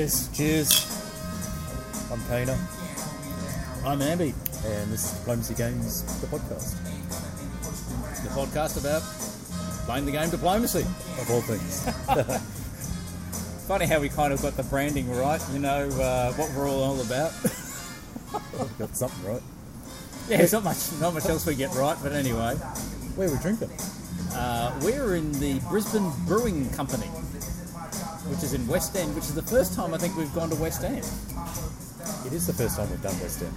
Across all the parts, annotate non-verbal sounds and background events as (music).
Cheers. Cheers. I'm Kana, I'm Amby. and this is Diplomacy Games, the podcast, The podcast about playing the game diplomacy. of all things. (laughs) Funny how we kind of got the branding right. You know uh, what we're all, all about. Got something right. yeah, there's not much, not much else we get right. But anyway, Where are we drinking? uh, we're in the Brisbane Brewing Company, which is in West End, which is the first time I think we've gone to West End. It is the first time we've done West End.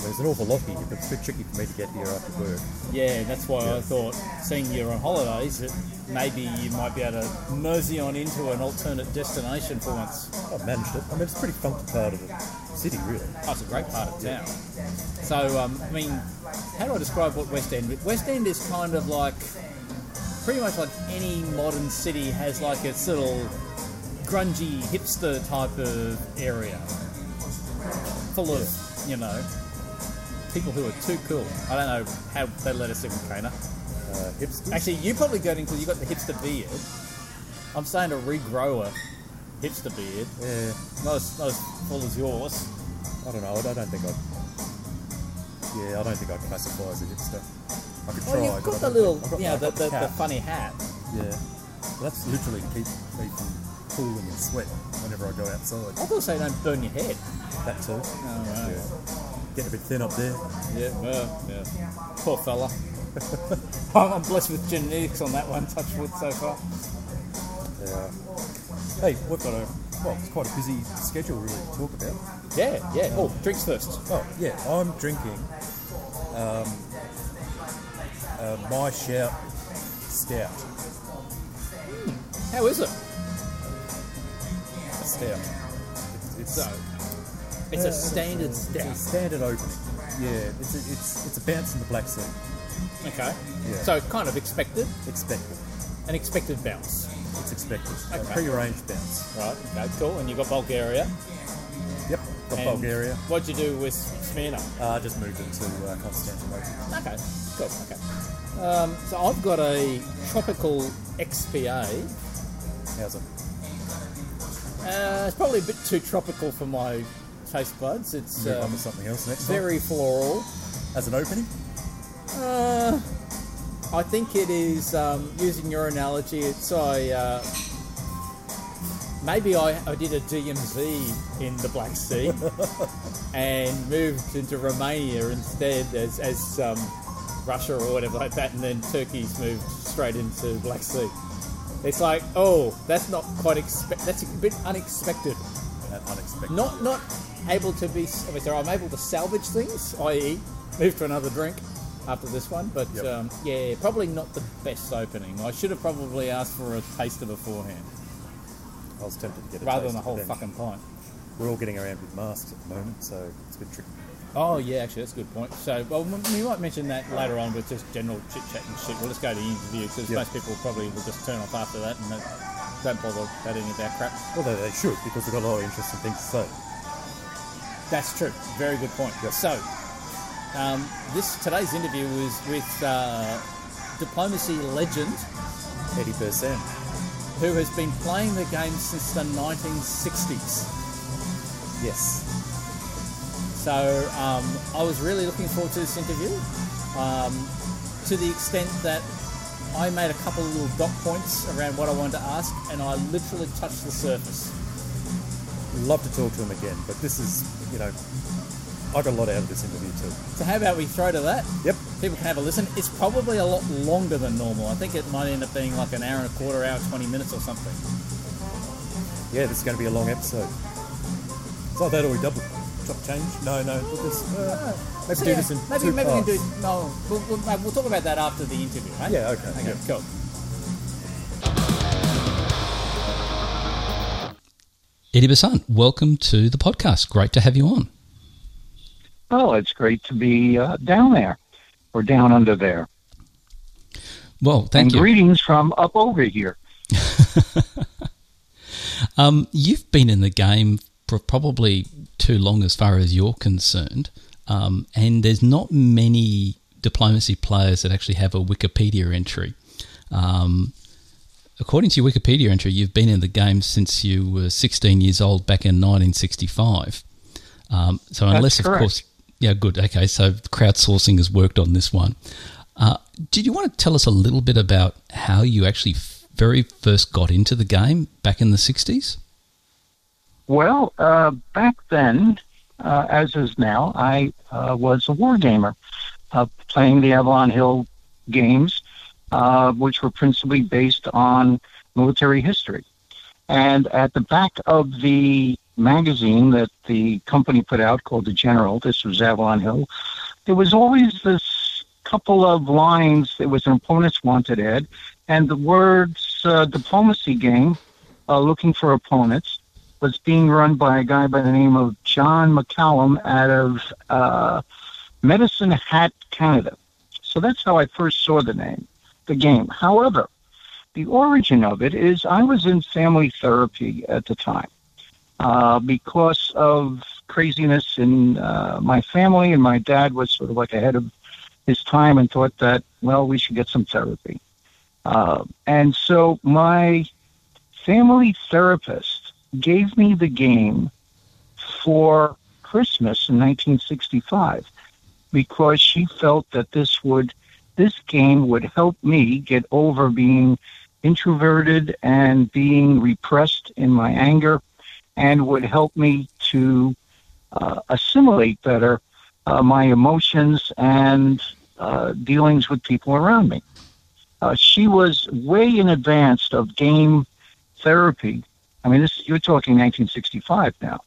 There's an awful lot here, but it's a bit tricky for me to get here after work. Yeah, that's why I thought, seeing you're on holidays, that maybe you might be able to mosey on into an alternate destination for once. I've managed it. I mean, it's a pretty funky part of the city, really. Oh, it's a great part of town. So, um, I mean, how do I describe what West End? is? West End is kind of like, pretty much like any modern city has like its little grungy hipster type of area, full of, you know, people who are too cool. I don't know how they let us in, Kana. Uh, hipsters. Actually, you probably got in because you got the hipster beard. I'm starting to regrow a hipster beard, yeah, not as, not as full as yours. I don't know. I don't think I'd. Yeah, I don't think I'd classify as a hipster. I could try. Well, you've got the little, think- got- know, the, the, the funny hat. Yeah. Well, that's literally keep me from pooling in sweat whenever I go outside. I thought so don't burn your head. That too. right. Yeah. Getting a bit thin up there. Yeah, well, yeah. Poor fella. (laughs) I'm blessed with genetics on that one, touch wood so far. Yeah. Hey, we've got a well, it's quite a busy schedule really to talk about. Yeah, yeah. Oh, drinks first. Oh yeah, I'm drinking um, uh, my shout stout. How is it? A stout. It's, it's So, it's uh, a standard It's a standard opening. Yeah, it's a, it's it's a bounce in the black sea. Okay. Yeah. So, kind of expected, Expected. an expected bounce. It's expected. A Okay. pre-arranged bounce. Right, okay, cool. And you got Bulgaria. Yep. Got And Bulgaria. What'd you do with Smyrna? Uh, just moved it to uh, Constantinople. Okay, cool, okay. Um, so, I've got a tropical XPA. How's it? Uh, it's probably a bit too tropical for my taste buds. It's Move on um, to something else next time. very floral. As an opening? Uh, I think it is, um, using your analogy, it's I. Uh, maybe I, I did a DMZ in the Black Sea (laughs) and moved into Romania instead as, as um, Russia or whatever like that, and then Turkey's moved straight into Black Sea. It's like, oh, that's not quite expect. That's a bit unexpected. That unexpected. Not not able to be. I mean, so I'm able to salvage things, i.e., move to another drink after this one. But Yep. um, yeah, probably not the best opening. I should have probably asked for a taster beforehand I was tempted to get a rather than a whole fucking pint. We're all getting around with masks at the moment, so it's a bit tricky. Oh yeah, actually that's a good point. So well, we might mention that later on with just general chit chat and shit. We'll just go to the interview because Yep. most people probably will just turn off after that and don't bother about any of that crap. Although they should, because they've got a lot of interesting things to say. That's true. Very good point. Yep. So, um, this today's interview was with uh, diplomacy legend Edi Birsan. who has been playing the game since the 1960s. Yes. So um, I was really looking forward to this interview, um, to the extent that I made a couple of little dot points around what I wanted to ask, and I literally touched the surface. Love to talk to him again, but this is, you know, I got a lot out of this interview too. So how about we throw to that? Yep. People can have a listen. It's probably a lot longer than normal. I think it might end up being like an hour and a quarter, hour, 20 minutes or something. Yeah, this is going to be a long episode. It's So that or we double chop change? No, no. We'll just uh, let's So, do yeah, this in maybe two maybe we parts. can do no. We'll, we'll, we'll talk about that after the interview, right? Yeah, okay, Okay, yeah. cool. Edi Birsan, welcome to the podcast. Great to have you on. Oh, it's great to be uh, down there or down under there. Well, thank you. and you. greetings from up over here. (laughs) Um, you've been in the game for probably too long as far as you're concerned, um, and there's not many diplomacy players that actually have a Wikipedia entry. Um, according to your Wikipedia entry, you've been in the game since you were 16 years old back in 1965. Um, so unless, of course, yeah, good. Okay, so crowdsourcing has worked on this one. Uh, did you want to tell us a little bit about how you actually f- very first got into the game back in the 60s? Well, uh, back then, uh, as is now, I uh, was a war gamer, uh, playing the Avalon Hill games, uh, which were principally based on military history. And at the back of the magazine that the company put out called The General, this was Avalon Hill, there was always this couple of lines. It was an opponent's wanted ad, and the words uh, diplomacy game, uh, looking for opponents, was being run by a guy by the name of John McCallum out of uh, Medicine Hat, Canada. So that's how I first saw the name, the game. However, the origin of it is I was in family therapy at the time uh, because of craziness in uh, my family, and my dad was sort of like ahead of his time and thought that, well, we should get some therapy. Uh, and so my family therapist gave me the game for Christmas in 1965 because she felt that this would this game would help me get over being introverted and being repressed in my anger and would help me to uh, assimilate better uh, my emotions and uh, dealings with people around me. Uh, she was way in advance of game therapy. I mean, this you're talking 1965 now,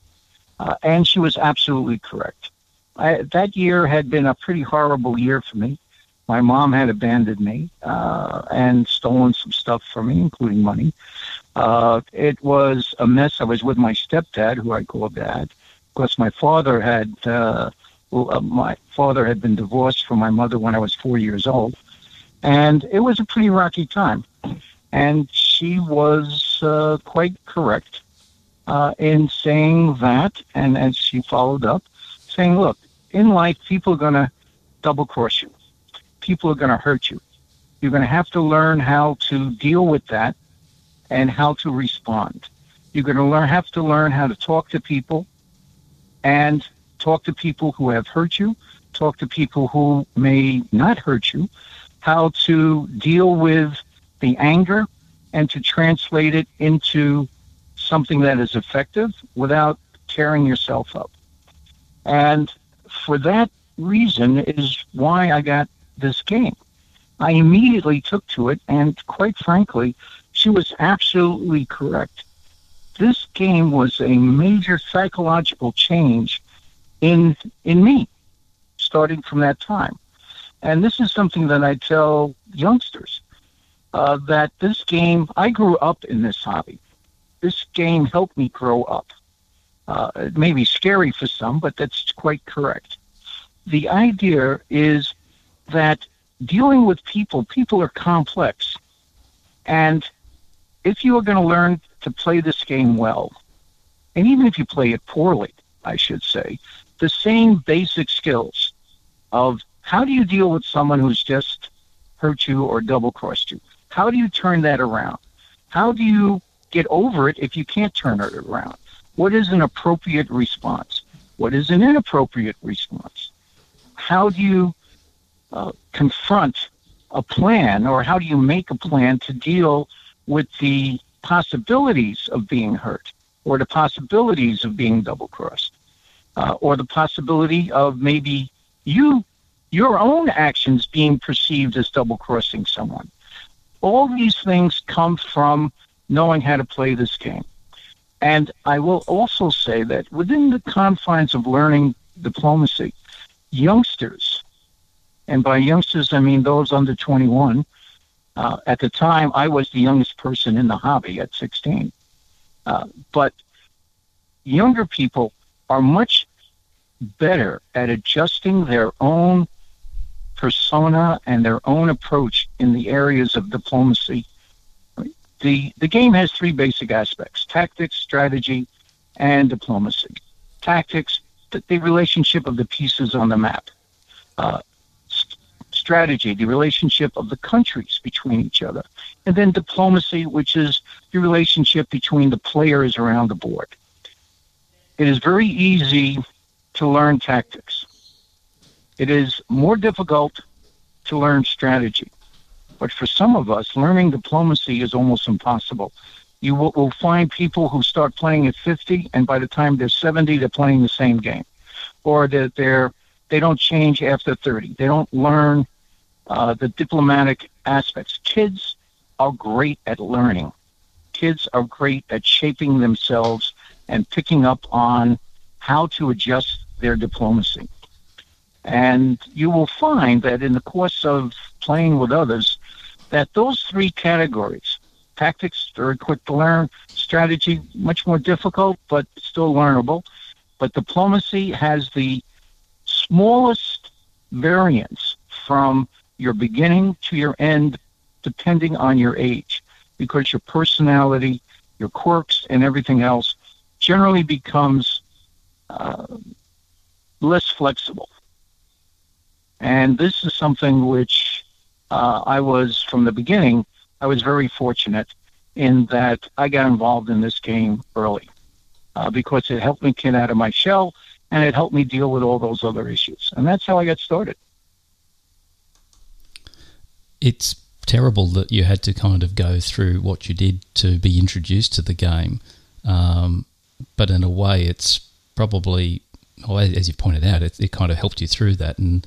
uh, and she was absolutely correct. I, that year had been a pretty horrible year for me. My mom had abandoned me uh, and stolen some stuff from me, including money. Uh, it was a mess. I was with my stepdad, who I call dad, because my father had uh, uh, my father had been divorced from my mother when I was four years old, and it was a pretty rocky time. And she was uh, quite correct uh, in saying that, and as she followed up, saying, "Look, in life, people are going to double cross you. People are going to hurt you. You're going to have to learn how to deal with that and how to respond. You're going to learn have to learn how to talk to people and talk to people who have hurt you, talk to people who may not hurt you, how to deal with the anger and to translate it into something that is effective without tearing yourself up. And for that reason is why I got this game. I immediately took to it, and quite frankly, she was absolutely correct. This game was a major psychological change in in me, starting from that time. And this is something that I tell youngsters uh, that this game. I grew up in this hobby. This game helped me grow up. Uh, it may be scary for some, but that's quite correct. The idea is that dealing with people, people are complex. And if you are going to learn to play this game well, and even if you play it poorly, I should say, the same basic skills of how do you deal with someone who's just hurt you or double crossed you? How do you turn that around? How do you get over it if you can't turn it around? What is an appropriate response? What is an inappropriate response? How do you uh, confront a plan or how do you make a plan to deal with the possibilities of being hurt or the possibilities of being double crossed uh, or the possibility of maybe you your own actions being perceived as double crossing someone all these things come from knowing how to play this game and i will also say that within the confines of learning diplomacy youngsters and by youngsters I mean those under 21. Uh, at the time, I was the youngest person in the hobby at 16. Uh, but younger people are much better at adjusting their own persona and their own approach in the areas of diplomacy. The, the game has three basic aspects tactics, strategy, and diplomacy. Tactics, the, relationship of the pieces on the map. Uh, strategy, the relationship of the countries between each other, and then diplomacy, which is the relationship between the players around the board. It is very easy to learn tactics. It is more difficult to learn strategy. But for some of us, learning diplomacy is almost impossible. You will, will find people who start playing at 50, and by the time they're 70, they're playing the same game, or that they're they don't change after 30. They don't learn uh, the diplomatic aspects. Kids are great at learning. Kids are great at shaping themselves and picking up on how to adjust their diplomacy. And you will find that in the course of playing with others, that those three categories tactics, very quick to learn, strategy, much more difficult, but still learnable. But diplomacy has the smallest variance from your beginning to your end, depending on your age, because your personality, your quirks, and everything else generally becomes uh, less flexible. And this is something which uh, I was from the beginning. I was very fortunate in that I got involved in this game early uh, because it helped me get out of my shell and it helped me deal with all those other issues. And that's how I got started. It's terrible that you had to kind of go through what you did to be introduced to the game. Um, but in a way, it's probably, well, as you've pointed out, it, it kind of helped you through that. And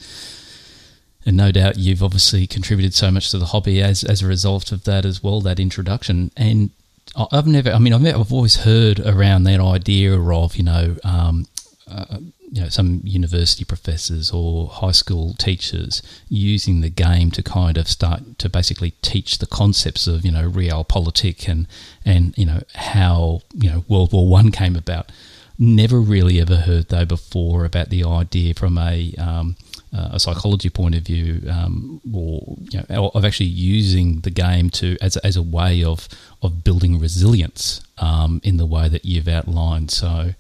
and no doubt you've obviously contributed so much to the hobby as as a result of that as well. That introduction, and I've never, I mean, I've, I've always heard around that idea of you know. Um, uh, you know, some university professors or high school teachers using the game to kind of start to basically teach the concepts of you know realpolitik and and you know how you know World War One came about. Never really ever heard though before about the idea from a um, uh, a psychology point of view, um, or you know, of actually using the game to as a, as a way of of building resilience um, in the way that you've outlined. So,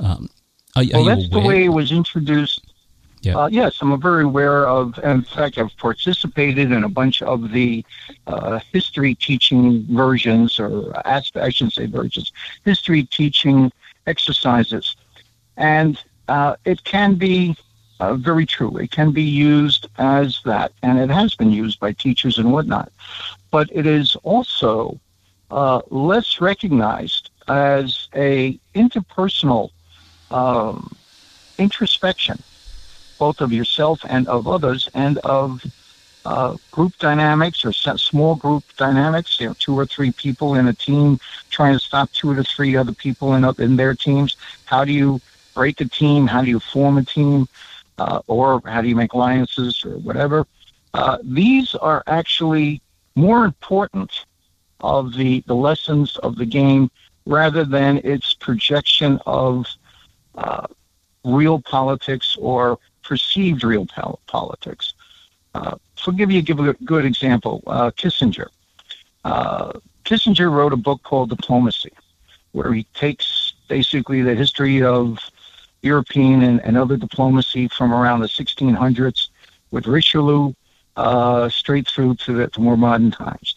um, are, well, are that's the way it was introduced. Yeah. Uh, yes, I'm very aware of. In fact, I've participated in a bunch of the uh, history teaching versions, or aspect, I shouldn't say versions, history teaching exercises, and uh, it can be uh, very true. It can be used as that, and it has been used by teachers and whatnot. But it is also uh, less recognized as a interpersonal um, introspection, both of yourself and of others, and of uh, group dynamics or small group dynamics. You know, two or three people in a team trying to stop two or three other people in in their teams. How do you break a team? How do you form a team? Uh, or how do you make alliances or whatever. Uh, these are actually more important of the, the lessons of the game rather than its projection of uh, real politics or perceived real pol- politics. Uh, so, give you give a good example. Uh, Kissinger. Uh, Kissinger wrote a book called Diplomacy, where he takes basically the history of European and, and other diplomacy from around the 1600s with Richelieu uh, straight through to the to more modern times.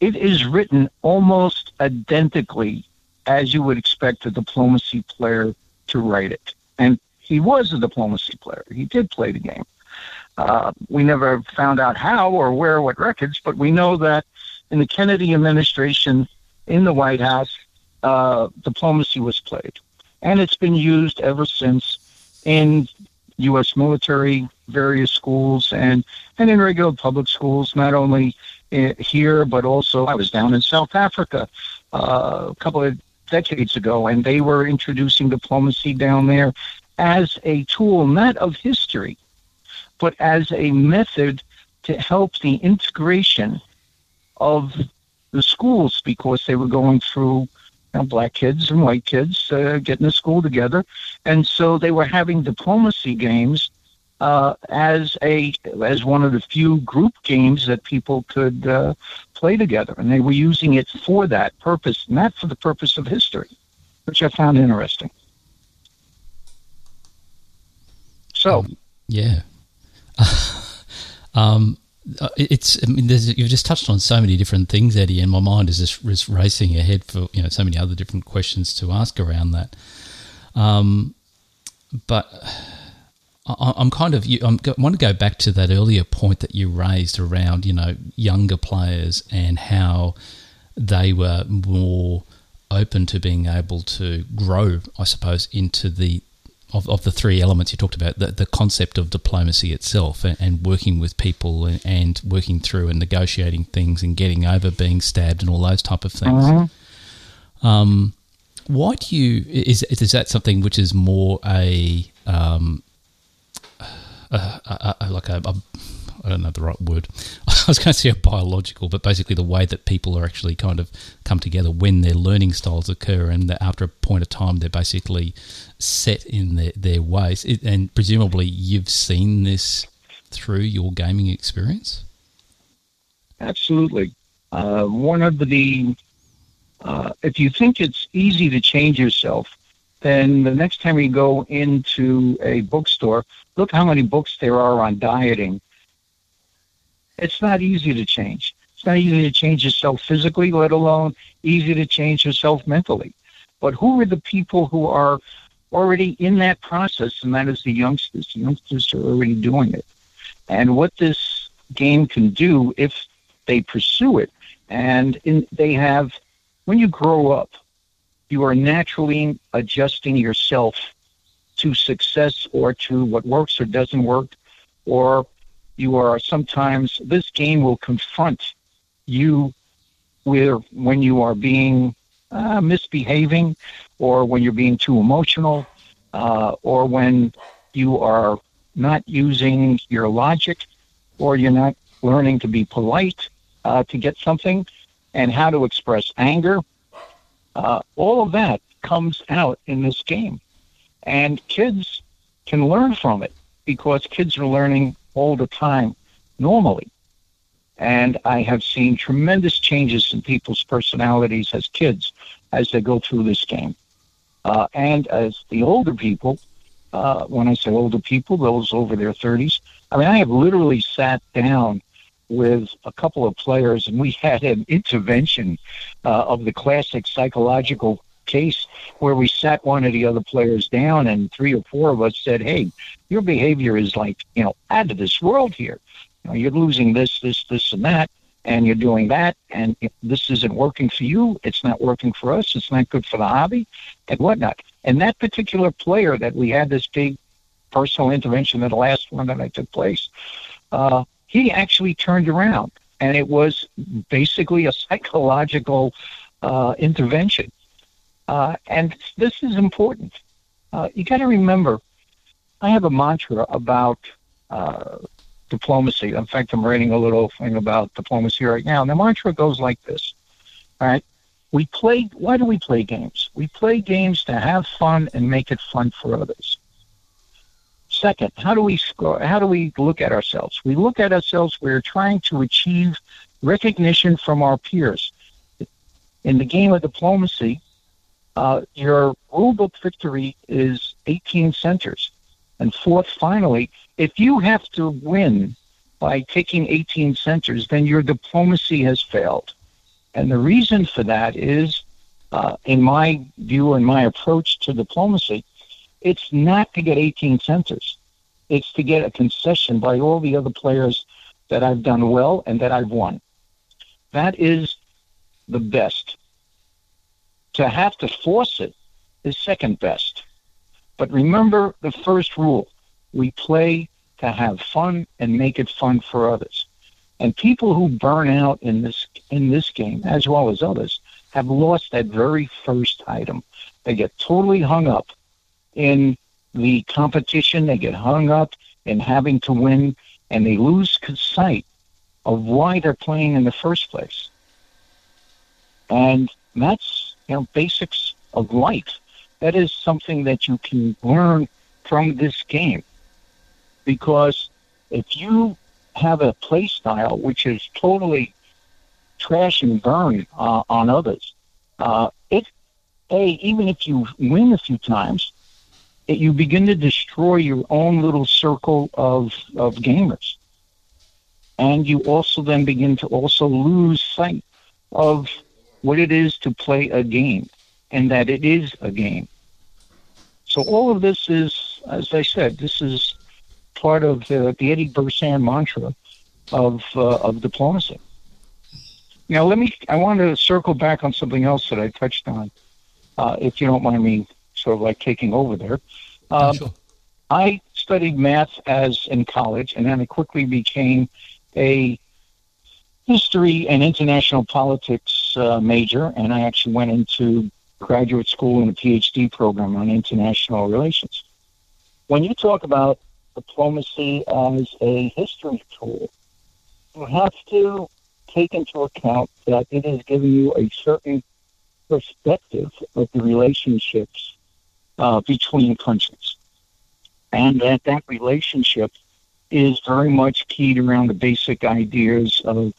It is written almost identically as you would expect a diplomacy player to write it. And he was a diplomacy player. He did play the game. Uh, we never found out how or where, what records, but we know that in the Kennedy administration, in the White House, uh, diplomacy was played and it's been used ever since in U.S. military, various schools, and and in regular public schools. Not only here, but also I was down in South Africa uh, a couple of decades ago, and they were introducing diplomacy down there as a tool, not of history, but as a method to help the integration of the schools because they were going through you know, black kids and white kids uh, getting to school together, and so they were having diplomacy games uh, as a as one of the few group games that people could uh, play together, and they were using it for that purpose, not for the purpose of history, which I found interesting. So, (laughs) um, yeah. Um, it's I mean, there's you've just touched on so many different things, Edi, and my mind is just, racing ahead for you know so many other different questions to ask around that. Um, but I, I'm kind of I want to go back to that earlier point that you raised around you know younger players and how they were more open to being able to grow, I suppose, into the of, of the three elements you talked about, the, the concept of diplomacy itself and, and working with people and, and, working through and negotiating things and getting over being stabbed and all those type of things. Mm-hmm. Um, why do you is is that something which is more a, um, a, a, a like a, I don't know the right word. (laughs) I was going to say a biological, but basically the way that people are actually kind of come together when their learning styles occur, and that after a point of time they're basically set in their, their ways. It, and presumably you've seen this through your gaming experience. Absolutely. Uh, one of the, uh, if you think it's easy to change yourself, then the next time you go into a bookstore, look how many books there are on dieting it's not easy to change. It's not easy to change yourself physically, let alone easy to change yourself mentally. But who are the people who are already in that process? And that is the youngsters. The youngsters are already doing it. And what this game can do if they pursue it, and in, they have, when you grow up, you are naturally adjusting yourself to success or to what works or doesn't work, or you are sometimes this game will confront you with when you are being uh, misbehaving or when you're being too emotional uh, or when you are not using your logic or you're not learning to be polite uh, to get something and how to express anger. Uh, all of that comes out in this game. And kids can learn from it because kids are learning all the time normally. And I have seen tremendous changes in people's personalities as kids as they go through this game. Uh, and as the older people, uh, when I say older people, those over their 30s, I mean, I have literally sat down with a couple of players and we (laughs) had an intervention uh, of the classic psychological case where we sat one of the other players down and three or four of us said, Hey, your behavior is like, you know, out of this world here. You know, you're losing this, this, this, and that, and you're doing that, and this isn't working for you. It's not working for us. It's not good for the hobby, and whatnot. And that particular player that we had this big personal intervention in the last one that I took place, uh, he actually turned around, and it was basically a (laughs) psychological uh, intervention uh, and this is important. Uh, you got to remember, I have a mantra about uh, diplomacy. In fact, I'm writing a little thing about diplomacy right now. And the mantra goes like this. All right. We play, why do we play games? We play games to have fun and make it fun for others. Second, how do we score? How do we look at ourselves? We look at ourselves, we're trying to achieve recognition from our peers. In the game of diplomacy, uh, your rulebook victory is 18 centers. And fourth, finally, if you have to win by taking 18 centers, then your diplomacy has failed. And the reason for that is, uh, in my view and my approach to diplomacy, it's not to get 18 centers. It's to get a concession by all the other players that I've done well and that I've won. That is the best. To have to force it is second best. But remember the first rule we play to have fun and make it fun for others. And people who burn out in this in this game, as well as others, have lost that very first item. They get totally hung up in the competition. They get hung up in having to win, and they lose sight of why they're playing in the first place. And that's you know, basics of life. That is something that you can learn from this game. Because if you have a play style which is totally trash and burn uh, on others, uh, it, a even if you win a few times, it, you begin to destroy your own little circle of of gamers. and you also then begin to also lose sight of what it is to play a game and that it is a game. So all of this is, as I said, this is part of the, the Edi Birsan mantra of uh, of diplomacy. Now, let me. I want to circle back on something else that I touched on, uh, if you don't mind me sort of like taking over there. Um, sure. I studied math as in college, and then I quickly became a history and international politics uh, major, and I actually went into graduate school in a PhD program on international relations. When you talk about diplomacy as a history tool, you have to take into account that it is giving you a certain perspective of the relationships uh, between countries and that that relationship is very much keyed around the basic ideas of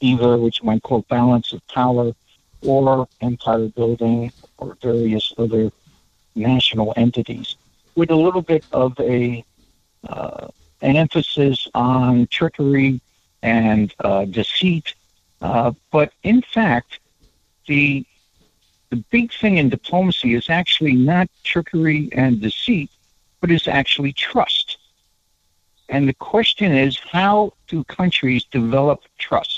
either which you might call balance of power or empire building or various other national entities with a little bit of a uh, an emphasis on trickery and uh, deceit uh, but in fact the the big thing in diplomacy is actually not trickery and deceit but is actually trust. And the question is, how do countries develop trust?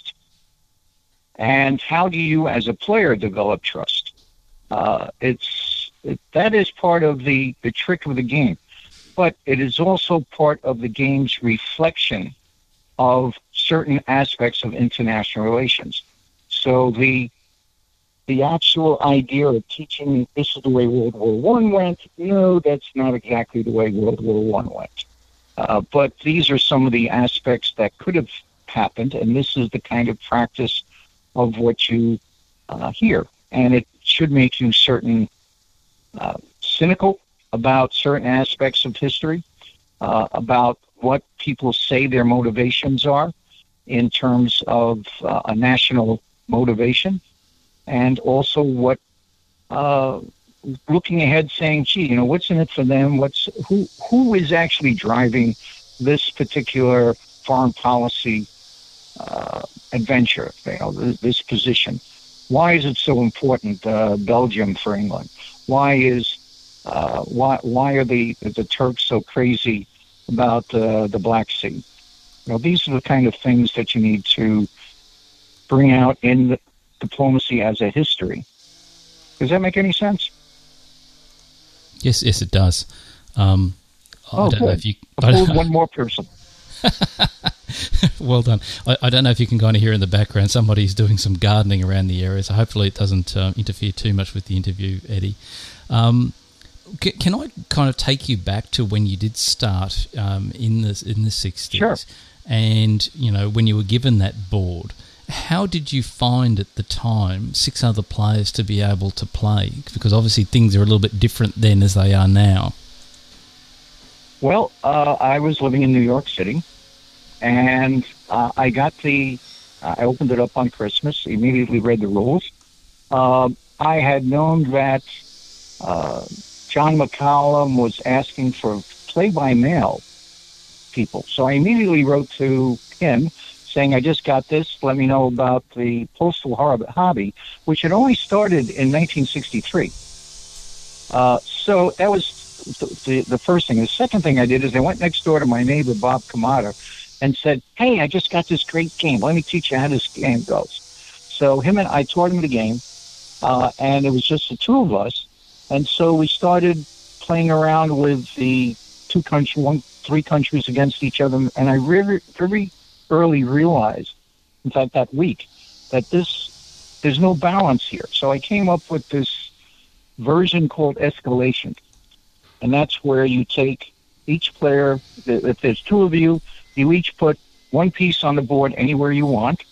And how do you, as a player, develop trust? Uh, it's it, that is part of the, the trick of the game, but it is also part of the game's reflection of certain aspects of international relations. So the the actual idea of teaching this is the way World War One went. No, that's not exactly the way World War One went. Uh, but these are some of the aspects that could have happened, and this is the kind of practice of what you uh, hear, and it should make you certain uh, cynical about certain aspects of history, uh, about what people say their motivations are in terms of uh, a national motivation and also what uh, looking ahead saying gee you know what's in it for them? What's who who is actually driving this particular foreign policy uh, adventure you know this, this position why is it so important uh, belgium for england why is uh, why why are the the turks so crazy about uh, the black sea you know these are the kind of things that you need to bring out in the diplomacy as a history. Does that make any sense? Yes, yes, it does. Um, I Oh, don't know good. if you. I (laughs) one more person. (laughs) well done. I, I don't know if you can kind of hear in the background somebody's doing some gardening around the area, so hopefully it doesn't um, interfere too much with the interview, Edi. Um, c- can I kind of take you back to when you did start um, in the in the sixties? Sure. And you know when you were given that board, how did you find at the time six other players to be able to play? Because obviously things are a little bit different then as they are now. Well, uh, I was living in New York City, and uh, I got the. Uh, I opened it up on Christmas. Immediately read the rules. Um I had known that uh, John McCallum was asking for play-by-mail people, so I immediately wrote to him saying, "I just got this. Let me know about the postal hobby, which had only started in 1963." Uh, so that was the, the, first thing. The second thing I did is I went next door to my neighbor Bob Kamada and said, "Hey, I just got this great game. Let me teach you how this game goes." So him and I taught him the game, uh, and it was just the two of us. And so we started playing around with the two country, one, three countries against each other. And I very, very early realized, in fact, that week, that this there's no balance here. So I came up with this version called escalation and that's where you take each player. If there's two of you, you each put one piece on the board anywhere you want,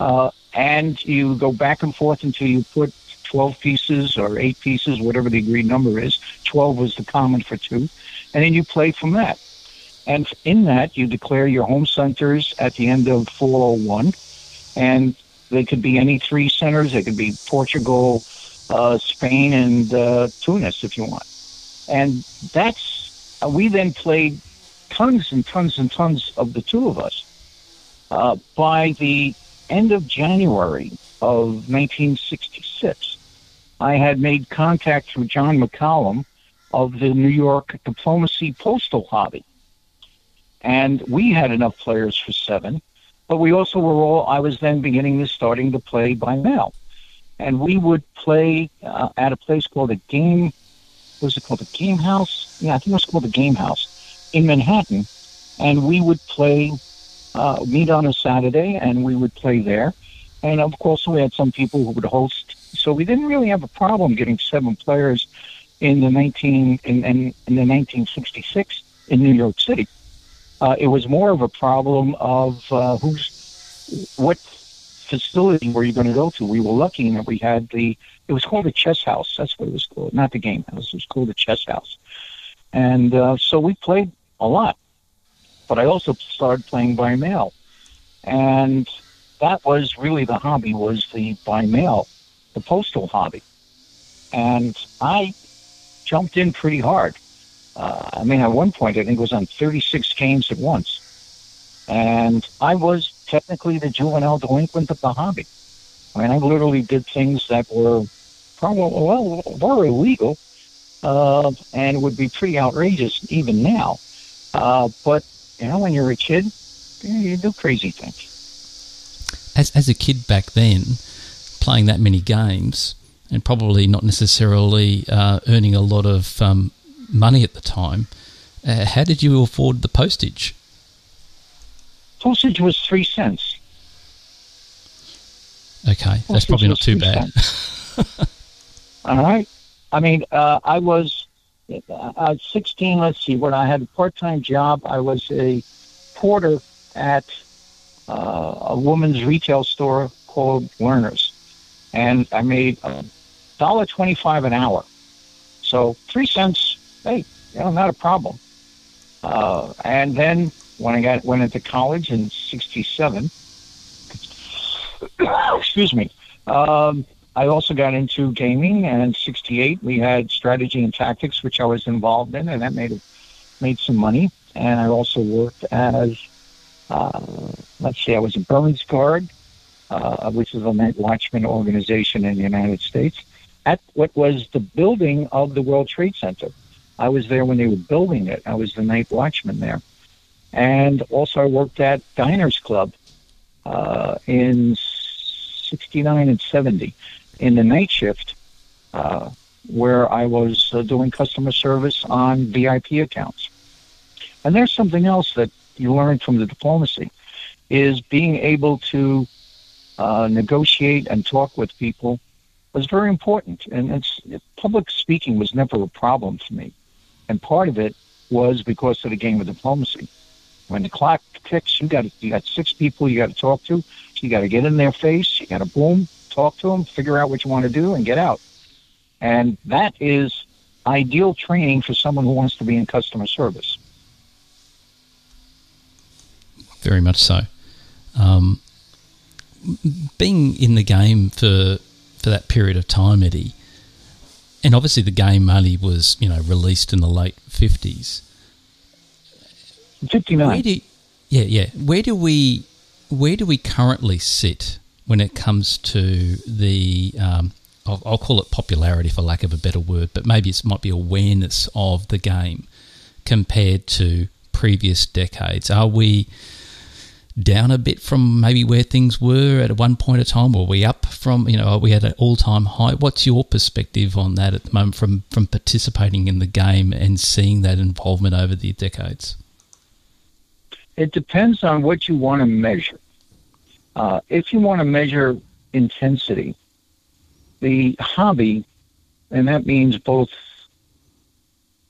uh, and you go back and forth until you put 12 pieces or eight pieces, whatever the agreed number is. 12 was the common for two, and then you play from that. And in that, you declare your home centers at the end of 401, and they could be any three centers. They could be Portugal, uh, Spain, and uh, Tunis if you want and that's uh, we then played tons and tons and tons of the two of us uh, by the end of January of 1966, I had made contact through John McCallum of the New York Diplomacy Postal Hobby. And we had enough players for seven, but we also were all, I was then beginning to starting to play by mail. And we would play uh, at a place called the Game, what was it called? The Game House? Yeah, I think it was called the Game House in Manhattan. And we would play, uh, meet on a Saturday, and we would play there. And of course, we had some people who would host. So we didn't really have a problem getting seven players in the 19 in, in, in the 1966 in New York City. Uh, it was more of a problem of uh, who's what facility were you going to go to. We were lucky in that we had the it was called the chess house. That's what it was called, not the game house. It was called the chess house, and uh, so we played a lot. But I also started playing by mail, and that was really the hobby was the by mail, the postal hobby, and I jumped in pretty hard. Uh, I mean, at one point, I think it was on 36 games at once. And I was technically the juvenile delinquent of the hobby. I mean, I literally did things that were probably, well, were illegal uh, and would be pretty outrageous even now. Uh, but, you know, when you're a kid, you do crazy things. As, as a kid back then, playing that many games and probably not necessarily uh, earning a lot of um, money at the time. Uh, how did you afford the postage? Postage was three cents. Okay, that's probably not too bad. (laughs) All right. I mean, uh, I was uh, 16. Let's see, when I had a part-time job, I was a porter at uh, a woman's retail store called Lerners, and I made a dollar twenty-five an hour. So three cents hey, you know, not a problem. Uh, and then when I got went into college in '67, (coughs) excuse me, um, I also got into gaming. And in '68, we had strategy and tactics, which I was involved in, and that made made some money. And I also worked as, uh, let's see, I was a Burns guard, uh, which is a night watchman organization in the United States, at what was the building of the World Trade Center. I was there when they were building it. I was the night watchman there. And also I worked at Diners Club uh, in 69 and 70 in the night shift uh, where I was uh, doing customer service on VIP accounts. And there's something else that you learn from the diplomacy is being able to uh, negotiate and talk with people was very important. And it's public speaking was never a problem for me. And part of it was because of the game of diplomacy. When the clock ticks, you got you got six people you got to talk to. You got to get in their face. You got to boom, talk to them, figure out what you want to do, and get out. And that is ideal training for someone who wants to be in customer service. Very much so. Um, being in the game for for that period of time, Edi, and obviously the game only was you know released in the late fifties. Fifty nine. Yeah, yeah. Where do we where do we currently sit when it comes to the um, I'll, I'll, call it popularity for lack of a better word, but maybe it might be awareness of the game compared to previous decades. Are we down a bit from maybe where things were at one point of time? Are we up from, you know, are we at an all time high? What's your perspective on that at the moment from, from participating in the game and seeing that involvement over the decades? It depends on what you want to measure. Uh, if you want to measure intensity, the hobby, and that means both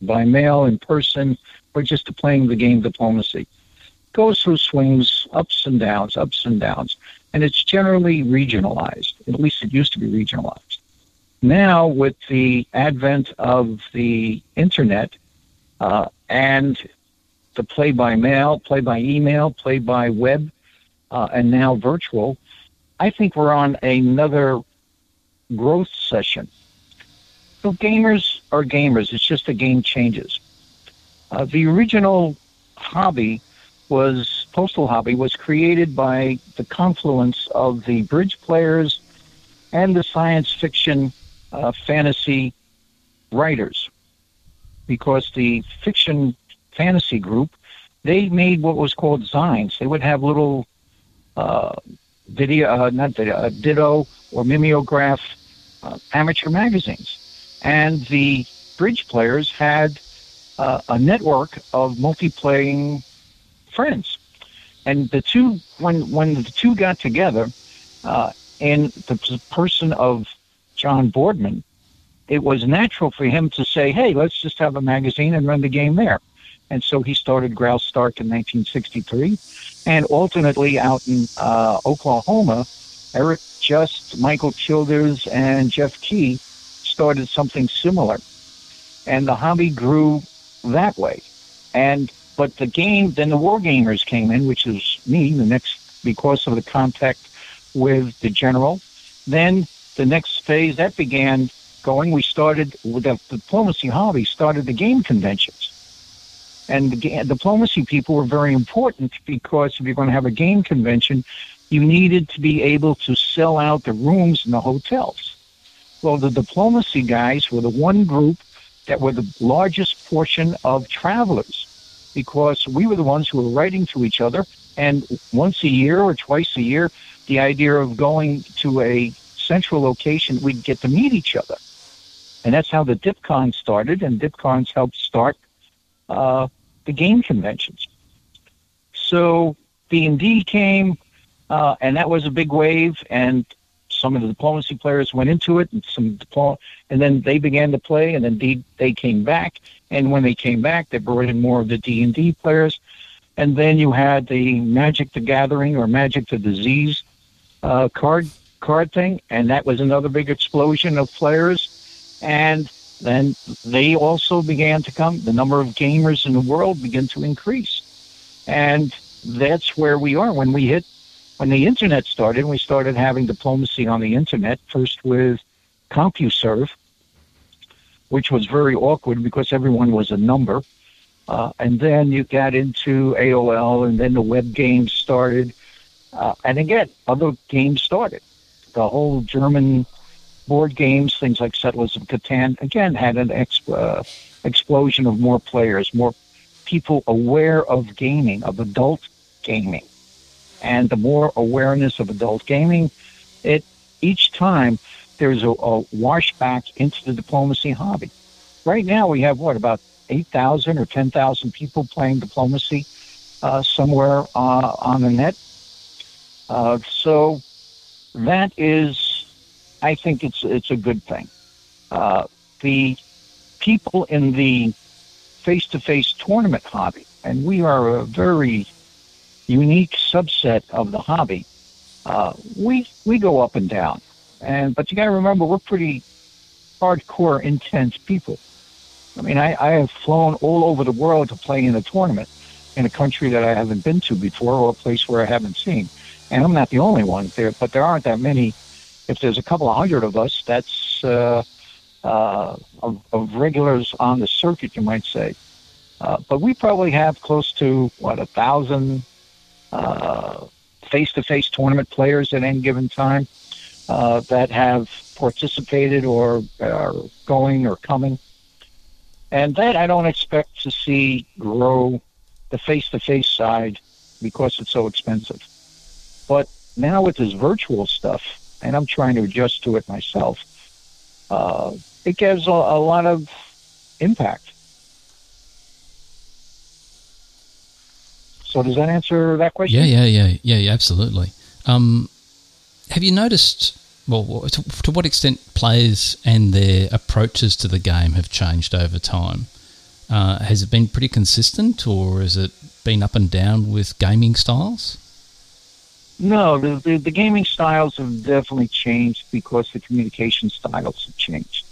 by mail, in person, or just playing the game diplomacy goes through swings, ups and downs, ups and downs, and it's generally regionalized. At least it used to be regionalized. Now, with the advent of the internet uh, and the play by mail, play by email, play by web, uh, and now virtual, I think we're on another growth session. So gamers are gamers. It's just the game changes. Uh, the original hobby was postal hobby was created by the confluence of the bridge players and the science fiction uh, fantasy writers because the fiction fantasy group they made what was called zines. They would have little uh, video, uh, not video, uh, ditto or mimeograph uh, amateur magazines, and the bridge players had a network of multiplaying friends, and the two when when the two got together, in the person of John Boardman, it was natural for him to say, "Hey, let's just have a magazine and run the game there." And so he started Graustark in 1963. And alternately out in uh, Oklahoma, Eric Just, Michael Childers, and Jeff Key started something similar. And the hobby grew that way. And but the game, then the war gamers came in, which is me, the next because of the contact with the general. Then the next phase that began going, we started with the diplomacy hobby, started the game conventions. And the diplomacy people were very important because if you're going to have a game convention, you needed to be able to sell out the rooms in the hotels. Well, the diplomacy guys were the one group that were the largest portion of travelers because we were the ones who were writing to each other. And once a year or twice a year, the idea of going to a central location, we'd get to meet each other. And that's how the DipCon started, and DipCons helped start uh, the game conventions. So D&D came, uh, and that was a big wave, and some of the diplomacy players went into it, and some diploma, and then they began to play, and then D- they came back, and when they came back, they brought in more of the D&D players, and then you had the Magic the Gathering or Magic the Disease uh, card card thing, and that was another big explosion of players, and then they also began to come. The number of gamers in the world began to increase. And that's where we are. When we hit, when the internet started, we started having diplomacy on the internet, first with CompuServe, which was very awkward because everyone was a number. Uh, and then you got into AOL, and then the web games started. Uh, and again, other games started. The whole German board games, things like Settlers of Catan, again had an uh, explosion of more players, more people aware of gaming, of adult gaming, and the more awareness of adult gaming, it each time there's a, a into the diplomacy hobby. Right now we have what about eight thousand or ten thousand people playing diplomacy uh, somewhere uh, on the net. Uh, so that is I think it's it's a good thing. Uh, the people in the face-to-face tournament hobby, and we are a very unique subset of the hobby. Uh, we we go up and down, and but you got to remember we're pretty hardcore, intense people. I mean, I, I have flown all over the world to play in a tournament in a country that I haven't been to before or a place where I haven't seen. And I'm not the only one there, but there aren't that many if there's a couple of hundred of us, that's uh, uh, of, of, regulars on the circuit, you might say. Uh, but we probably have close to what a thousand uh, face-to-face tournament players at any given time uh, that have participated or are going or coming, and that I don't expect to see grow the face-to-face side because it's so expensive. But now with this virtual stuff, and I'm trying to adjust to it myself, uh, it gives a, a, lot of impact. So does that answer that question? Yeah, yeah, yeah, yeah, yeah absolutely. Um, have you noticed? Well, to, to what extent players and their approaches to the game have changed over time? Uh, has it been pretty consistent, or has it been up and down with gaming styles? No, the, the, the, gaming styles have definitely changed because the communication styles have changed.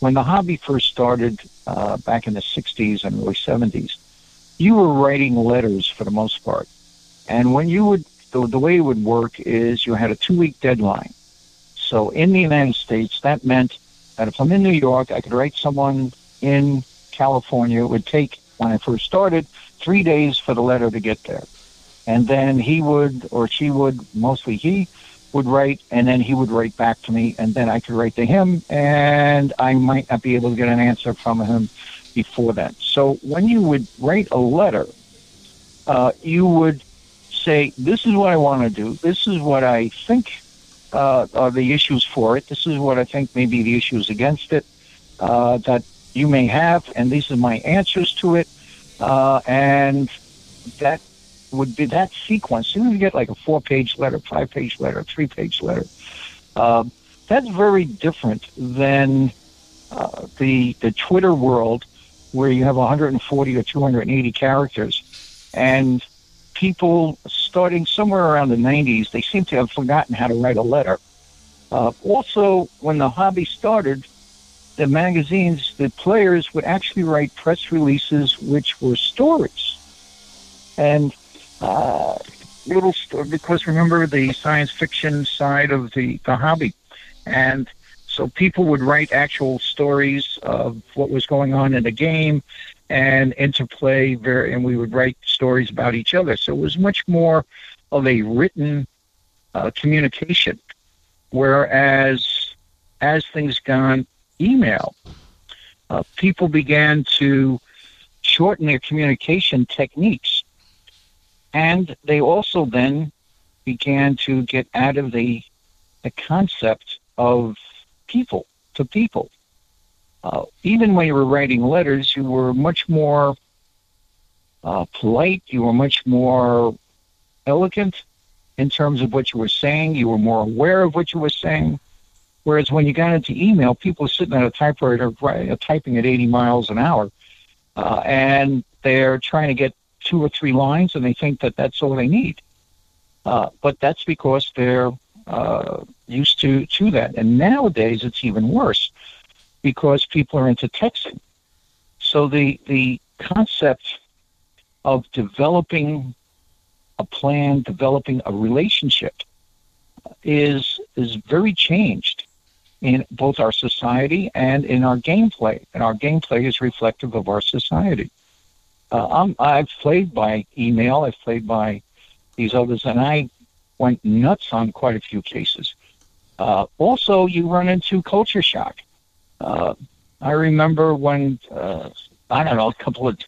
When the hobby first started uh, back in the 60s and early 70s, you were writing letters for the most part. And when you would, the, the way it would work is you had a two week deadline. So in the United States, that meant that if I'm in New York, I could write someone in California. It would take, when I first started, three days for the letter to get there. And then he would or she would, mostly he, would write, and then he would write back to me, and then I could write to him, and I might not be able to get an answer from him before that. So when you would write a letter, uh, you would say, "This is what I want to do. This is what I think uh, are the issues for it. This is what I think may be the issues against it uh, that you may have, and these are my answers to it." Uh, and that would be that sequence. You get like a four-page letter, five-page letter, three-page letter. Uh, that's very different than uh, the the Twitter world, where you have 140 or 280 characters, and people starting somewhere around the 90s, they seem to have forgotten how to write a letter. Uh, also, when the hobby started, the magazines, the players would actually write press releases, which were stories. And uh, little because remember the science fiction side of the, the hobby. And so people would write actual stories of what was going on in the game and interplay very, and we would write stories about each other. So it was much more of a written uh, communication. Whereas as things gone email, uh, people began to shorten their communication techniques. And they also then began to get out of the, the concept of people to people. Uh, even when you were writing letters, you were much more uh, polite, you were much more elegant in terms of what you were saying, you were more aware of what you were saying. Whereas when you got into email, people are sitting at a typewriter typing at 80 miles an hour, uh, and they're trying to get two or three lines, and they think that that's all they need. Uh, but that's because they're uh, used to to that. And nowadays, it's even worse because people are into texting. So the the concept of developing a plan, developing a relationship, is is very changed in both our society and in our gameplay. And our gameplay is reflective of our society. Uh, i have played by email, I've played by these others, and I went nuts on quite a few cases. Uh, also, you run into culture shock. Uh, I remember when, uh, I don't know, a couple of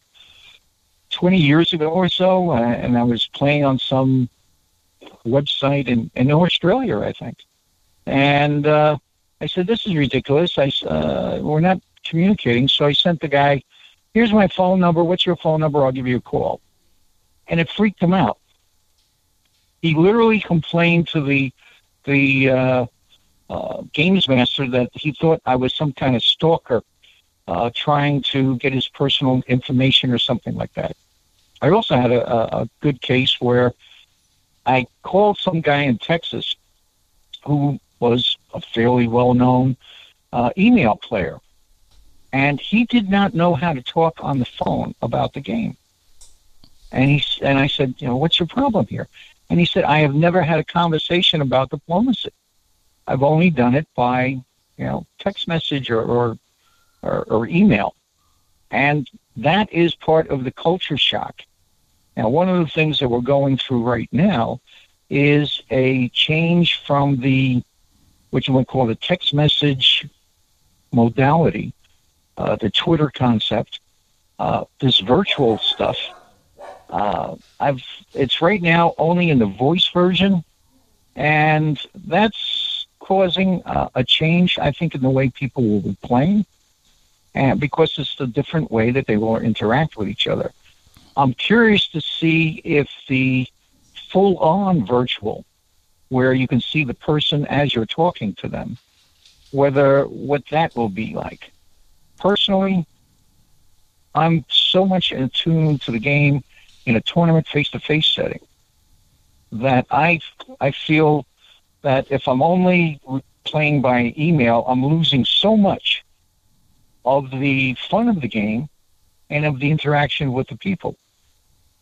20 years ago or so, uh, and I was playing on some website in, in Australia, I think. And uh, I said, "This is ridiculous. I uh, we're not communicating." So I sent the guy, "Here's my phone number. What's your phone number? I'll give you a call." And it freaked him out. He literally complained to the the uh, uh, games master that he thought I was some kind of stalker uh, trying to get his personal information or something like that. I also had a, a, good case where I called some guy in Texas who was a fairly well known uh, email player. And he did not know how to talk on the phone about the game. And he and I said, you know, what's your problem here? And he said, I have never had a conversation about diplomacy. I've only done it by, you know, text message or, or, or, or email. And that is part of the culture shock. Now, one of the things that we're going through right now is a change from the you would call the text message modality, uh, the Twitter concept, uh, this virtual stuff. Uh, I've it's right now only in the voice version, and that's causing uh, a change, I think, in the way people will be playing, and because it's a different way that they will interact with each other. I'm curious to see if the full-on virtual where you can see the person as you're talking to them, whether what that will be like. Personally, I'm so much attuned to the game in a tournament face-to-face setting that I I feel that if I'm only playing by email, I'm losing so much of the fun of the game and of the interaction with the people.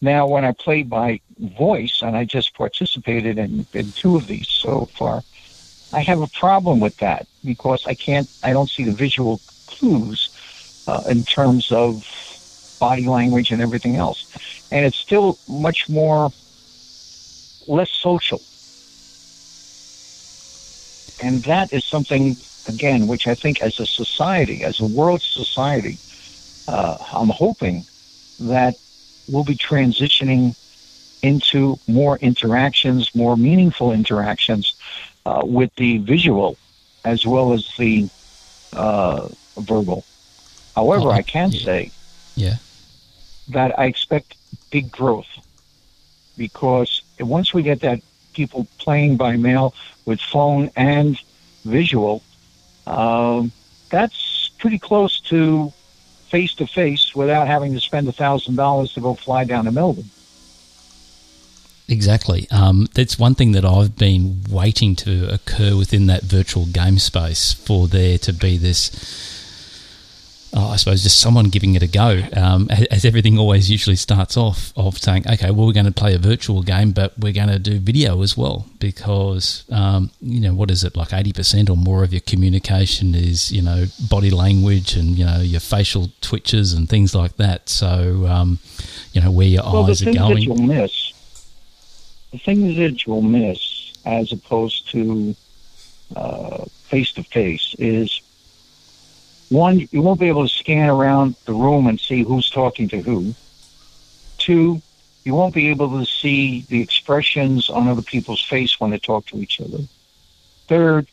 Now, when I play by voice, and I just participated in, in two of these so far, I have a problem with that because I can't, I don't see the visual clues uh, in terms of body language and everything else. And it's still much more less social. And that is something, again, which I think as a society, as a world society, uh, I'm hoping that we'll be transitioning into more interactions, more meaningful interactions uh, with the visual as well as the uh, verbal. However, Oh, I can yeah. say Yeah. that I expect big growth because once we get that people playing by mail with phone and visual, um, that's pretty close to face to face without having to spend a thousand dollars to go fly down to Melbourne. Exactly. Um, that's one thing that I've been waiting to occur within that virtual game space for there to be this. Oh, I suppose just someone giving it a go, um, as everything always usually starts off of saying, "Okay, well, we're going to play a virtual game, but we're going to do video as well because um, you know what is it like eighty percent or more of your communication is you know body language and you know your facial twitches and things like that. So um, you know where your well, the eyes are things that going. you'll miss, the things that you'll miss as opposed to face to face is one, you won't be able to scan around the room and see who's talking to who. Two, you won't be able to see the expressions on other people's face when they talk to each other. Third,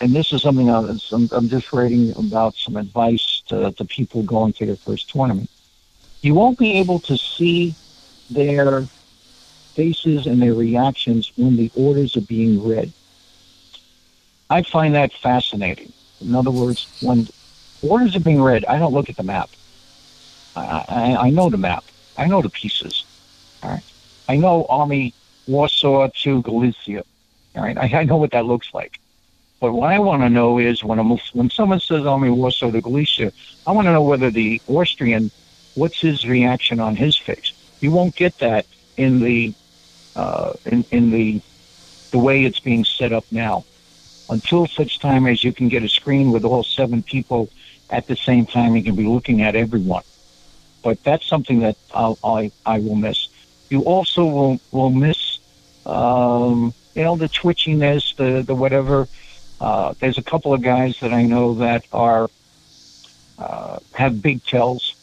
and this is something I'm, I'm just writing about some advice to, to people going to their first tournament. You won't be able to see their faces and their reactions when the orders are being read. I find that fascinating. In other words, when orders are being read, I don't look at the map. I, I, I know the map. I know the pieces. All right. I know Army Warsaw to Galicia. All right. I, I know what that looks like. But what I want to know is when I'm, when someone says Army Warsaw to Galicia, I want to know whether the Austrian, what's his reaction on his face. You won't get that in the uh, in, in the the way it's being set up now until such time as you can get a screen with all seven people at the same time, you can be looking at everyone. But that's something that I'll, I I will miss. You also will will miss, um, you know, the twitchiness, the the whatever. Uh, there's a couple of guys that I know that are uh, have big tells.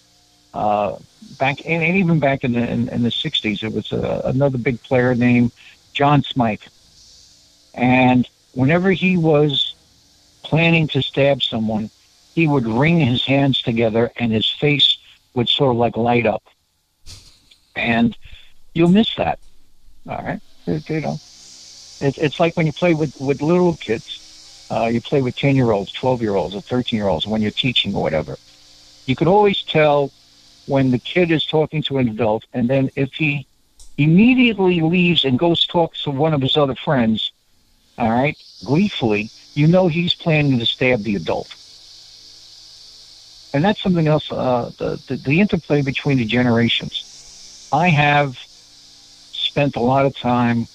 Uh, back and, and even back in the in, in the '60s, it was uh, another big player named John Smike, and whenever he was planning to stab someone, he would wring his hands together and his face would sort of like light up. And you'll miss that. All right. It- you know, it's, it's like when you play with, with little kids, uh, you play with 10 year olds, 12 year olds, or 13 year olds when you're teaching or whatever. You could always tell when the kid is talking to an adult, and then if he immediately leaves and goes talk to one of his other friends, all right, gleefully, you know he's planning to stab the adult. And that's something else, uh, the, the, the interplay between the generations. I have spent a lot of time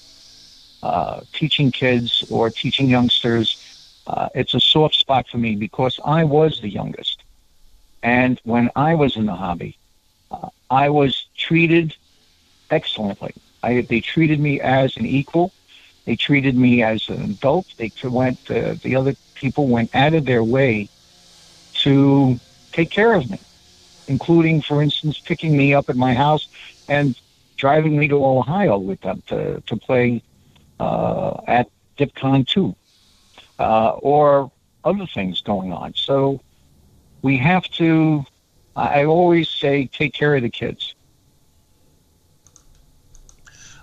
uh, teaching kids or teaching youngsters. Uh, it's a soft spot for me because I was the youngest. And when I was in the hobby, uh, I was treated excellently. I, they treated me as an equal. They treated me as an adult. They went. Uh, the other people went out of their way to take care of me, including, for instance, picking me up at my house and driving me to Ohio with them to to play uh, at DipCon two, uh, or other things going on. So we have to. I always say, take care of the kids.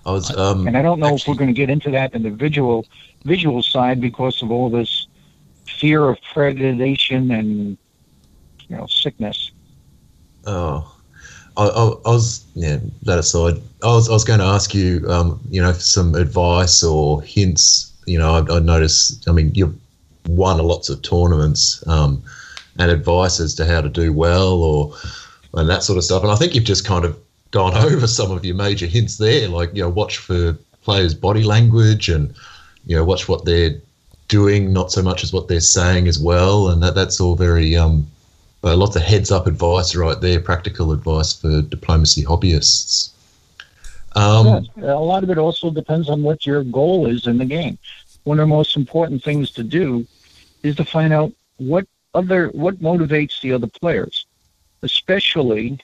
I was, um, And I don't know if we're going to get into that in the visual visual side because of all this fear of predation and you know sickness. Oh, I, I, I was yeah. That aside, I was I was going to ask you, um, you know, some advice or hints. You know, I, I noticed. I mean, you've won lots of tournaments, um, and advice as to how to do well or and that sort of stuff. And I think you've just kind of gone (laughs) over some of your major hints there, like you know, watch for players' body language and you know, watch what they're doing, not so much as what they're saying as well. And that that's all very um, uh, lots of heads up advice right there, practical advice for diplomacy hobbyists. Um, a lot of it also depends on what your goal is in the game. One of the most important things to do is to find out what other what motivates the other players, especially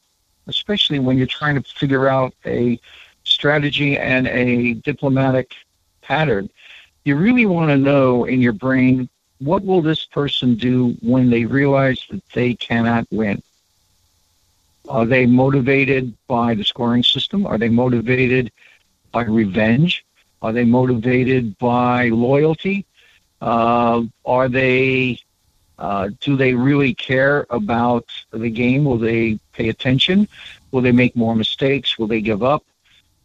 especially when you're trying to figure out a strategy and a diplomatic pattern. You really want to know in your brain what will this person do when they realize that they cannot win. Are they motivated by the scoring system? Are they motivated by revenge? Are they motivated by loyalty? Uh, are they? Uh, do they really care about the game? Will they pay attention? Will they make more mistakes? Will they give up?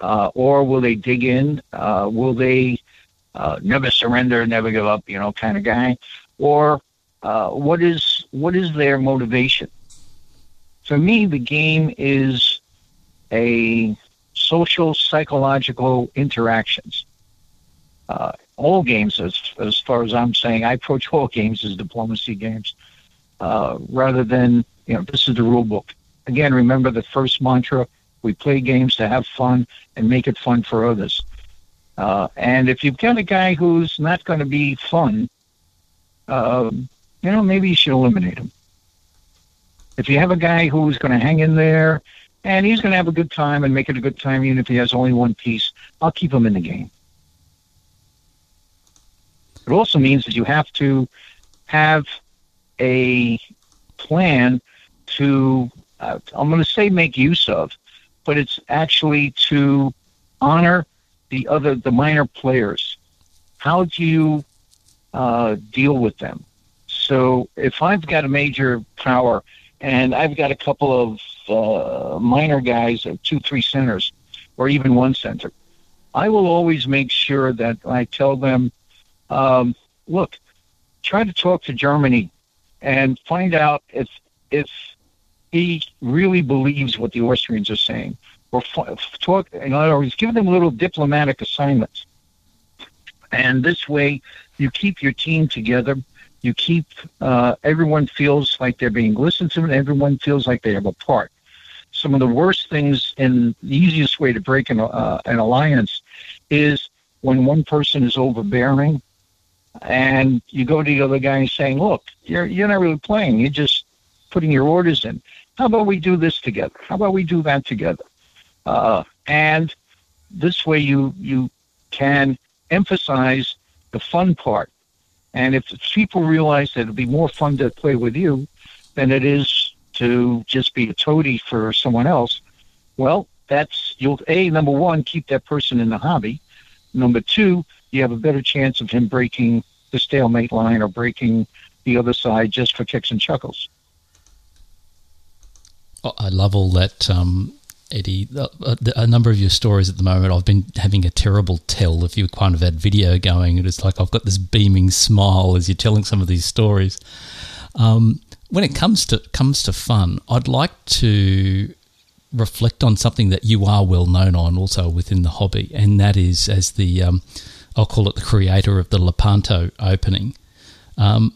Uh, or will they dig in? Uh, will they uh, never surrender, never give up? You know, kind of guy. Or uh, what is what is their motivation? For me, the game is a social psychological interactions. All games, as as far as I'm saying, I approach all games as diplomacy games, uh, rather than you know this is the rule book. Again, remember the first mantra: we play games to have fun and make it fun for others. Uh, and if you've got a guy who's not going to be fun, uh, you know maybe you should eliminate him. If you have a guy who's going to hang in there and he's going to have a good time and make it a good time, even if he has only one piece, I'll keep him in the game. It also means that you have to have a plan to, uh, I'm going to say make use of, but it's actually to honor the other, the minor players. How do you uh, deal with them? So if I've got a major power and I've got a couple of uh, minor guys, or two, three centers, or even one center, I will always make sure that I tell them, um, look, try to talk to Germany and find out if if he really believes what the Austrians are saying, or talk. In other words, give them little diplomatic assignments, and this way you keep your team together. You keep uh, everyone feels like they're being listened to, and everyone feels like they have a part. Some of the worst things, and the easiest way to break an, uh, an alliance, is when one person is overbearing and you go to the other guy and saying, "Look, you're you're not really playing. You're just putting your orders in. How about we do this together? How about we do that together?" Uh, and this way, you you can emphasize the fun part. And if people realize that it'll be more fun to play with you than it is to just be a toady for someone else, well, that's you'll a number one keep that person in the hobby. Number two, you have a better chance of him breaking the stalemate line or breaking the other side just for kicks and chuckles. Oh, I love all that, um, Edi. A, a, number of your stories at the moment, I've been having a terrible tell. If you kind of had video going, it's like I've got this beaming smile as you're telling some of these stories. Um, when it comes to comes to fun, I'd like to reflect on something that you are well known on also within the hobby, and that is as the um, I'll call it the creator of the Lepanto opening. Um,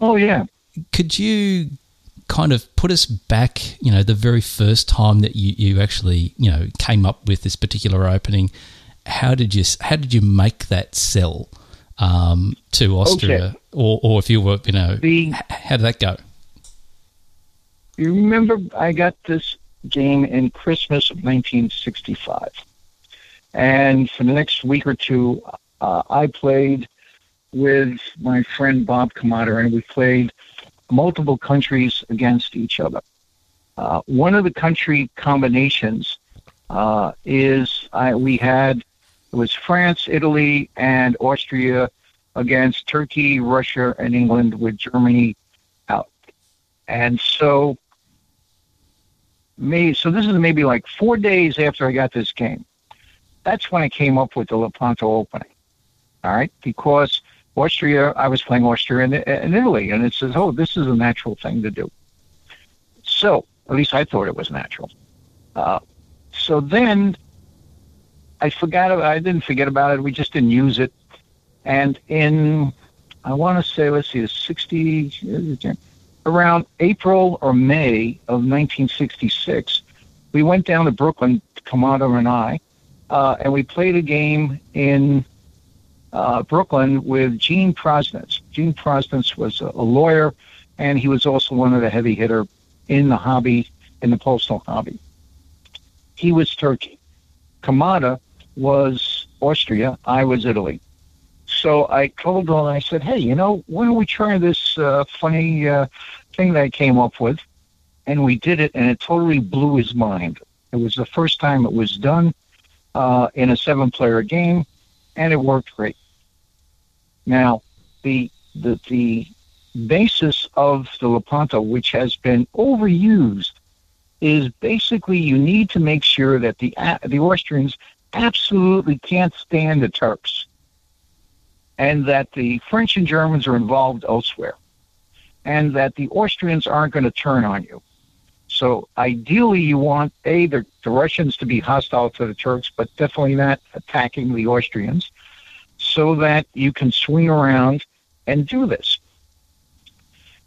oh yeah. Could you kind of put us back, you know, the very first time that you, you actually, you know, came up with this particular opening? How did you how did you make that sell um, to Austria, Okay. or or if you were, you know, The- how did that go? You remember I got this game in Christmas of 1965. And for the next week or two, uh, I played with my friend Bob Kamada, and we played multiple countries against each other. Uh, one of the country combinations uh, is I, we had it was France, Italy, and Austria against Turkey, Russia, and England, with Germany out. And so me so this is maybe like four days after I got this game. That's when I came up with the Lepanto opening. All right, because Austria, I was playing Austria and Italy, and it says, oh, this is a natural thing to do. So at least I thought it was natural. Uh, so then I forgot. I didn't forget about it. We just didn't use it. And in I want to say, let's see, the sixty around April or May of 1966, we went down to Brooklyn, Kamada and I, uh, and we played a game in uh, Brooklyn with Gene Prosnitz. Gene Prosnitz was a, a lawyer, and he was also one of the heavy hitter in the hobby, in the postal hobby. He was Turkey. Kamada was Austria. I was Italy. So I told him, I said, hey, you know, why don't we try this uh, funny uh, thing that I came up with? And we did it, and it totally blew his mind. It was the first time it was done uh, in a seven-player game, and it worked great. Now, the the the basis of the Lepanto, which has been overused, is basically you need to make sure that the the Austrians absolutely can't stand the Turks, and that the French and Germans are involved elsewhere, and that the Austrians aren't going to turn on you. So ideally, you want a the, the Russians to be hostile to the Turks, but definitely not attacking the Austrians, so that you can swing around and do this.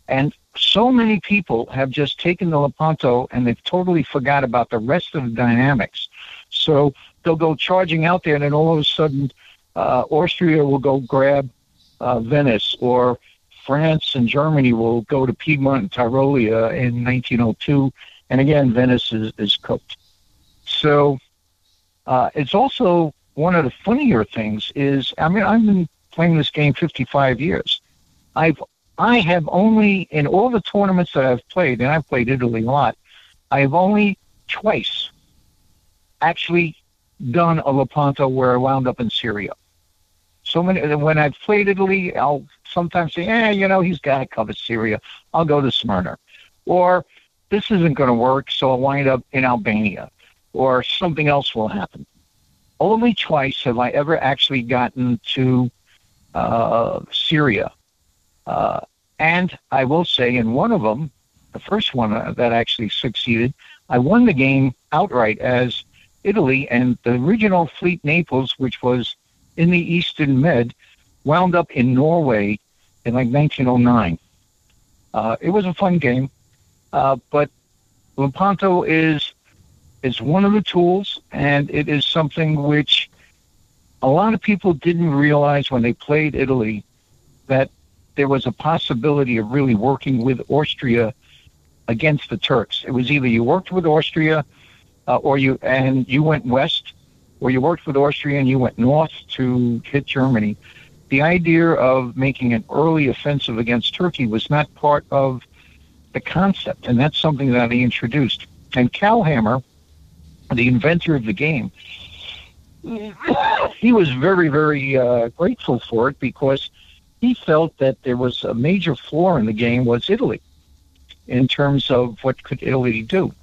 And so many people have just taken the Lepanto and they've totally forgot about the rest of the dynamics. So they'll go charging out there, and then all of a sudden, uh, Austria will go grab uh, Venice, or France and Germany will go to Piedmont and Tyrolia in 1902, and again, Venice is, is cooked. So uh, it's also one of the funnier things is, I mean, I've been playing this game 55 years. I've I have only in all the tournaments that I've played, and I've played Italy a lot. I have only twice actually done a Lepanto where I wound up in Syria. So many when I've played Italy, I'll sometimes say, "Eh, you know, he's got to cover Syria. I'll go to Smyrna," or "This isn't going to work, so I'll wind up in Albania," or something else will happen. Only twice have I ever actually gotten to uh, Syria, uh, and I will say, in one of them, the first one uh, that actually succeeded, I won the game outright as Italy, and the original fleet Naples, which was in the Eastern Med, wound up in Norway in like 1909. Uh, it was a fun game, uh, but Lepanto is is one of the tools, and it is something which a lot of people didn't realize when they played Italy that there was a possibility of really working with Austria against the Turks. It was either you worked with Austria uh, or you and you went west, or you worked with Austria and you went north to hit Germany. The idea of making an early offensive against Turkey was not part of the concept, and that's something that he introduced. And Calhamer, the inventor of the game, (coughs) he was very, very uh, grateful for it because he felt that there was a major flaw in the game was Italy in terms of what could Italy do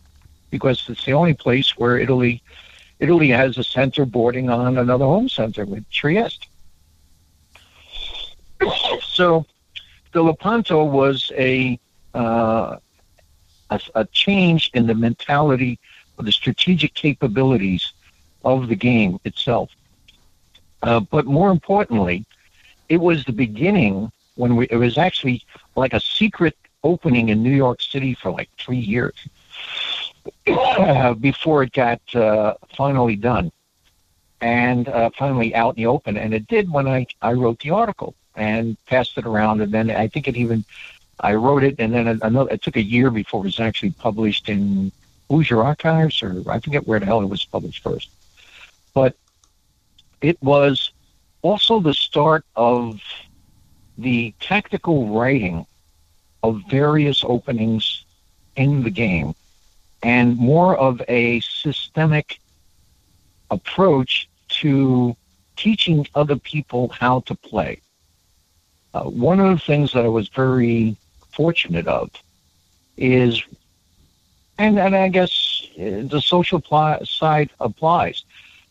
because it's the only place where Italy Italy has a center boarding on another home center with Trieste. so the Lepanto was a, uh, a, a change in the mentality of the strategic capabilities of the game itself. Uh, but more importantly, it was the beginning when we, it was actually like a secret opening in New York City for like three years (coughs) before it got uh, finally done and uh, finally out in the open. And it did when I, I wrote the article and passed it around. And then I think it even, I wrote it and then another, it took a year before it was actually published in Hoosier Archives or I forget where the hell it was published first. But it was also the start of the tactical writing of various openings in the game and more of a systemic approach to teaching other people how to play. Uh, one of the things that I was very fortunate of is, and, and I guess uh, the social pl- side applies.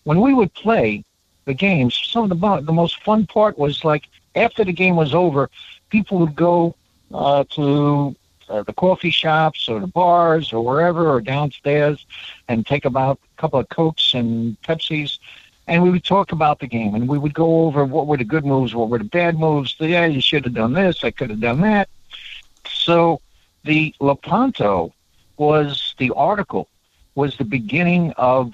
When we would play the games, some of the, the most fun part was like after the game was over, people would go uh, to uh, the coffee shops or the bars or wherever or downstairs and take about a couple of cokes and Pepsis, and we would talk about the game and we would go over what were the good moves, what were the bad moves. Yeah, you should have done this. I could have done that. So the Lepanto was the article was the beginning of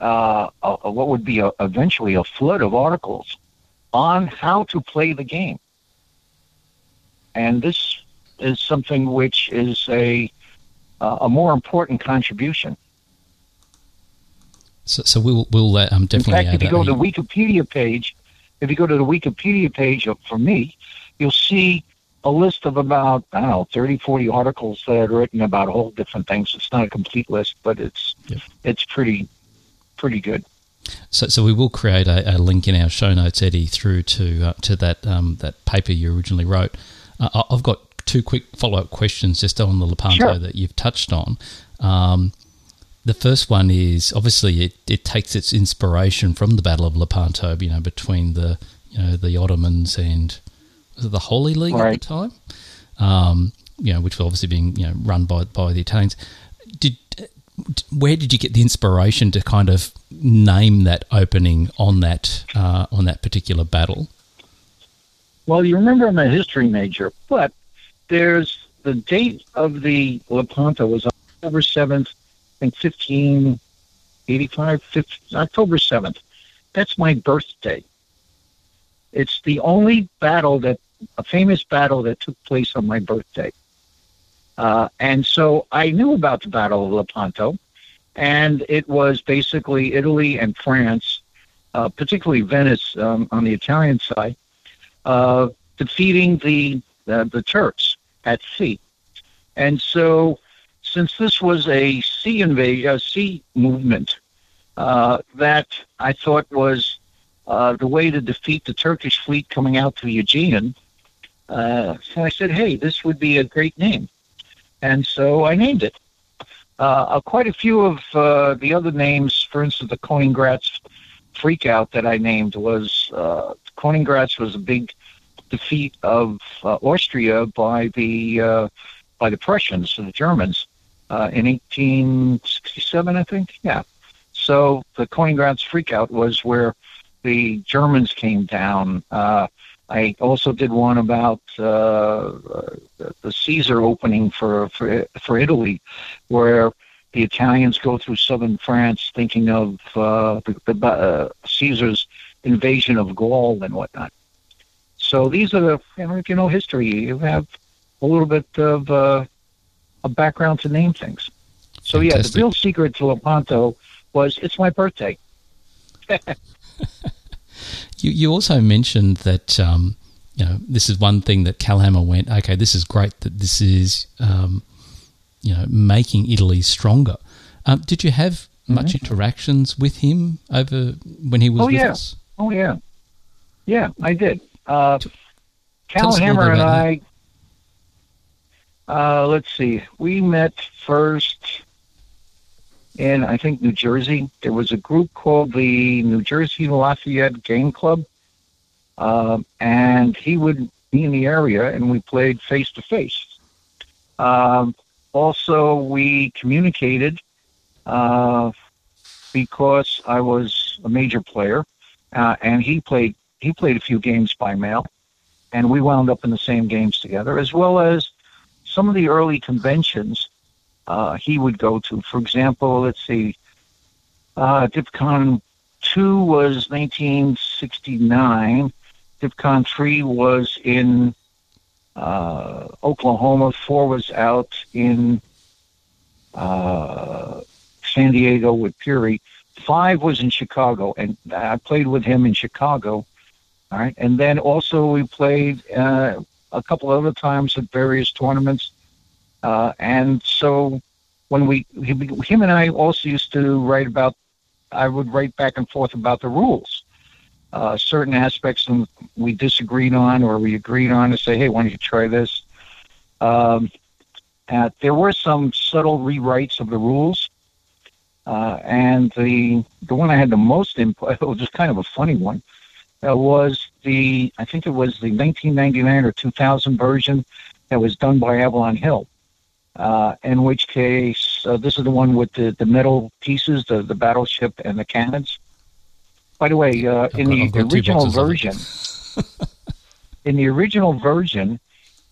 uh, a, what would be a, eventually a flood of articles on how to play the game. And this is something which is a uh, a more important contribution. So, so we'll we'll uh, um, In fact, add if you go to the. Wikipedia page, if you go to the Wikipedia page for me, you'll see a list of about, I don't know, 30, 40 articles that are written about all different things. It's not a complete list, but it's Yep. it's pretty pretty good. So, so we will create a, a link in our show notes, Edi, through to uh, to that um, that paper you originally wrote. Uh, I've got two quick follow up questions just on the Lepanto Sure. that you've touched on. Um, the first one is obviously it, it takes its inspiration from the Battle of Lepanto, you know, between the you know the Ottomans and was it the Holy League at the time, um, you know, which was obviously being you know run by by the Italians. Did where did you get the inspiration to kind of name that opening on that uh, on that particular battle? Well, you remember I'm a history major, but there's the date of the Lepanto was October 7th, I think 1585, 15, October 7th. That's my birthday. It's the only battle that, a famous battle that took place on my birthday. Uh, and so I knew about the Battle of Lepanto, and it was basically Italy and France, uh, particularly Venice um, on the Italian side, uh, defeating the, the the Turks at sea. And so, since this was a sea invasion, a sea movement, uh, that I thought was uh, the way to defeat the Turkish fleet coming out to the Aegean, uh, so I said, "Hey, this would be a great name," and so I named it. Uh, uh, quite a few of uh, the other names, for instance, the Königgrätz freakout that I named was uh, was a big defeat of uh, Austria by the uh, by the Prussians, the Germans, uh, in 1867, I think. Yeah. So the Königgrätz freakout was where the Germans came down. Uh, I also did one about uh, the the Caesar opening for, for for Italy, where the Italians go through southern France, thinking of uh, the, the Caesar's invasion of Gaul and whatnot. So these are the, you know, if you know history, you have a little bit of uh, a background to name things. So yeah, the real secret to Lepanto was it's my birthday. (laughs) You, you also mentioned that um, you know this is one thing that Calhamer went. Okay, this is great that this is um, you know making Italy stronger. Um, did you have much interactions with him over when he was Oh, with yeah. us? Oh yeah, yeah, I did. Uh, Calhamer and I. Uh, let's see. We met first in I think New Jersey. There was a group called the New Jersey Lafayette Game Club, um, and he would be in the area, and we played face to face. Um, Also, we communicated uh, because I was a major player, uh, and he played he played a few games by mail, and we wound up in the same games together, as well as some of the early conventions uh, he would go to. For example, let's see, uh, DipCon two was 1969. DipCon three was in uh, Oklahoma. Four was out in uh, San Diego with Fury. Five was in Chicago, and I played with him in Chicago. All right, and then also we played uh, a couple other times at various tournaments. Uh, and so when we him and I also used to write about. I would write back and forth about the rules. Uh, certain aspects and we disagreed on or we agreed on to say, hey, why don't you try this? Um, uh, there were some subtle rewrites of the rules. Uh, and the the one I had the most input, (laughs) was just kind of a funny one, uh, was the, I think it was the 1999 or 2000 version that was done by Avalon Hill. Uh, in which case, uh, this is the one with the, the metal pieces, the, the battleship and the cannons. By the way, uh, in the two original boxes of it. version, (laughs) in the original version,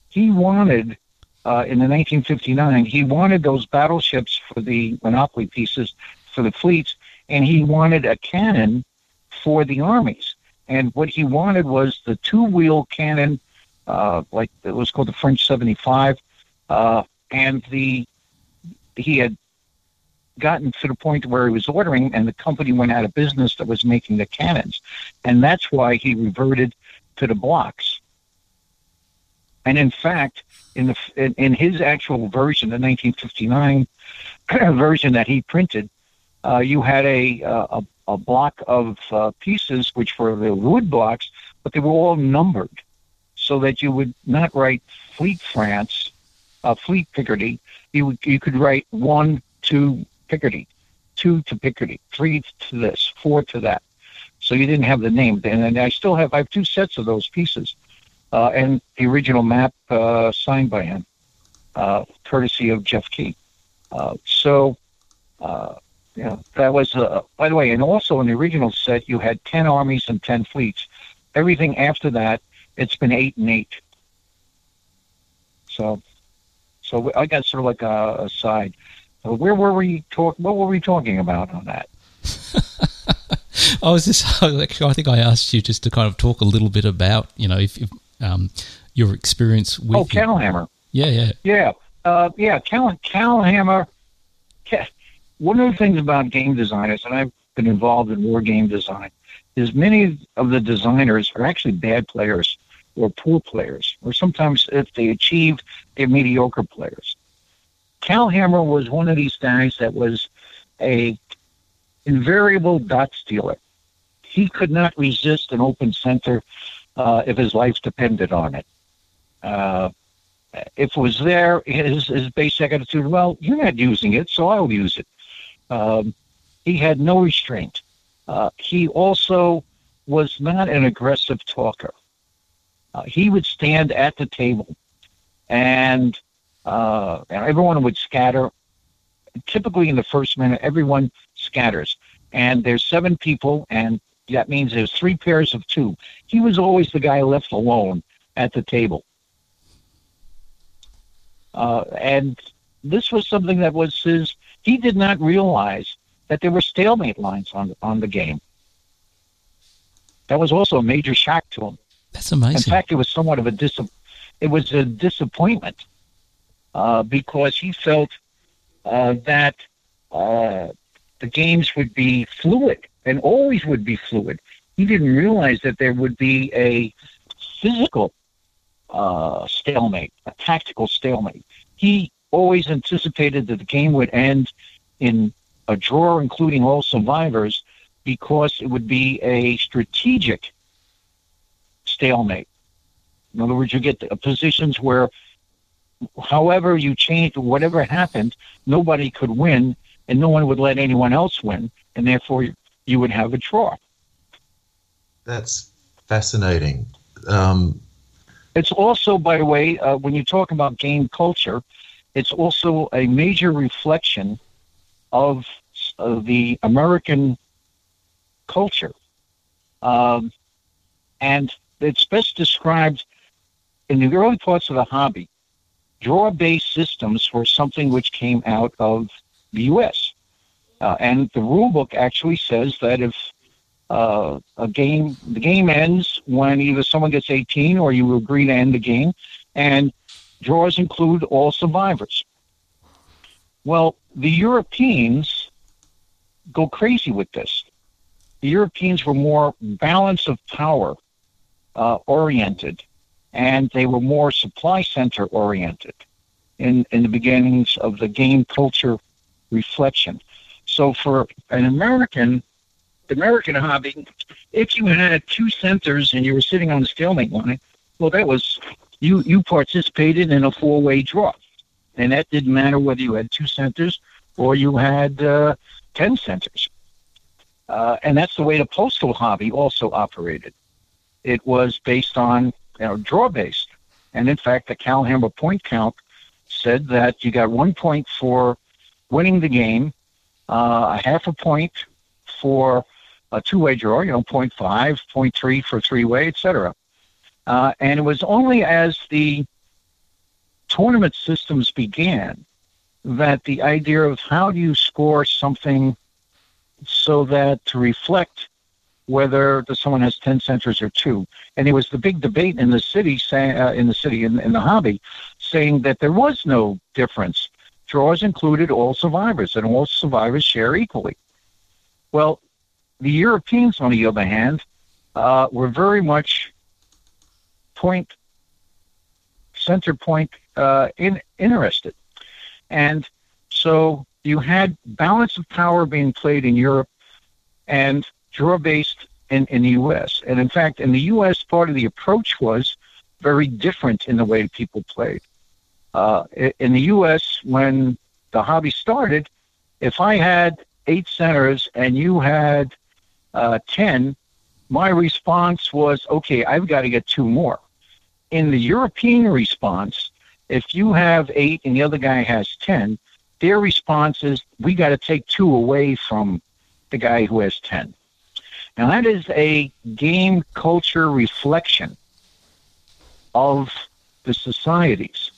he wanted uh, in the 1959, he wanted those battleships for the Monopoly pieces for the fleets, and he wanted a cannon for the armies. And what he wanted was the two-wheel cannon, uh, like it was called the French 75, uh, and the he had gotten to the point where he was ordering, and the company went out of business that was making the cannons, and that's why he reverted to the blocks. And in fact, in the in, in his actual version, the 1959 (clears throat) version that he printed, uh, you had a, uh, a, a block of uh, pieces which were the wood blocks, but they were all numbered, so that you would not write Fleet France, uh, Fleet Picardy. You would, you could write one to Picardy, two to Picardy, three to this, four to that. So you didn't have the name, and, and I still have I have two sets of those pieces, uh, and the original map uh, signed by him, uh, courtesy of Jeff Key. Uh, so, uh, yeah, that was, uh, by the way, and also in the original set, you had 10 armies and 10 fleets. Everything after that, it's been 8 and 8. So, so I got sort of like a, a side. Uh, where were we talk? What were we talking about on that? (laughs) I was just (laughs) actually. I think I asked you just to kind of talk a little bit about you know if, if um, your experience with. Oh, Calhamer. Yeah, yeah, yeah, uh, yeah. Cal Calhamer. One of the things about game designers, and I've been involved in war game design, is many of the designers are actually bad players or poor players, or sometimes if they achieve, they're mediocre players. Calhamer was one of these guys that was a invariable dot stealer. He could not resist an open center uh, if his life depended on it. Uh, if it was there, his, his basic attitude, well, you're not using it, so I'll use it. Um, he had no restraint. Uh, he also was not an aggressive talker. Uh, he would stand at the table and, uh, and everyone would scatter. Typically, in the first minute, everyone scatters. And there's seven people, and that means there's three pairs of two. He was always the guy left alone at the table. Uh, and this was something that was his. He did not realize that there were stalemate lines on on the game. That was also a major shock to him. That's amazing. In fact, it was somewhat of a dis- it was a disappointment uh, because he felt uh, that uh, the games would be fluid and always would be fluid. He didn't realize that there would be a physical uh, stalemate, a tactical stalemate. He always anticipated that the game would end in a draw, including all survivors, because it would be a strategic stalemate. In other words, you get positions where, however you change, whatever happened, nobody could win, and no one would let anyone else win, and therefore you would have a draw. That's fascinating. Um, it's also, by the way, uh, when you talk about game culture, it's also a major reflection of, the American culture. Um, and it's best described in the early parts of the hobby. Draw based systems were something which came out of the U.S. Uh, and the rule book actually says that if uh, a game, the game ends when either someone gets 18 or you agree to end the game, and draws include all survivors. Well, the Europeans go crazy with this. The Europeans were more balance of power uh, oriented, and they were more supply center oriented in, in the beginnings of the game culture reflection. So for an American, American hobby, if you had two centers and you were sitting on the stalemate line, well, that was you. You participated in a four-way draw, and that didn't matter whether you had two centers or you had uh, ten centers. Uh, and that's the way the postal hobby also operated. It was based on you know, draw based, and in fact, the Calhamer point count said that you got one point for winning the game, uh, a half a point for a two-way draw, you know, 0.5, 0.3 for three-way, etc. Uh, and it was only as the tournament systems began that the idea of how do you score something so that to reflect whether the, someone has 10 centers or two. And it was the big debate in the city, say, uh, in the city, in, in the hobby, saying that there was no difference. Draws included all survivors, and all survivors share equally. Well, the Europeans, on the other hand, uh, were very much point, center point uh, in, interested. And so you had balance of power being played in Europe and draw based in, in the U.S. And in fact, in the U.S., part of the approach was very different in the way people played. Uh, in the U.S., when the hobby started, if I had eight centers and you had uh, 10, my response was, okay, I've got to get two more. In the European response, if you have eight and the other guy has 10, their response is, we got to take two away from the guy who has 10. Now, that is a game culture reflection of the societies.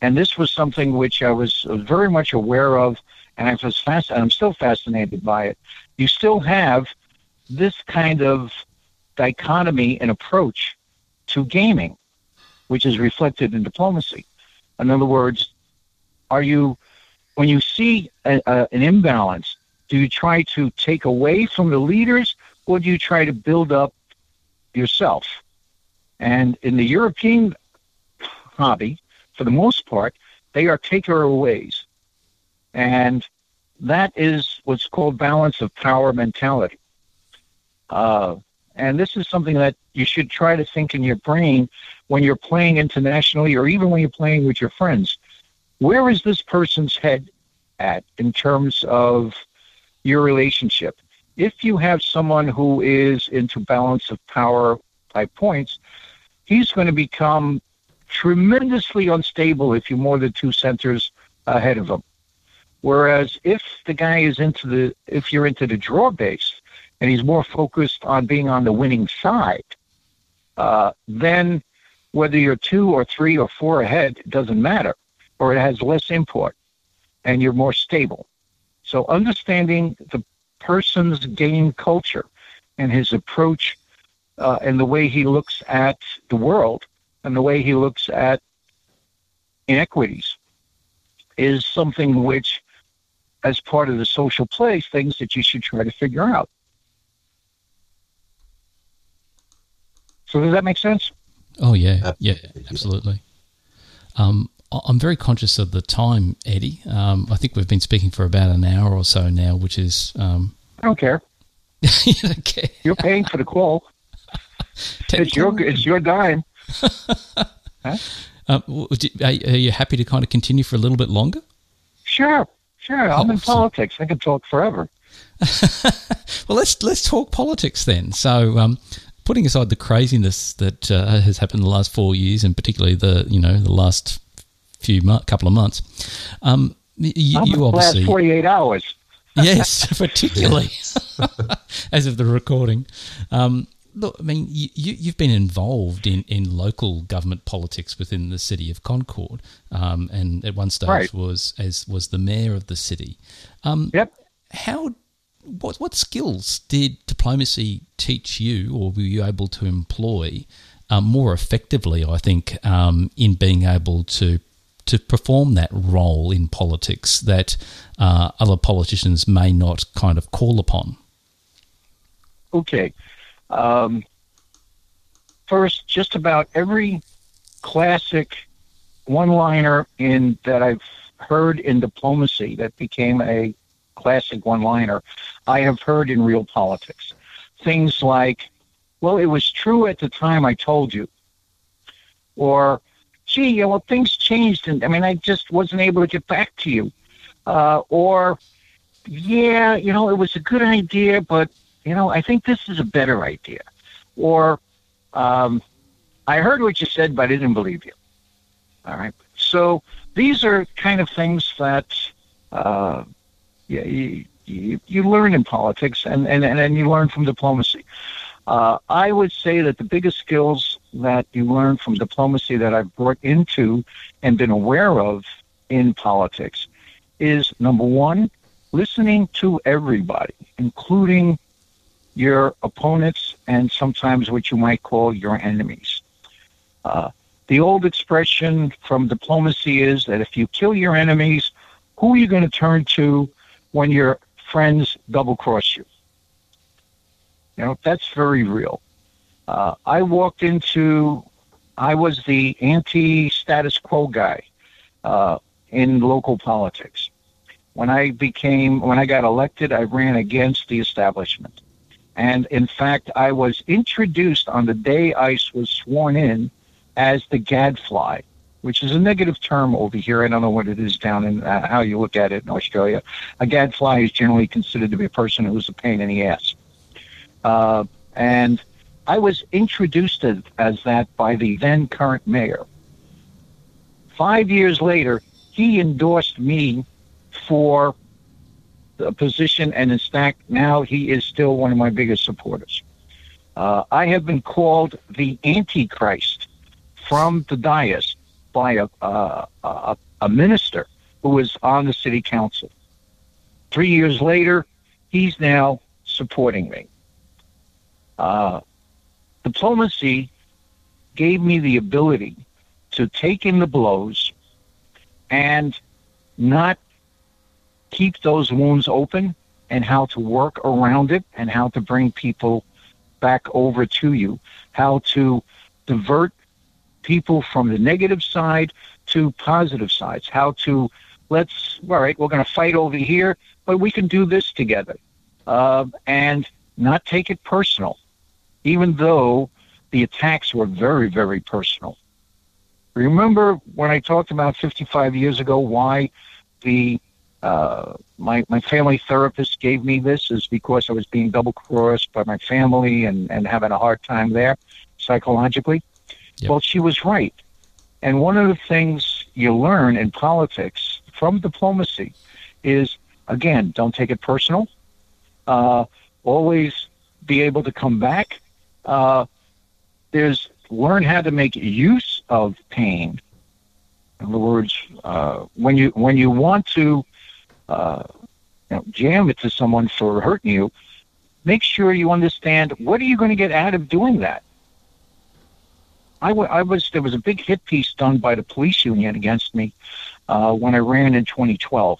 And this was something which I was very much aware of, and I was fast, I'm still fascinated by it. You still have this kind of dichotomy and approach to gaming, which is reflected in diplomacy. In other words, are you, when you see a, a, an imbalance, do you try to take away from the leaders or do you try to build up yourself? And in the European hobby, for the most part, they are takeaways. And that is what's called balance of power mentality. Uh, and this is something that you should try to think in your brain when you're playing internationally or even when you're playing with your friends. Where is this person's head at in terms of your relationship. If you have someone who is into balance of power type points, he's going to become tremendously unstable if you're more than two centers ahead of him. Whereas if the guy is into the, if you're into the draw base and he's more focused on being on the winning side, uh, then whether you're two or three or four ahead, it doesn't matter, or it has less import and you're more stable. So understanding the person's game culture and his approach uh, and the way he looks at the world and the way he looks at inequities is something which, as part of the social play, things that you should try to figure out. So does that make sense? Oh yeah, yeah, absolutely. Um, I'm very conscious of the time, Edi. Um, I think we've been speaking for about an hour or so now, which is. Um, I don't care. (laughs) you don't care. You're paying for the call. (laughs) it's your it's your dime. (laughs) huh? um, are you happy to kind of continue for a little bit longer? Sure, sure. I'm in politics. I can talk forever. well, let's let's talk politics then. So, um, putting aside the craziness that uh, has happened in the last four years, and particularly the you know the last few couple of months. Um, you, you obviously last forty eight hours. (laughs) yes, particularly (laughs) as of the recording. Um, look, I mean, you, you've been involved in, in local government politics within the city of Concord, um, and at one stage right. was as was the mayor of the city. Um, yep. How what what skills did diplomacy teach you, or were you able to employ um, more effectively? I think um, in being able to to perform that role in politics that uh, other politicians may not kind of call upon? Okay. Um, first, just about every classic one-liner in that I've heard in diplomacy that became a classic one-liner, I have heard in real politics. Things like, "Well, it was true at the time I told you," or gee, well, things changed, and I mean, I just wasn't able to get back to you. Uh, or, yeah, you know, it was a good idea, but, you know, I think this is a better idea. Or, um, I heard what you said, but I didn't believe you. All right. So these are kind of things that uh, you, you, you learn in politics and, and, and you learn from diplomacy. Uh, I would say that the biggest skills that you learn from diplomacy that I've brought into and been aware of in politics is number one, listening to everybody, including your opponents and sometimes what you might call your enemies. Uh, the old expression from diplomacy is that if you kill your enemies, who are you going to turn to when your friends double cross you? You know, that's very real. Uh, I walked into, I was the anti status quo guy uh, in local politics. When I became, when I got elected, I ran against the establishment. And in fact, I was introduced on the day I was sworn in as the gadfly, which is a negative term over here. I don't know what it is down in uh, how you look at it in Australia. A gadfly is generally considered to be a person who's a pain in the ass. Uh, and I was introduced as, as that by the then current mayor. Five years later, he endorsed me for the position, and in fact, now he is still one of my biggest supporters. Uh, I have been called the Antichrist from the dais by a, uh, a, a minister who was on the city council. Three years later, he's now supporting me. Uh, diplomacy gave me the ability to take in the blows and not keep those wounds open and how to work around it and how to bring people back over to you, how to divert people from the negative side to positive sides, how to let's, all right, we're going to fight over here, but we can do this together. Uh, and not take it personal, even though the attacks were very, very personal. Remember when I talked about 55 years ago why the uh, my my family therapist gave me this is because I was being double crossed by my family and and having a hard time there psychologically. Yep. Well, she was right. And one of the things you learn in politics from diplomacy is again, don't take it personal. Uh, always be able to come back. Uh, there's learn how to make use of pain. In other words, uh, when you when you want to uh, you know, jam it to someone for hurting you, make sure you understand what are you going to get out of doing that. I, w- I was there was a big hit piece done by the police union against me uh, when I ran in 2012.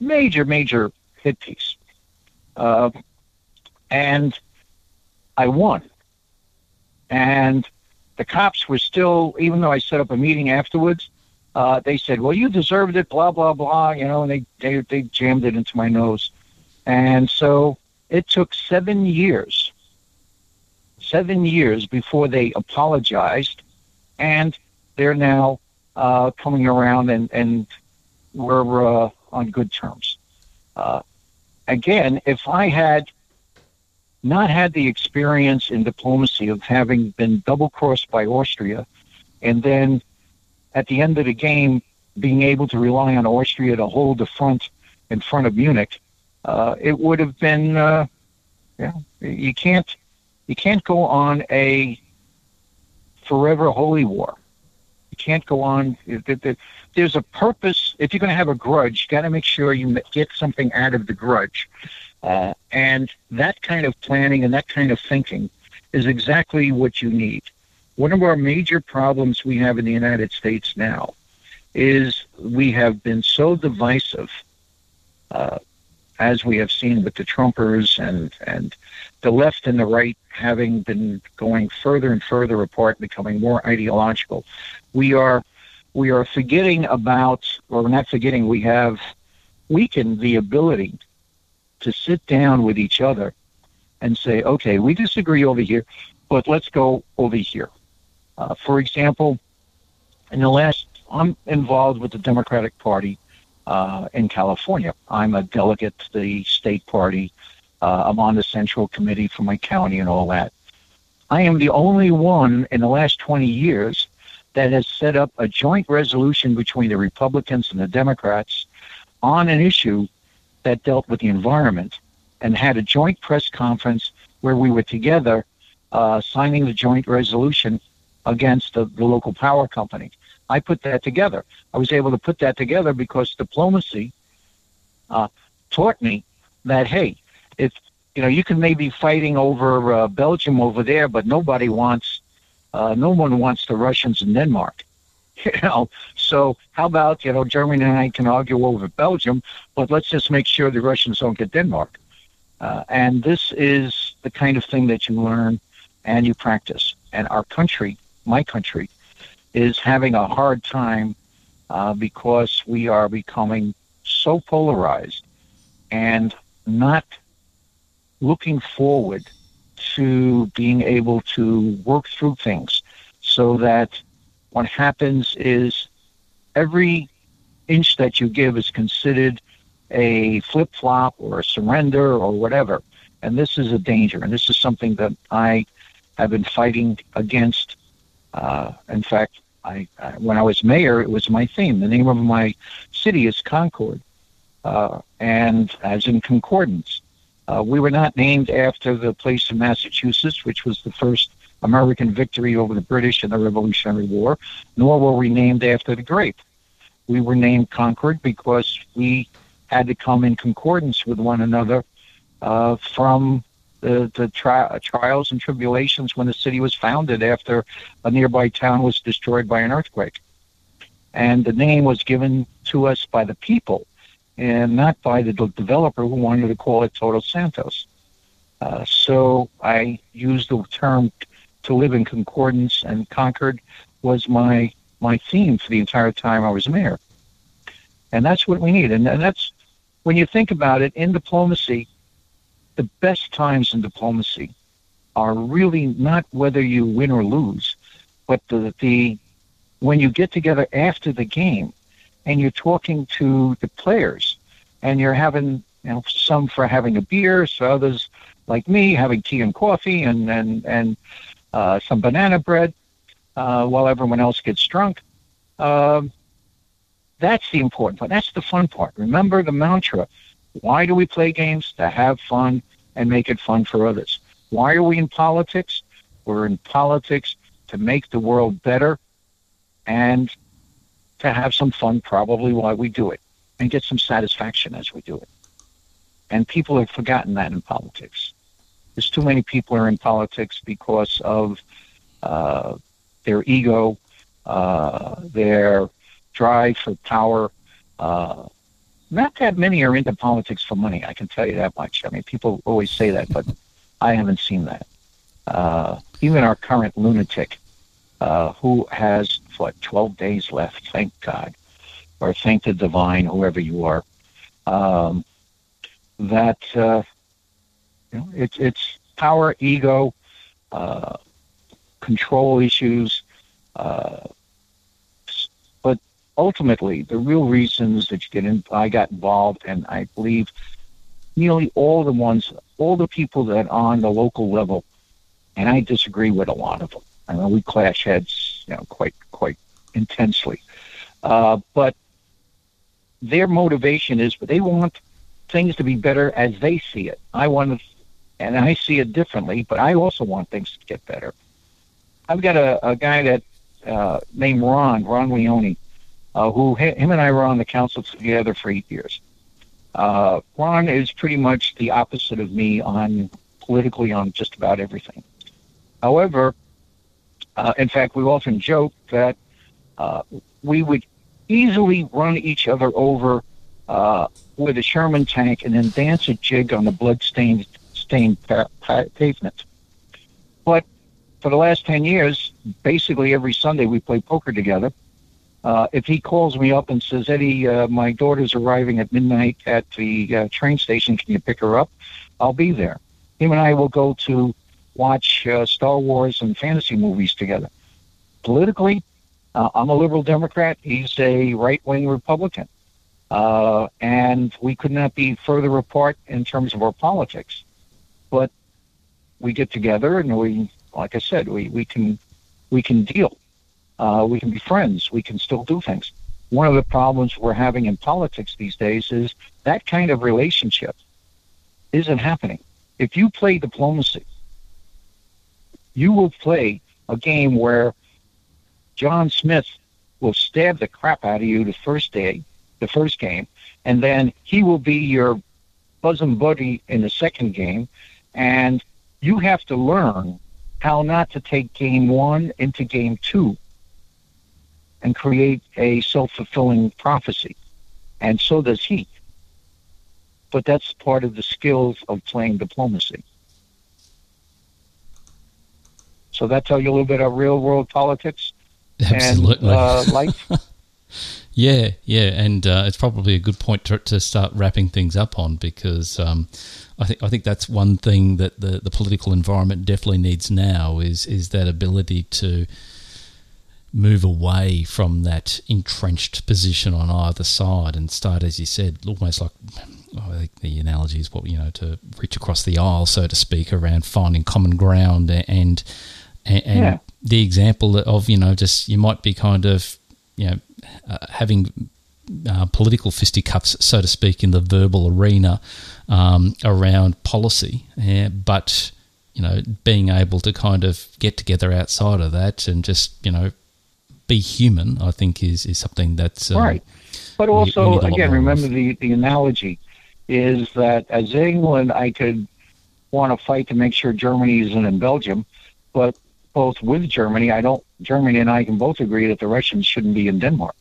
Major, major hit piece, uh, and I won. And the cops were still, even though I set up a meeting afterwards, uh, they said, "Well, you deserved it," blah blah blah, you know, and they they they jammed it into my nose, and so it took seven years, seven years before they apologized, and they're now uh, coming around and and we're uh, on good terms. Uh, again, if I had not had the experience in diplomacy of having been double crossed by Austria and then at the end of the game, being able to rely on Austria to hold the front in front of Munich, uh, it would have been, uh, yeah, you can't, you can't go on a forever holy war. You can't go on. There's a purpose. If you're going to have a grudge, you got to make sure you get something out of the grudge. Uh, and that kind of planning and that kind of thinking is exactly what you need. One of our major problems we have in the United States now is we have been so divisive, uh, as we have seen with the Trumpers and, and the left and the right having been going further and further apart, becoming more ideological. We are we are forgetting about, or not forgetting, we have weakened the ability to sit down with each other and say, okay, we disagree over here, but let's go over here. Uh, for example, in the last, I'm involved with the Democratic Party uh, in California. I'm a delegate to the state party. Uh, I'm on the central committee for my county and all that. I am the only one in the last 20 years that has set up a joint resolution between the Republicans and the Democrats on an issue that dealt with the environment and had a joint press conference where we were together uh, signing the joint resolution against the, the local power company. I put that together. I was able to put that together because diplomacy uh, taught me that hey, if you know you can maybe fighting over uh, Belgium over there, but nobody wants, uh, no one wants the Russians in Denmark. (laughs) You know, so how about you know Germany and I can argue over Belgium, but let's just make sure the Russians don't get Denmark. Uh, and this is the kind of thing that you learn and you practice. And our country, my country, is having a hard time uh, because we are becoming so polarized and not looking forward to being able to work through things so that what happens is every inch that you give is considered a flip flop or a surrender or whatever. And this is a danger. And this is something that I have been fighting against. Uh, in fact, I, I, when I was mayor, it was my theme. The name of my city is Concord, uh, and as in concordance. Uh, we were not named after the place in Massachusetts, which was the first American victory over the British in the Revolutionary War, nor were we named after the grape. We were named Concord because we had to come in concordance with one another uh, from the, the tri- trials and tribulations when the city was founded after a nearby town was destroyed by an earthquake. And the name was given to us by the people and not by the developer who wanted to call it Todos Santos. Uh, so I used the term to live in concordance, and Concord was my my theme for the entire time I was mayor. And that's what we need. And, and that's when you think about it in diplomacy, the best times in diplomacy are really not whether you win or lose, but the, the when you get together after the game and you're talking to the players and you're having you know some for having a beer, so others like me having tea and coffee and and and uh, some banana bread uh, while everyone else gets drunk. Um, that's the important part. That's the fun part. Remember the mantra why do we play games? To have fun and make it fun for others. Why are we in politics? We're in politics to make the world better and to have some fun probably while we do it and get some satisfaction as we do it. And people have forgotten that in politics. There's too many people are in politics because of uh, their ego, uh, their drive for power, uh, not that many are into politics for money. I can tell you that much. I mean, people always say that, but I haven't seen that. Uh, even our current lunatic, uh, who has what 12 days left, thank God, or thank the divine, whoever you are, um, that uh, you know, it's it's power, ego, uh, control issues, uh, ultimately, the real reasons that you get in, I got involved, and I believe nearly all the ones, all the people that are on the local level, and I disagree with a lot of them. I mean, we clash heads, you know, quite quite intensely, uh, but their motivation is, but they want things to be better as they see it. I want to, and I see it differently, but I also want things to get better. I've got a, a guy that uh, named Ron, Ron Leone uh, who him and I were on the council together for eight years. Uh, Ron is pretty much the opposite of me on politically on just about everything. However, uh, in fact, we often joke that uh, we would easily run each other over uh, with a Sherman tank and then dance a jig on the blood-stained stained pa- pa- pavement. But for the last 10 years, basically every Sunday we play poker together uh, if he calls me up and says, Edi, uh, my daughter's arriving at midnight at the uh, train station, can you pick her up? I'll be there. Him and I will go to watch uh, Star Wars and fantasy movies together. Politically, uh, I'm a liberal Democrat. He's a right wing Republican. Uh, and we could not be further apart in terms of our politics. But we get together and we, like I said, we, we can we can deal. Uh, we can be friends. We can still do things. One of the problems we're having in politics these days is that kind of relationship isn't happening. If you play diplomacy, you will play a game where John Smith will stab the crap out of you the first day, the first game, and then he will be your bosom buddy in the second game, and you have to learn how not to take game one into game two and create a self fulfilling prophecy. And so does he. But that's part of the skills of playing diplomacy. So that tell you a little bit of real world politics (laughs) Absolutely. and uh, life. (laughs) Yeah, yeah, and uh, it's probably a good point to, to start wrapping things up on because um, I think I think that's one thing that the, the political environment definitely needs now is is that ability to move away from that entrenched position on either side and start, as you said, almost like oh, I think the analogy is what you know to reach across the aisle, so to speak, around finding common ground and and, and Yeah. the example of you know just you might be kind of you know uh, having uh, political fisticuffs, so to speak, in the verbal arena um, around policy, uh, but you know being able to kind of get together outside of that and just you know be human, I think is is something that's um, right. But we- we also, a lot again, of. remember the, the analogy is that as England, I could want to fight to make sure Germany isn't in Belgium, but both with Germany, I don't. Germany and I can both agree that the Russians shouldn't be in Denmark.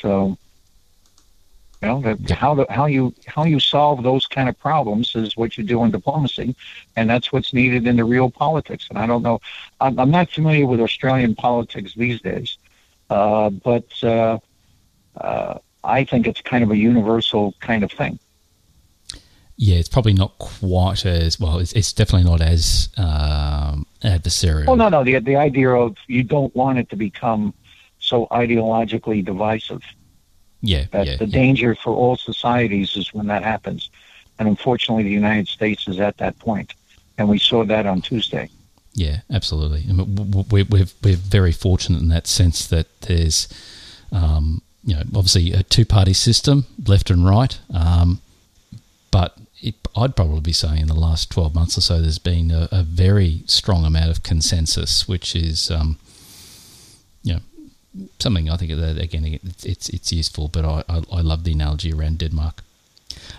So, you know, that how the, how you how you solve those kind of problems is what you do in diplomacy, and that's what's needed in the real politics. And I don't know, I'm, I'm not familiar with Australian politics these days, uh, but uh, uh, I think it's kind of a universal kind of thing. yeah, it's probably not quite as well. It's, it's definitely not as um, adversarial. Well, no, no, the the idea of you don't want it to become so ideologically divisive. Yeah, That's yeah, the yeah. danger for all societies is when that happens. And unfortunately, the United States is at that point. And we saw that on Tuesday. Yeah, absolutely. I mean, we're, we're, we're very fortunate in that sense that there's, um, you know, obviously a two party system, left and right. Um, but it, I'd probably be saying in the last 12 months or so, there's been a, a very strong amount of consensus, which is, um, something I think that, again, it's, it's, it's useful, but I, I, I love the analogy around Denmark.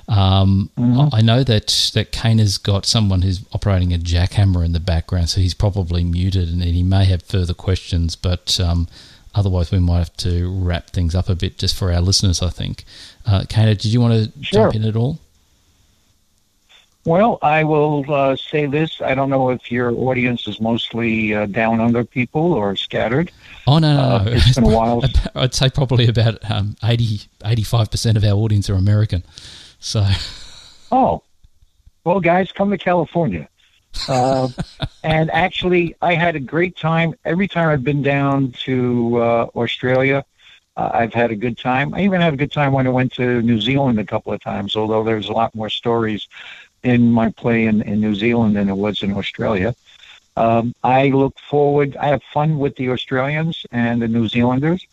Um, I know that that Kane has got someone who's operating a jackhammer in the background, so he's probably muted, and he may have further questions. But um, otherwise, we might have to wrap things up a bit just for our listeners. I think. Uh, Kane, did you want to Sure. jump in at all? Well, I will uh, say this. I don't know if your audience is mostly uh, down under people or scattered. Oh no, no, Uh, no. it's been a while. (laughs) I'd say probably about um, 80, 85 percent of our audience are American. So (laughs) Oh, well, guys, come to California. Uh, (laughs) and actually, I had a great time every time I've been down to uh, Australia. Uh, I've had a good time. I even had a good time when I went to New Zealand a couple of times, although there's a lot more stories in my play in, in New Zealand than it was in Australia. Um, I look forward, I have fun with the Australians and the New Zealanders,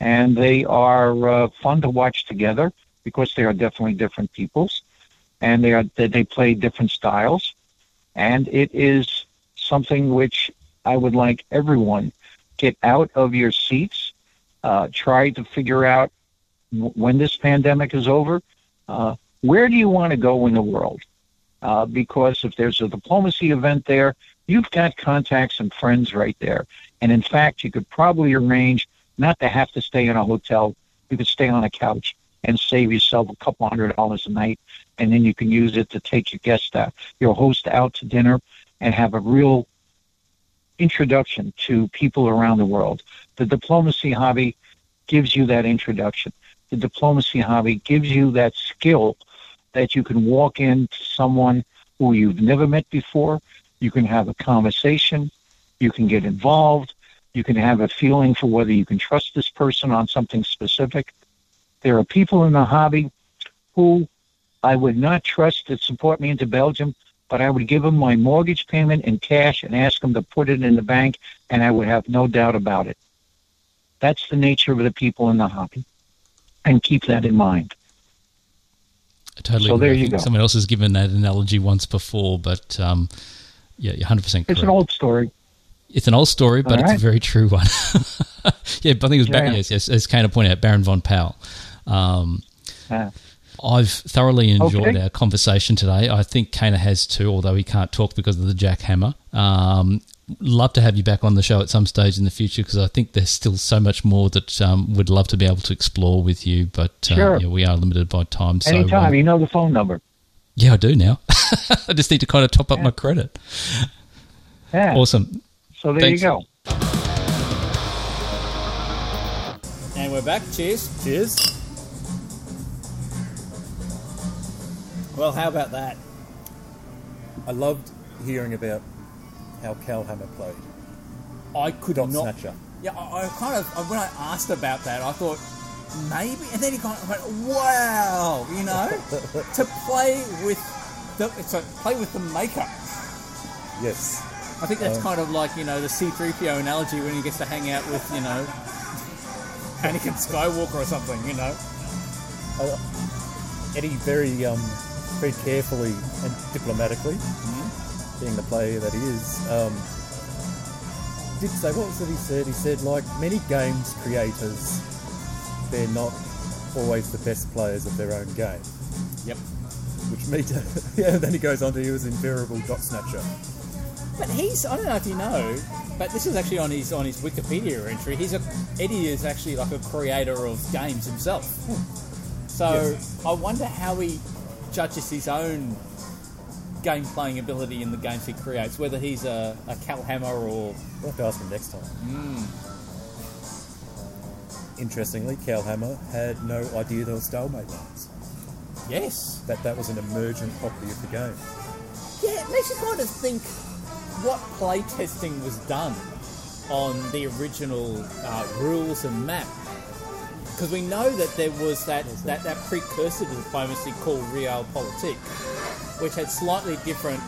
and they are uh, fun to watch together because they are definitely different peoples and they are they play different styles, and it is something which I would like everyone get out of your seats, uh, try to figure out w- when this pandemic is over, uh, where do you want to go in the world? Uh, because if there's a diplomacy event there, you've got contacts and friends right there, and in fact, you could probably arrange not to have to stay in a hotel. You could stay on a couch and save yourself a couple hundred dollars a night and then you can use it to take your guest out, your host out to dinner and have a real introduction to people around the world. The diplomacy hobby gives you that introduction. The diplomacy hobby gives you that skill that you can walk into someone who you've never met before. You can have a conversation. You can get involved. You can have a feeling for whether you can trust this person on something specific. There are people in the hobby who I would not trust to support me into Belgium, but I would give them my mortgage payment in cash and ask them to put it in the bank, and I would have no doubt about it. That's the nature of the people in the hobby, and keep that in mind. I totally. So agree. there you go. Someone else has given that analogy once before, but um, yeah, you're hundred percent correct. It's an old story. It's an old story, but All it's a very true one. (laughs) yeah, but I think it was Baron, Yeah. yes, yes, as Kana pointed out, Baron von Powell. Um, Uh, I've thoroughly enjoyed Okay. our conversation today. I think Kana has too, although he can't talk because of the jackhammer. Um, love to have you back on the show at some stage in the future because I think there's still so much more that um, we'd love to be able to explore with you. But uh, Sure. yeah, we are limited by time. So Anytime. um, you know the phone number. yeah, I do now. (laughs) I just need to kind of top up Yeah. my credit. Yeah. Awesome. So there Thanks. you go. And we're back. Cheers. Cheers. Well, how about that? I loved hearing about how Calhamer played. I could Dot not. Snatcher. Yeah, I, I kind of when I asked about that, I thought maybe, and then he kind of went, "Wow," you know, (laughs) to play with the to play with the maker. Yes. I think that's Um, kind of like you know the C-3PO analogy when he gets to hang out with you know (laughs) Anakin Skywalker or something, you know. Uh, Edi very, um, very carefully and diplomatically, being the player that he is, um, did say what was it he said? He said like many games creators, they're not always the best players of their own game. Yep. Which me too. (laughs) yeah. Then he goes on to he was invariable dot snatcher. But he's I don't know if you know, but this is actually on his on his Wikipedia entry. He's a Edi is actually like a creator of games himself. So I wonder how he judges his own game playing ability in the games he creates, whether he's a, a Calhamer or We'll have to ask him next time. Interestingly, Calhamer had no idea there were stalemate lines. yes. That that was an emergent property of the game. Yeah, it makes you kind of think what playtesting was done on the original uh, rules and map. Because we know that there was that, that, that precursor to diplomacy called Realpolitik, which had slightly different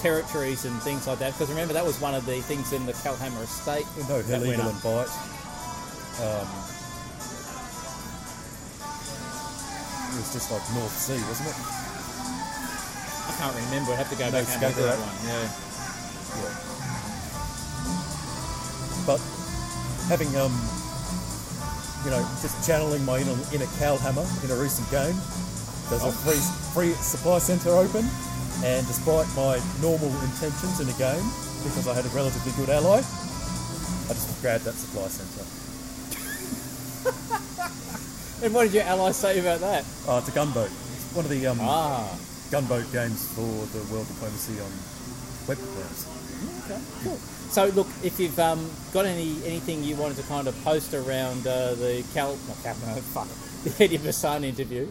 territories and things like that. Because remember, that was one of the things in the Calhamer estate. No, that went up. and bite. Um, it was just like North Sea, wasn't it? I can't remember. I'd have to go No, back and look at that one. Yeah. Yeah. But having um, you know, just channeling my inner, inner Calhamer in a recent game, there's a free free supply centre open, and despite my normal intentions in a game, because I had a relatively good ally, I just grabbed that supply centre. (laughs) And what did your ally say about that? Oh, it's a gunboat. It's one of the um, Ah. gunboat games for the World Diplomacy on web games. Okay, cool. So look, if you've um, got any anything you wanted to kind of post around uh, the Cal, not Cal, (laughs) no, fuck, the Edi Birsan interview,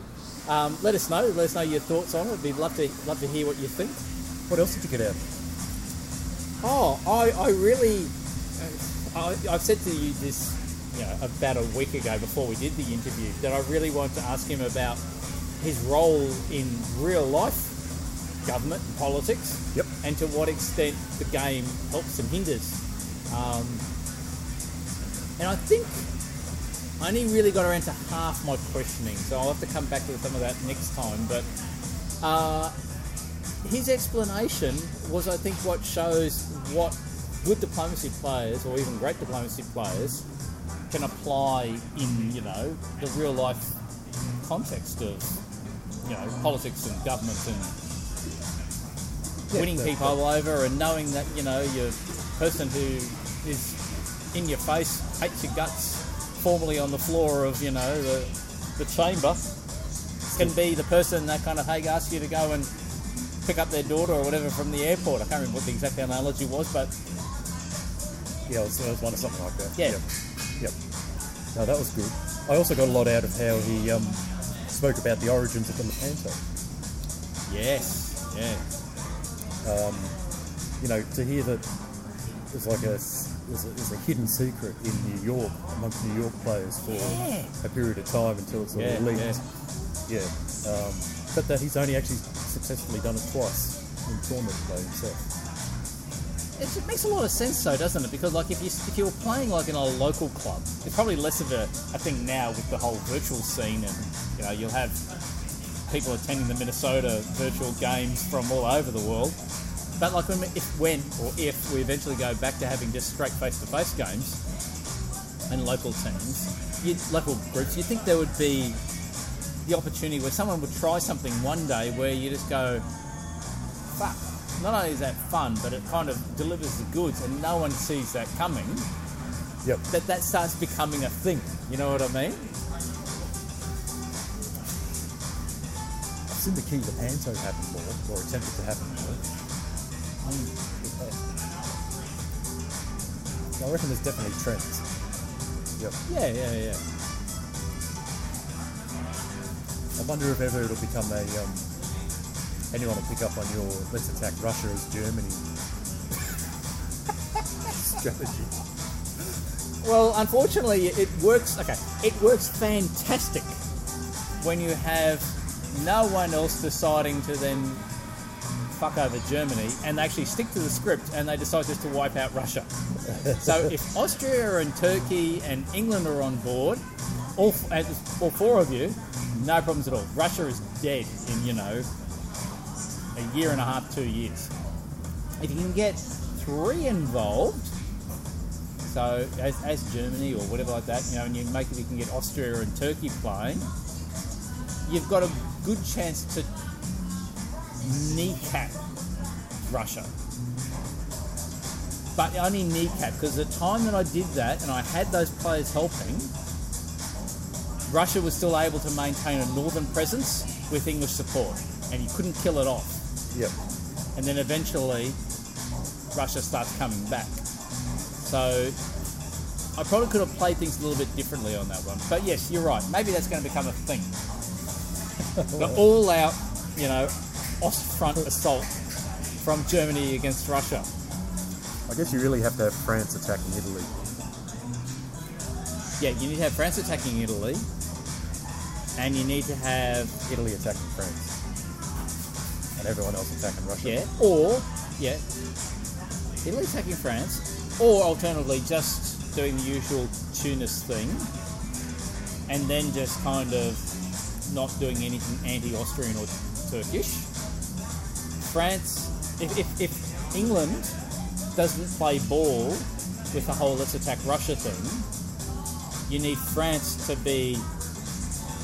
um, let us know. Let us know your thoughts on it. We'd love to love to hear what you think. What else did you get out? Oh, I, I really, I, I've said to you this, you know, about a week ago before we did the interview that I really wanted to ask him about his role in real life government and politics. Yep. And to what extent the game helps and hinders. Um, and I think I only really got around to half my questioning, so I'll have to come back to some of that next time. But uh, his explanation was, I think, what shows what good diplomacy players, or even great diplomacy players, can apply in you know the real life context of you know politics and government and Winning people over and knowing that you know your person who is in your face hates your guts formally on the floor of you know the, the chamber can be the person that kind of hey asks you to go and pick up their daughter or whatever from the airport. I can't remember what the exact analogy was, but Yeah, it was, it was one of something like that. Yeah. Yep. yep. No, that was good. I also got a lot out of how he um, spoke about the origins of the Lepanto. yes, yeah, Um, you know, to hear that there's like a, there's a, there's a hidden secret in New York amongst New York players for Yeah. a period of time until it's sort Yeah, of leaked. yeah. Yeah. Um, but that he's only actually successfully done it twice in tournament play himself. It it makes a lot of sense, though, doesn't it? Because like if you if you're playing like in a local club, it's probably less of a, a thing now with the whole virtual scene, and you know you'll have people attending the Minnesota virtual games from all over the world. But like when, if when or if we eventually go back to having just straight face-to-face games and local teams, you, local groups, you think there would be the opportunity where someone would try something one day where you just go, fuck. Not only is that fun, but it kind of delivers the goods, and no one sees that coming. Yep. That that starts becoming a thing. You know what I mean? I've seen the Key Lepanto happen more, or attempted to happen more. I reckon there's definitely trends. Yep. Yeah, yeah, yeah. I wonder if ever it'll become a um, anyone will pick up on your let's attack Russia as Germany (laughs) strategy. Well, unfortunately, it works. Okay, it works fantastic when you have no one else deciding to then fuck over Germany, and they actually stick to the script and they decide just to wipe out Russia. (laughs) so if Austria and Turkey and England are on board, all all four of you, no problems at all. Russia is dead in you know a year and a half, two years. If you can get three involved, so as, as Germany or whatever like that, you know, and you make it, you can get Austria and Turkey playing, you've got a good chance to kneecap Russia. But only kneecap because the time that I did that and I had those players helping, Russia was still able to maintain a northern presence with English support, and you couldn't kill it off. Yep. And then eventually, Russia starts coming back. So I probably could have played things a little bit differently on that one. But yes, you're right. Maybe that's going to become a thing. The all-out, you know, Ostfront assault from Germany against Russia. I guess you really have to have France attacking Italy. Yeah, you need to have France attacking Italy, and you need to have Italy attacking France. And everyone else attacking Russia. yeah, or yeah, Italy attacking France, or alternatively just doing the usual Tunis thing, and then just kind of not doing anything anti-Austrian or Turkish. France, if, if, if England doesn't play ball with the whole let's attack Russia thing, you need France to be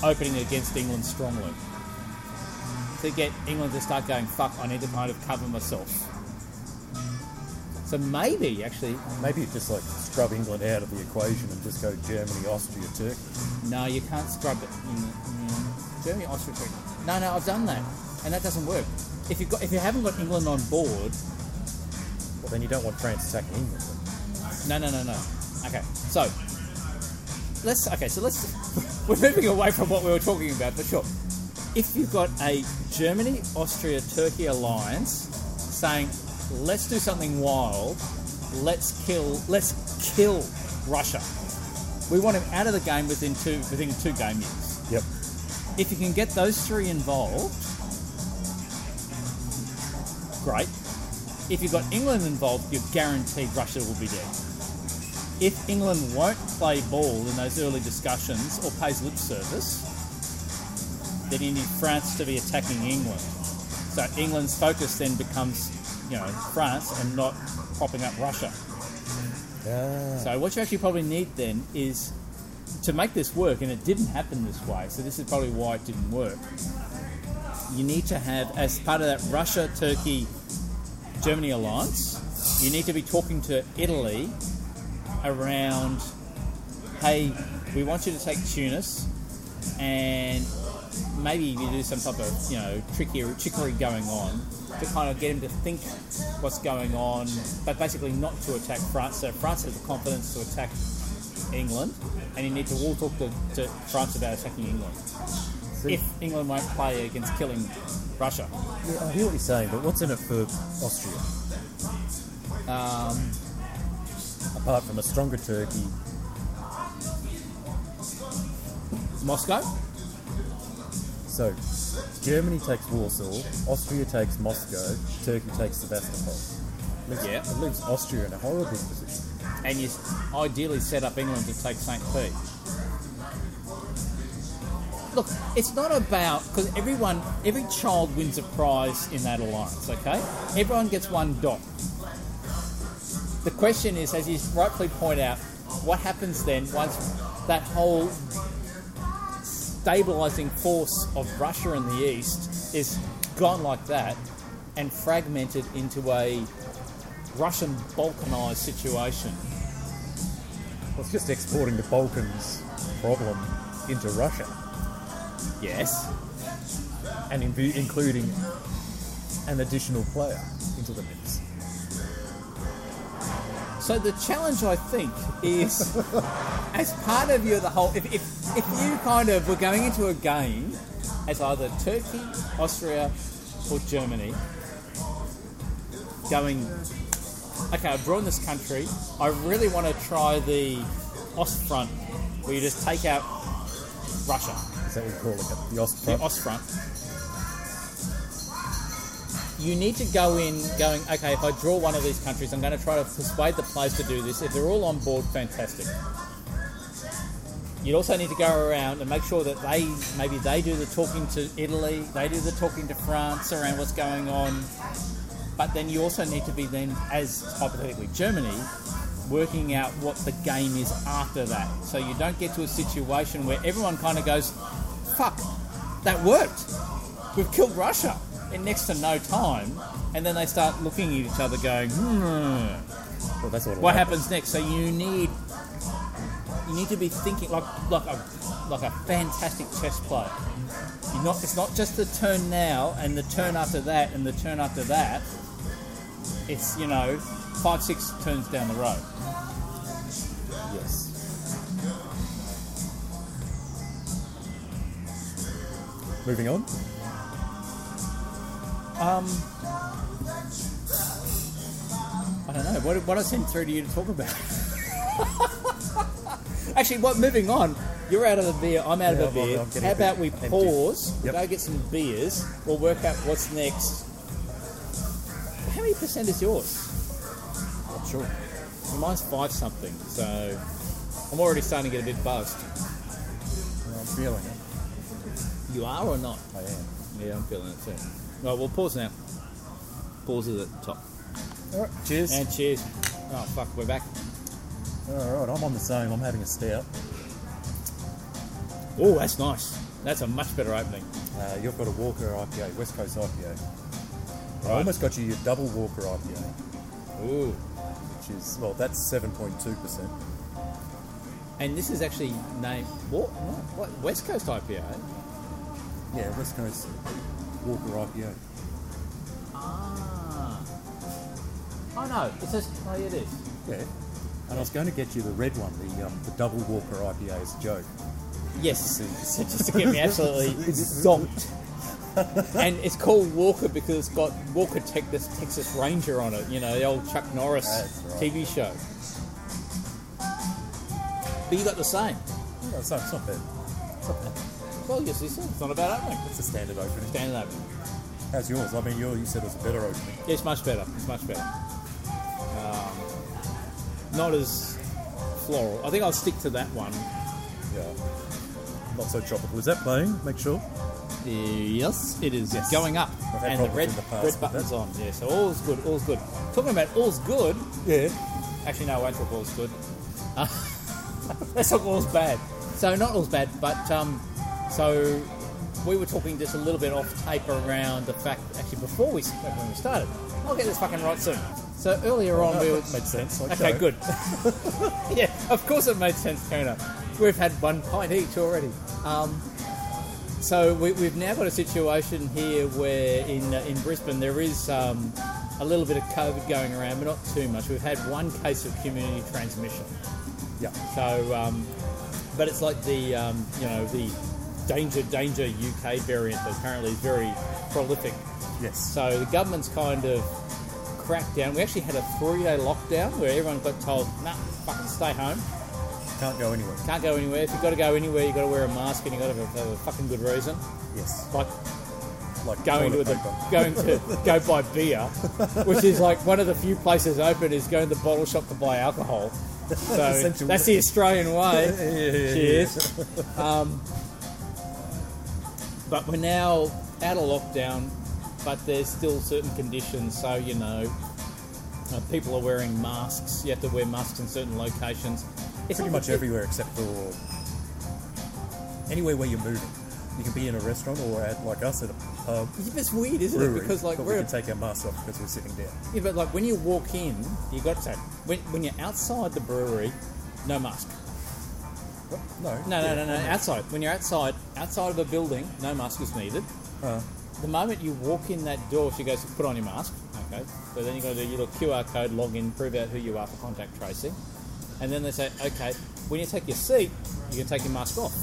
opening against England strongly. To get England to start going, fuck, I need to kind of cover myself. So maybe, actually, Maybe just like scrub England out of the equation and just go Germany, Austria, Turkey. no, you can't scrub it. Mm, mm. Germany, Austria, Turkey. No, no, I've done that, and that doesn't work. If you got, if you haven't got England on board, Well, then you don't want France attacking England. No, no, no, no. Okay, so let's. Okay, so let's. (laughs) We're moving away from what we were talking about, but sure. If you've got a Germany, Austria, Turkey alliance saying, "Let's do something wild. Let's kill. Let's kill Russia. We want him out of the game within two within two game years." Yep. If you can get those three involved, great. If you've got England involved, you're guaranteed Russia will be dead. If England won't play ball in those early discussions or pays lip service, then you need France to be attacking England. So England's focus then becomes, you know, France and not propping up Russia. So what you actually probably need then is to make this work, and it didn't happen this way. So this is probably why it didn't work. You need to have, as part of that Russia, Turkey, Germany alliance, you need to be talking to Italy around, hey, we want you to take Tunis, and maybe you do some type of you know trickery going on to kind of get him to think what's going on, but basically not to attack France. So France has the confidence to attack England, and you need to all talk to, to France about attacking England. If England won't play against killing Russia, Yeah, I hear what you're saying, but what's in it for Austria? um, Apart from a stronger Turkey, Moscow. So Germany takes Warsaw, Austria takes Moscow, Turkey takes Sebastopol. Leaves, Yeah. It leaves Austria in a horrible position. and you ideally set up England to take St. Pete. Look, it's not about because everyone, every child wins a prize in that alliance. Okay, everyone gets one dot. The question is, as you rightfully point out, what happens then once that whole stabilizing force of Russia in the east is gone like that and fragmented into a Russian balkanized situation. Well, it's just exporting the Balkans problem into Russia Yes. and in- including an additional player into the mix. So the challenge, I think, is (laughs) as part of your the whole. If, if, if you kind of were going into a game as either Turkey, Austria, or Germany, going, okay, I've drawn this country. I really want to try the Ostfront, where you just take out Russia, Is that what we call it? The the Ostfront? You need to go in going, okay, if I draw one of these countries, I'm going to try to persuade the players to do this. If they're all on board, fantastic. You'd also need to go around and make sure that they, maybe they do the talking to Italy, they do the talking to France around what's going on. But then you also need to be then, as hypothetically Germany, working out what the game is after that. So you don't get to a situation where everyone kind of goes, fuck, that worked. We've killed Russia in next to no time. And then they start looking at each other going, hmm, Well, that's what. what happens next? So you need you need to be thinking like like a like a fantastic chess player. You're not it's not just the turn now and the turn after that and the turn after that. It's you know five six turns down the road. Yes. Moving on. Um, I don't know. What, what I sent through to you to talk about? (laughs) Actually, what? Moving on. You're out of the beer. I'm out Yeah, of a I'm- beer. How about we pause? Yep. go get some beers. We'll work out what's next. How many percent is yours? Not sure. Well, mine's five something. So I'm already starting to get a bit buzzed. Well, I'm feeling it. You are or not? I am. Yeah, I'm feeling it too. Right, we'll pause now. Pause is at the top. All right. Cheers. And cheers. Oh fuck, we're back. All right. I'm on the same. I'm having a stout. Oh, that's nice. That's a much better opening. Uh, you've got a Walker IPA, West Coast IPA. I almost got you your double Walker IPA, Ooh. which is well, that's seven point two percent. And this is actually named what? What? West Coast IPA. Yeah, West Coast Walker IPA. Ah. Oh no, it says. Oh, yeah, it is. Yeah. And I was going to get you the red one, the um, the double Walker IPA as a joke. Yes, (laughs) just to get me absolutely (laughs) zonked. (laughs) and it's called Walker because it's got Walker Texas, Texas Ranger on it. You know, the old Chuck Norris right. TV show. But you got the same. No, it's not, it's not bad. It's not bad. Well, yes, it's it's not a bad opening. It's a standard opening. Standard opening. How's yours? I mean, you you said it was a better opening. Yeah, it's much better. It's much better. Um, not as floral. I think I'll stick to that one. Yeah. Not so tropical. Is that playing? Make sure. Yes, it is Yes. going up, and the red the red button's on. Yeah, so all's good. All's good. Talking about all's good. Yeah. Actually, no, I won't talk all's good. (laughs) Uh, let's talk all's bad. So not all's bad, but um, so we were talking just a little bit off tape around the fact. Actually, before we when we started, I'll get this fucking right soon. So earlier on, we were (laughs) Made sense. Okay, Okay, good. (laughs) yeah, of course it made sense, Kona. We've had one pint each already. Um, so we, we've now got a situation here where in uh, in Brisbane there is um, a little bit of COVID going around, but not too much. We've had one case of community transmission. Yeah. So, um, but it's like the um, you know the danger danger UK variant that apparently is very prolific. Yes. So the government's kind of cracked down. We actually had a three-day lockdown where everyone got told, "Nah, fucking stay home. Can't go anywhere. Can't go anywhere. If you've got to go anywhere, you've got to wear a mask and you've got to have a, have a fucking good reason." Yes. Like Like going to the, (laughs) going to go (laughs) buy beer, which is like one of the few places open is going to the bottle shop to buy alcohol. (laughs) So that's the Australian way. Yeah, yeah, yeah, Cheers. Um, but we're now out of lockdown, but there's still certain conditions. So you know, uh, people are wearing masks. You have to wear masks in certain locations. It's Pretty much everywhere except for anywhere where you're moving. you can be in a restaurant or at like us at a pub. It's weird, isn't brewery, it? Because like but we're we can take our masks off because we're sitting down. yeah, but like when you walk in, you got to when when you're outside the brewery, no mask. What? No. No, no, no, no. Outside. When you're outside, outside of a building, no mask is needed. Uh, The moment you walk in that door, she goes, put on your mask. Okay. So then you got to do your little QR code, log in, prove out who you are for contact tracing. And then they say, okay, when you take your seat, you can take your mask off.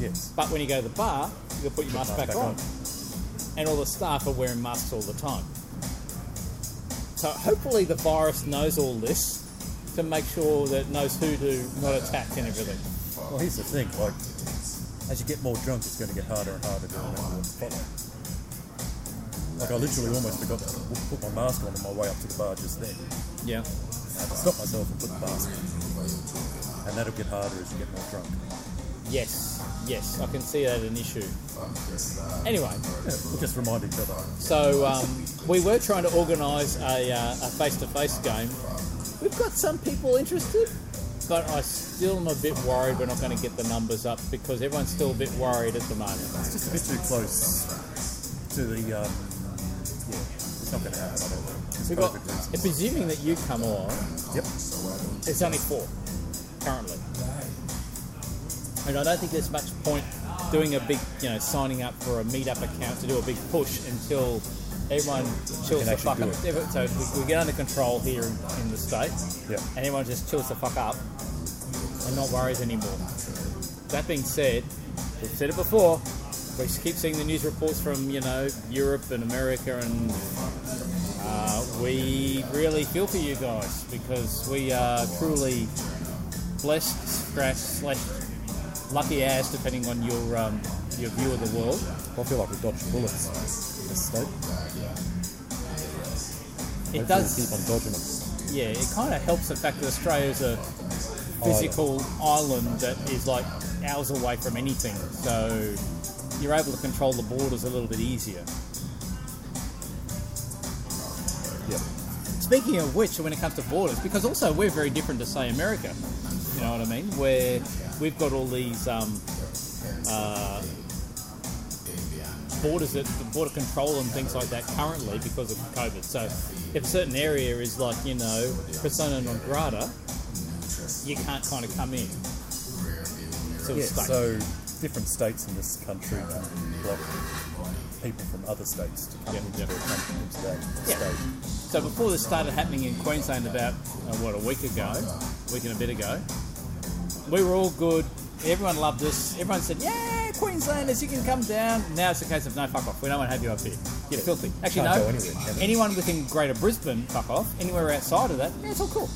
yes. But when you go to the bar, you can put your mask back, back on. on. And all the staff are wearing masks all the time. So hopefully the virus knows all this to make sure that it knows who to not attack and everything. Well, here's the thing. Like, as you get more drunk, it's going to get harder and harder to remember what to follow. Like, I literally almost forgot to put my mask on on my way up to the bar just then. Yeah. I had to stop myself and put the mask on. And that'll get harder as you get more drunk. Yes. Yes. I can see that an issue. Anyway, Yeah, we'll just remind each other. so um, we were trying to organise a, uh, a face-to-face game. We've got some people interested, but I still am a bit worried we're not going to get the numbers up because everyone's still a bit worried at the moment. It's just a bit too close to the. Um, yeah, it's not going to happen. I don't think. It's We've got, COVID presuming that you come along, Yep. it's only four currently. And I don't think there's much point doing a big, you know, signing up for a meetup account to do a big push until everyone chills the fuck up. So we, we get under control here in, in the state, Yep. and everyone just chills the fuck up and not worries anymore. That being said, we've said it before. We keep seeing the news reports from you know Europe and America, and uh, we really feel for you guys because we are truly blessed, scratch, slash lucky ass, depending on your um, your view of the world. I feel like we dodged bullets this state. It Hopefully does. keep on dodging them. Yeah, it kind of helps the fact that Australia's a physical island that is like hours away from anything, so you're able to control the borders a little bit easier. Yeah. Speaking of which, when it comes to borders, because also we're very different to say America, you know what I mean? Where we've got all these um, uh, borders that border control and things like that currently because of COVID. So if a certain area is like you know persona non grata, you can't kind of come in. Of Yeah, so different states in this country can block people from other states to come Yeah, into their country into that Yeah. state. So before this started happening in Queensland about uh, what a week ago, a week and a bit ago, we were all good. Everyone loved us. Everyone said, "Yeah, Queenslanders, you can come down." Now it's a case of no, fuck off. We don't want to have you up here. You're filthy. Actually, Can't no. go anywhere, can? Anyone within Greater Brisbane, fuck off. Anywhere outside of that, yeah, it's all cool.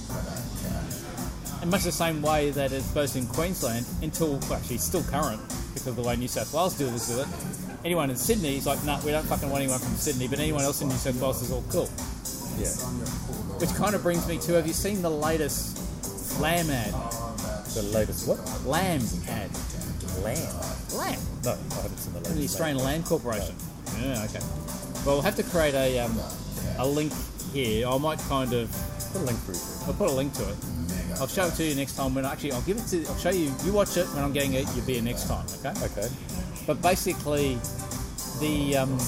In much the same way that it's both in Queensland until well, actually it's still current because of the way New South Wales deals with it. Anyone in Sydney is like, nah, we don't fucking want anyone from Sydney, but anyone else in New South Wales is all cool. Yeah. Which kind of brings me to have you seen the latest lamb ad? The latest what? Lamb ad. Lamb. Lamb. No, I haven't seen the latest. The Australian lamb. Land Corporation. Yeah, okay. Well, we'll have to create a, um, a link here. I might kind of. Put a link through. I'll put a link to it. I'll show it to you next time when actually I'll give it to. I'll show you. You watch it when I'm getting it. You'll be here next time. Okay. Okay. But basically, the um,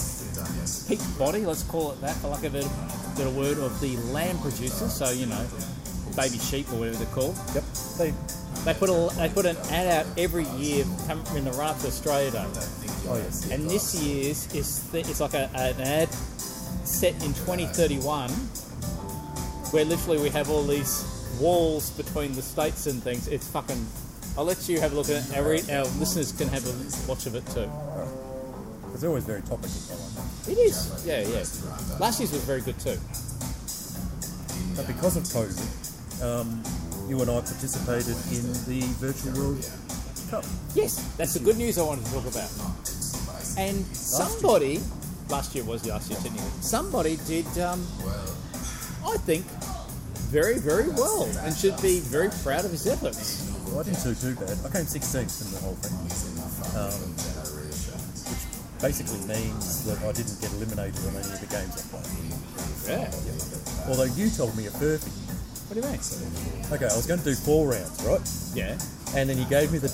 peak body, let's call it that, for lack of a better word, of the lamb producers. So you know, baby sheep or whatever they're called. Yep. They. They put a they put an ad out every year in the run up to Australia Day, Oh yes. and this year's is th- it's like a, an ad set in 2031, where literally we have all these walls between the states and things. It's fucking. I'll let you have a look at it. Our, re- our listeners can have a watch of it too. It's always very topical. I like that. It is, yeah, yeah. Last year's was very good too. But because of COVID, um, you and I participated in the virtual World Cup. Yes, that's the good news I wanted to talk about. And somebody, last year was the last year technically, somebody did, um, I think, very, very well and should be very proud of his efforts. Well, I didn't do too bad. I came 16th in the whole thing, um, which basically means that I didn't get eliminated on any of the games I played. Yeah. Although you told me a perfect. What do you mean? Okay, I was going to do four rounds, right? Yeah. And then you gave me the.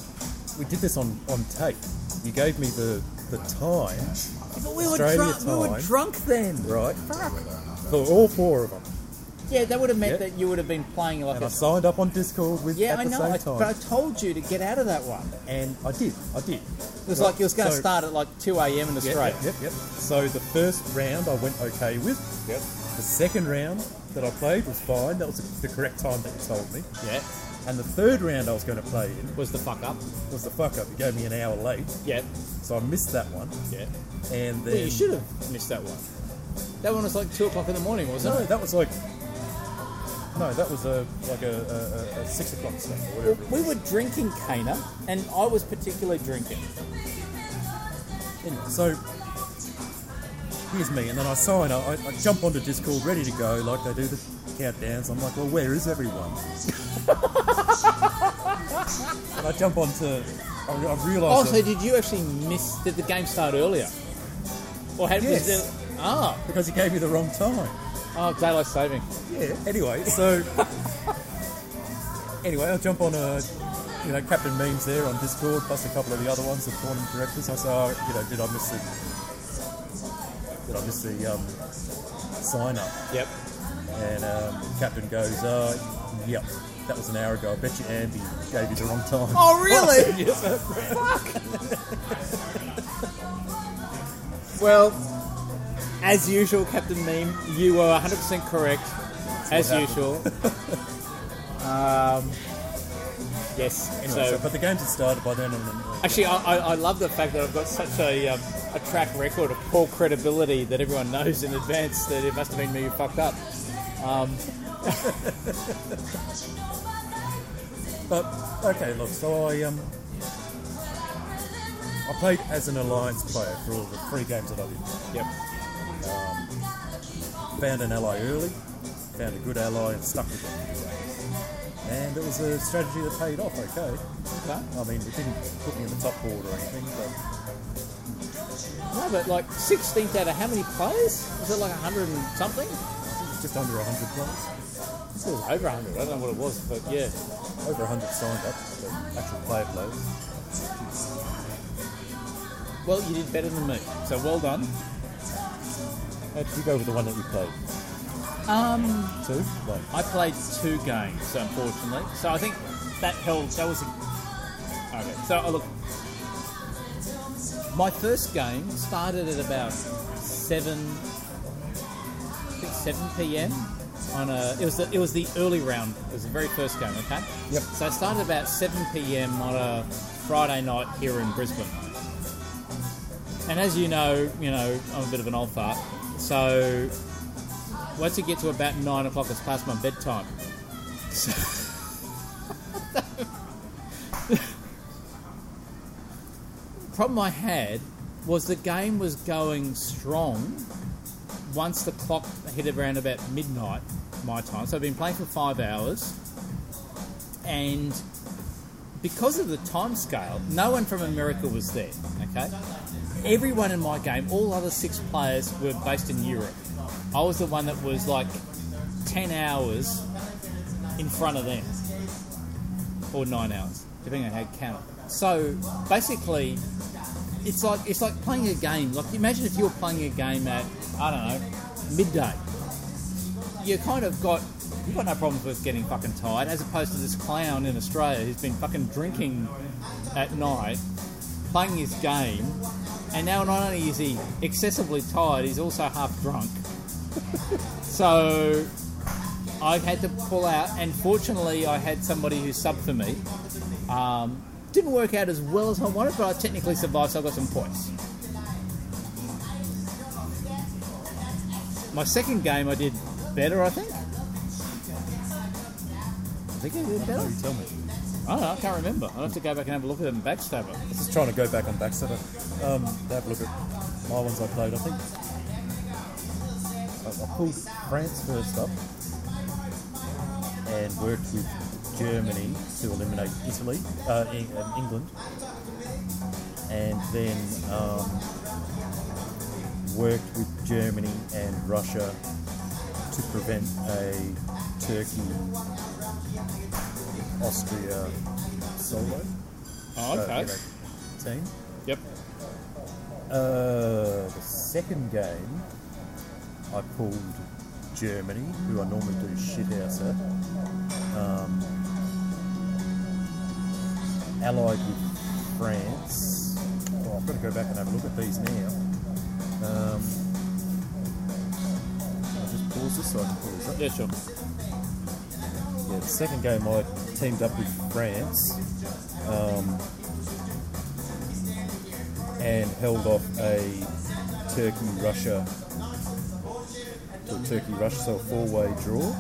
We did this on, on tape. you gave me the the time, But we were, Australia drunk, we were time. drunk then. right? For all four of them. Yeah, that would have meant Yeah. that you would have been playing like And I a. signed up on Discord with Yeah, at I the know. same I, time. but I told you to get out of that one. and I did. I did. It was like it was going to So- start at like 2 a.m. in Australia. yep, yep, yep. So the first round I went okay with. Yep. The second round that I played was fine. That was the correct time that you told me. Yeah. And the third round I was going to play in Was the fuck up. was the fuck up. You gave me an hour late, Yeah. so I missed that one. Yeah. And then Well, you should have missed that one. That one was like 2 o'clock in the morning, wasn't No, it? that was like no, that was a like a, a, a, a six o'clock stuff Well, we were drinking Cana, and I was particularly drinking. Anyway, so here's me, and then I sign. I, I jump onto Discord, ready to go, like they do the countdowns. I'm like, well, where is everyone? and I jump onto. I, I Oh, realise so did you actually miss? Did the game start earlier? Or had Yes. was there, ah because he gave me the wrong time. oh daylight saving. Yeah. Anyway, so (laughs) anyway, I jump on a you know Captain Memes there on Discord, plus a couple of the other ones, the tournament directors. I say, oh, you know, did I miss the did I miss the um, sign up? Yep. And um, Captain goes, uh, yep, that was an hour ago. I bet you Andy gave you the wrong time. Oh really? (laughs) yes. well, as usual, Captain Meme, you were 100% correct. As what usual. (laughs) um, yes. Anyway, so, so, but the games had started by then, and then Actually, I, I, I love the fact that I've got such a, um, a track record of poor credibility that everyone knows in advance that it must have been me who fucked up. Um, (laughs) But okay, look. So I um, I played as an alliance player for all the three games that I did. yep. Found an ally early, found a good ally, and stuck with them. And it was a strategy that paid off. Okay. Okay. I mean, it didn't put me in the top board or anything, but No, but like 16th out of how many players? Was it like 100 and something? just under 100 players. It was over 100. I don't know what it was, but yeah. Over 100 signed up, actual player players. Well, you did better than me, so well done. How did you go with the one that you played? Um, Two? Like, I played two games, unfortunately. So I think that held. That was a. Okay, so uh, look. My first game started at about seven. I think seven p.m. on a. It was the, it was the early round. It was the very first game. Okay. Yep. So I started about seven p.m. on a Friday night here in Brisbane. And as you know, you know I'm a bit of an old fart. So once you get to about nine o'clock, it's past my bedtime. So problem I had was the game was going strong once the clock hit around about midnight my time. So I've been playing for five hours, and because of the time scale, no one from America was there. Okay, everyone in my game, all other six players were based in Europe. I was the one that was like ten hours in front of them, or nine hours, depending on how you count it. So basically, it's like it's like playing a game. Like imagine if you were playing a game at I don't know midday. You kind of got you've got no problems with getting fucking tired, as opposed to this clown in Australia who's been fucking drinking at night, playing his game, and now not only is he excessively tired, he's also half drunk. So I had to pull out, and fortunately, I had somebody who subbed for me. Um, didn't work out as well as I wanted, but I technically survived, so I got some points. My second game, I did better, I think. I think I did better. you tell me. I don't know, I can't remember. I'll have to go back and have a look at it Backstabbr. Just trying to go back on Backstabbr. Um, have a look at my ones I played. I think I pulled France first up and worked with Germany to eliminate Italy, uh, um, England, and then um, worked with Germany and Russia to prevent a Turkey Austria solo Oh, okay. you know, team. Yep. Uh, the second game, I pulled Germany, who I normally do shit at. Um, allied with France. Oh, I've got to go back and have a look at these now. Um, I'll just pause this so I can pull this up. Yeah, sure. Yeah, the second game I teamed up with France um, and held off a Turkey Russia to a Turkey Russia, so a four way draw.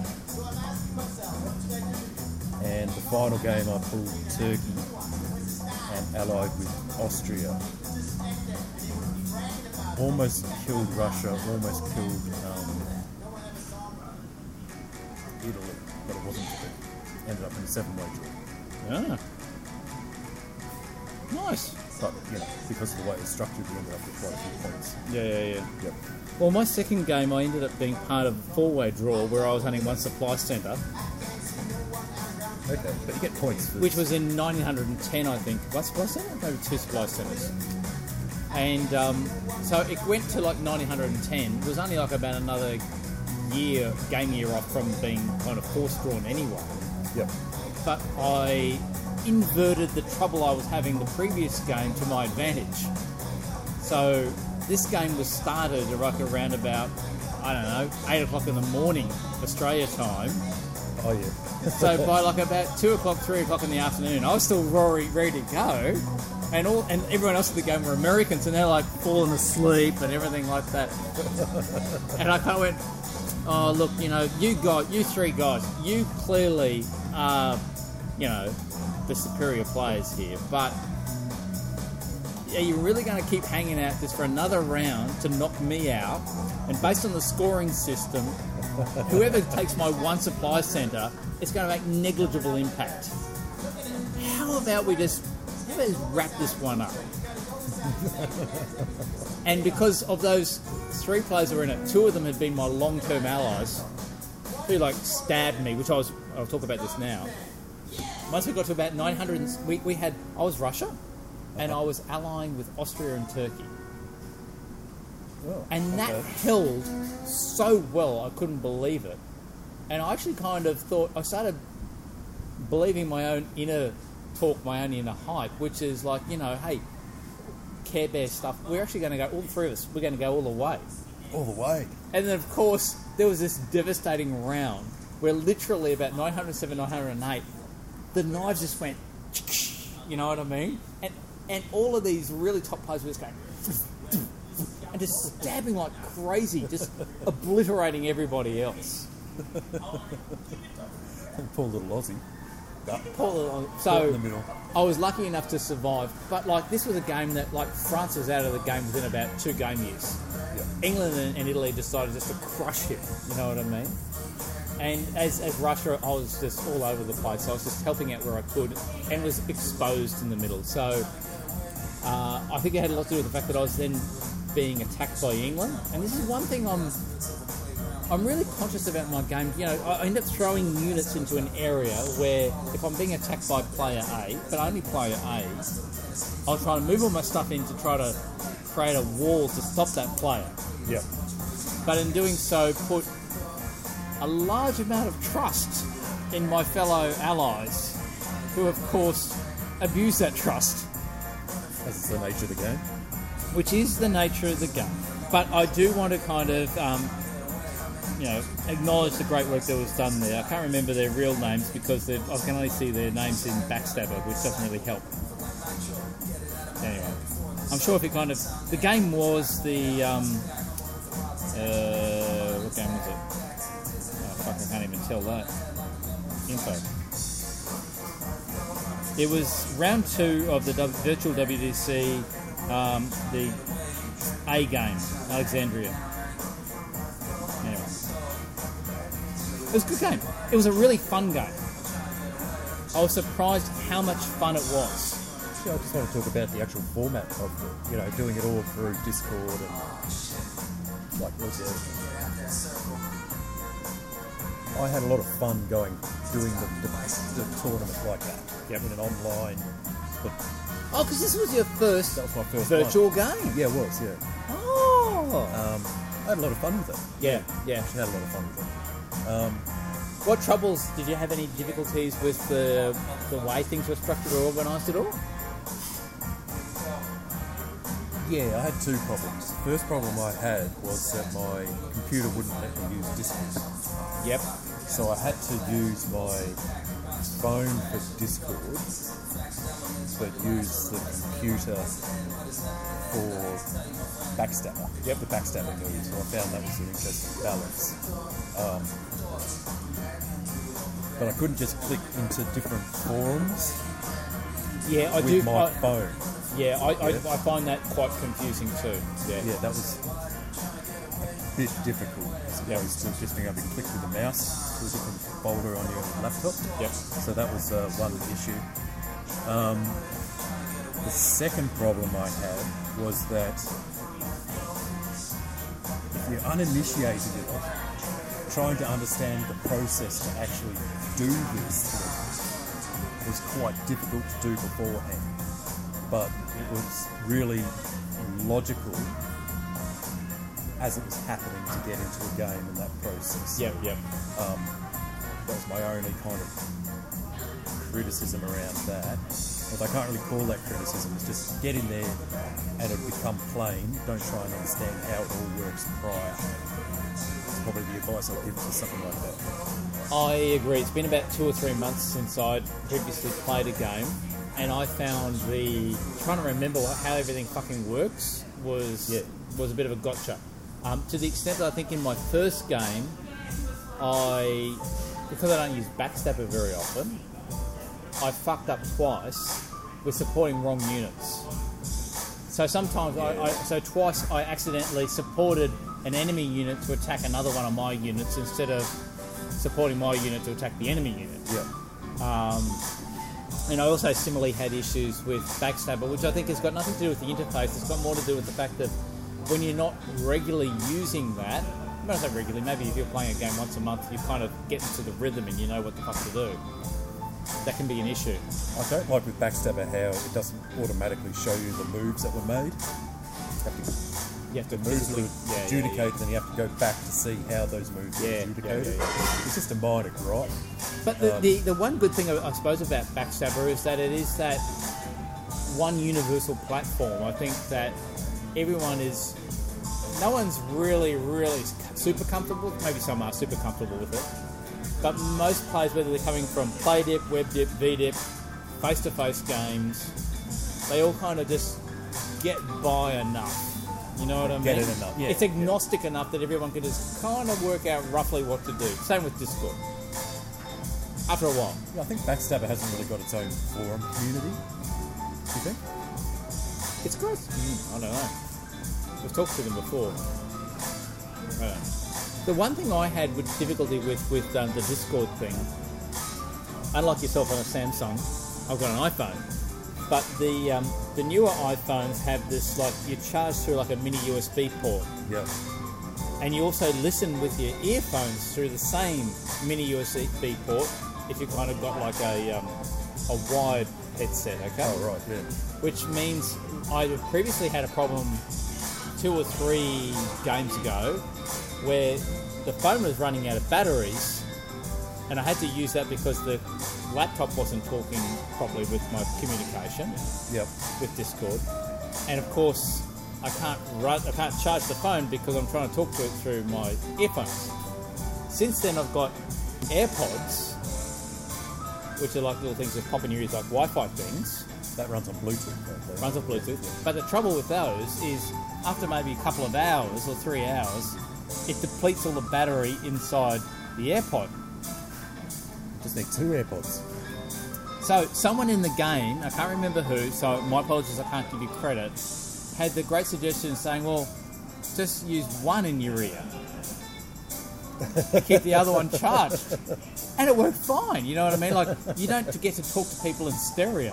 And the final game I pulled Turkey and allied with Austria. Almost killed Russia, almost killed um, Italy, but it wasn't be. Ended up in a seven way draw. Yeah. Nice. But, you know, because of the way it was structured, we ended up with quite a few points. Yeah, yeah, yeah. Yep. Well, my second game, I ended up being part of a four-way draw where I was hunting one supply centre, Okay, but you get points for which was in 1910, I think. One supply centre, maybe two supply centres. And um, so it went to like 1910. It was only like about another year, game year off from being kind of horse drawn anyway. Yep. but I inverted the trouble I was having the previous game to my advantage. So this game was started around about I don't know eight o'clock in the morning Australia time. Oh, yeah. So (laughs) by like about two o'clock, three o'clock in the afternoon, I was still roaring, ready to go. And all and everyone else in the game were Americans, and they're like falling asleep and everything like that. (laughs) and I kind of went, "Oh, look, you know, you got you three guys, you clearly are, you know, the superior players here, but." Are you really going to keep hanging out this for another round to knock me out? And based on the scoring system, whoever takes my one supply centre, it's going to make negligible impact. How about we just, how about just wrap this one up? (laughs) and because of those three players that were in it, two of them had been my long-term allies, who like stabbed me, which I was. I'll talk about this now. Once we got to about 900, we, we had. I was Russia, and I was allying with Austria and Turkey. Oh, And that okay. held so well, I couldn't believe it. And I actually kind of thought, I started believing my own inner talk, my own inner hype, which is like, you know, hey, Care Bear stuff, we're actually going to go, all three of us, we're going to go all the way. All the way. And then, of course, there was this devastating round where literally about 907, 908, the knives just went, you know what I mean? And all of these really top players were just going, and just stabbing like crazy, just obliterating everybody else. (laughs) Poor little Aussie. Poor little- Caught in the So middle. I was lucky enough to survive, but like this was a game that like France was out of the game within about two game years. England and, and Italy decided just to crush him. You know what I mean? And as, as Russia, I was just all over the place. I was just helping out where I could, and was exposed in the middle. So uh, I think it had a lot to do with the fact that I was then being attacked by England. And this is one thing I'm I'm really conscious about my game. You know, I end up throwing units into an area where if I'm being attacked by player A, but only player A, I'll try to move all my stuff in to try to create a wall to stop that player. Yep. But in doing so, put a large amount of trust in my fellow allies, who of course abuse that trust, That's the nature of the game. which is the nature of the game. But I do want to kind of, um, you know, acknowledge the great work that was done there. I can't remember their real names because I can only see their names in Backstabbr, which doesn't really help. Anyway, I'm sure if you kind of the game was the um, uh, what game was it? Oh, fuck, I can't even tell that. Info. It was round two of the virtual WDC, um, the A game, Alexandria. Anyway. It was a good game. It was a really fun game. I was surprised how much fun it was. I just want to talk about the actual format of it. You know, doing it all through Discord and like was it? I had a lot of fun going doing the, the, the tournament like that. Yep. In an online, but Oh, because this was your first That was my first virtual game. Yeah, it was. Yeah. Oh. Um, I had a lot of fun with it. yeah, yeah. I had a lot of fun with it. Um, What troubles did you have? Any difficulties with the the way things were structured or organised at all? Yeah, I had two problems. The first problem I had was that my computer wouldn't let me use discs, Yep. So I had to use my phone for Discord, but use the computer for Backstabbr. Yep. The Backstabbr mode. So I found that was an interesting balance. Um, but I couldn't just click into different forums Yeah, I with do. my I, phone. yeah, I, I, Yeah. I find that quite confusing too. Yeah. Yeah, that was a bit difficult as opposed to just being able to click with the mouse a different folder on your laptop. Yep. So that was uh, one issue. Um, the second problem I had was that if you're uninitiated in it, trying to understand the process to actually do this thing was quite difficult to do beforehand. But it was really logical as it was happening to get into a game in that process. Yep. Yep. Um, that was my only kind of criticism around that. Although I can't really call that criticism. It's just get in there and it'll become plain. Don't try and understand how it all works prior. It's probably the advice I'll give to something like that. I agree. It's been about two or three months since I'd previously played a game, and I found the trying to remember how everything fucking works was Yeah. was a bit of a gotcha. Um, to the extent that I think in my first game, I because I don't use Backstabbr very often, I fucked up twice with supporting wrong units. So sometimes I, I so twice I accidentally supported an enemy unit to attack another one of my units instead of supporting my unit to attack the enemy unit. Yeah. And I also similarly had issues with Backstabbr, which I think has got nothing to do with the interface. It's got more to do with the fact that when you're not regularly using that, not so regularly, maybe if you're playing a game once a month, you kind of get into the rhythm and you know what the fuck to do. That can be an issue. I don't like with Backstabbr how it doesn't automatically show you the moves that were made. You have to You have to moves that physically are yeah, yeah, adjudicated, then you have to go back to see how those moves Yeah, were yeah, adjudicated. yeah, It's just a minor gripe. But the, Um, the, the one good thing, I suppose, about Backstabbr is that it is that one universal platform. I think that everyone is. No one's really, really super comfortable. Maybe some are super comfortable with it. But most players, whether they're coming from play dip, web dip, v dip, face to face games, they all kind of just get by enough. You know what I mean? Get it enough, yeah, It's agnostic enough that everyone can just kind of work out roughly what to do. Same with Discord. After a while. Yeah, I think Backstabbr hasn't really got its own forum community. Do you think? It's good. Mm, I don't know. We've talked to them before. The one thing I had with difficulty with with um, the Discord thing, unlike yourself on a Samsung, I've got an iPhone. But the um, the newer iPhones have this like you charge through like a mini USB port, Yeah. and you also listen with your earphones through the same mini USB port. If you kind of got like a um, a wired headset, okay? Oh, right, yeah. which means I previously had a problem two or three games ago where the phone was running out of batteries and I had to use that because the laptop wasn't talking properly with my communication Yep. with Discord. And of course, I can't run, I can't charge the phone because I'm trying to talk to it through my earphones. Since then, I've got AirPods, which are like little things that pop in your ears, like Wi-Fi things That runs on Bluetooth. There. runs off Bluetooth. But the trouble with those is after maybe a couple of hours or three hours, it depletes all the battery inside the AirPod. Just need two AirPods. So someone in the game, I can't remember who, so my apologies, I can't give you credit, had the great suggestion saying, well, just use one in your ear. Keep the other one charged. (laughs) And it worked fine, you know what I mean? Like, you don't get to talk to people in stereo,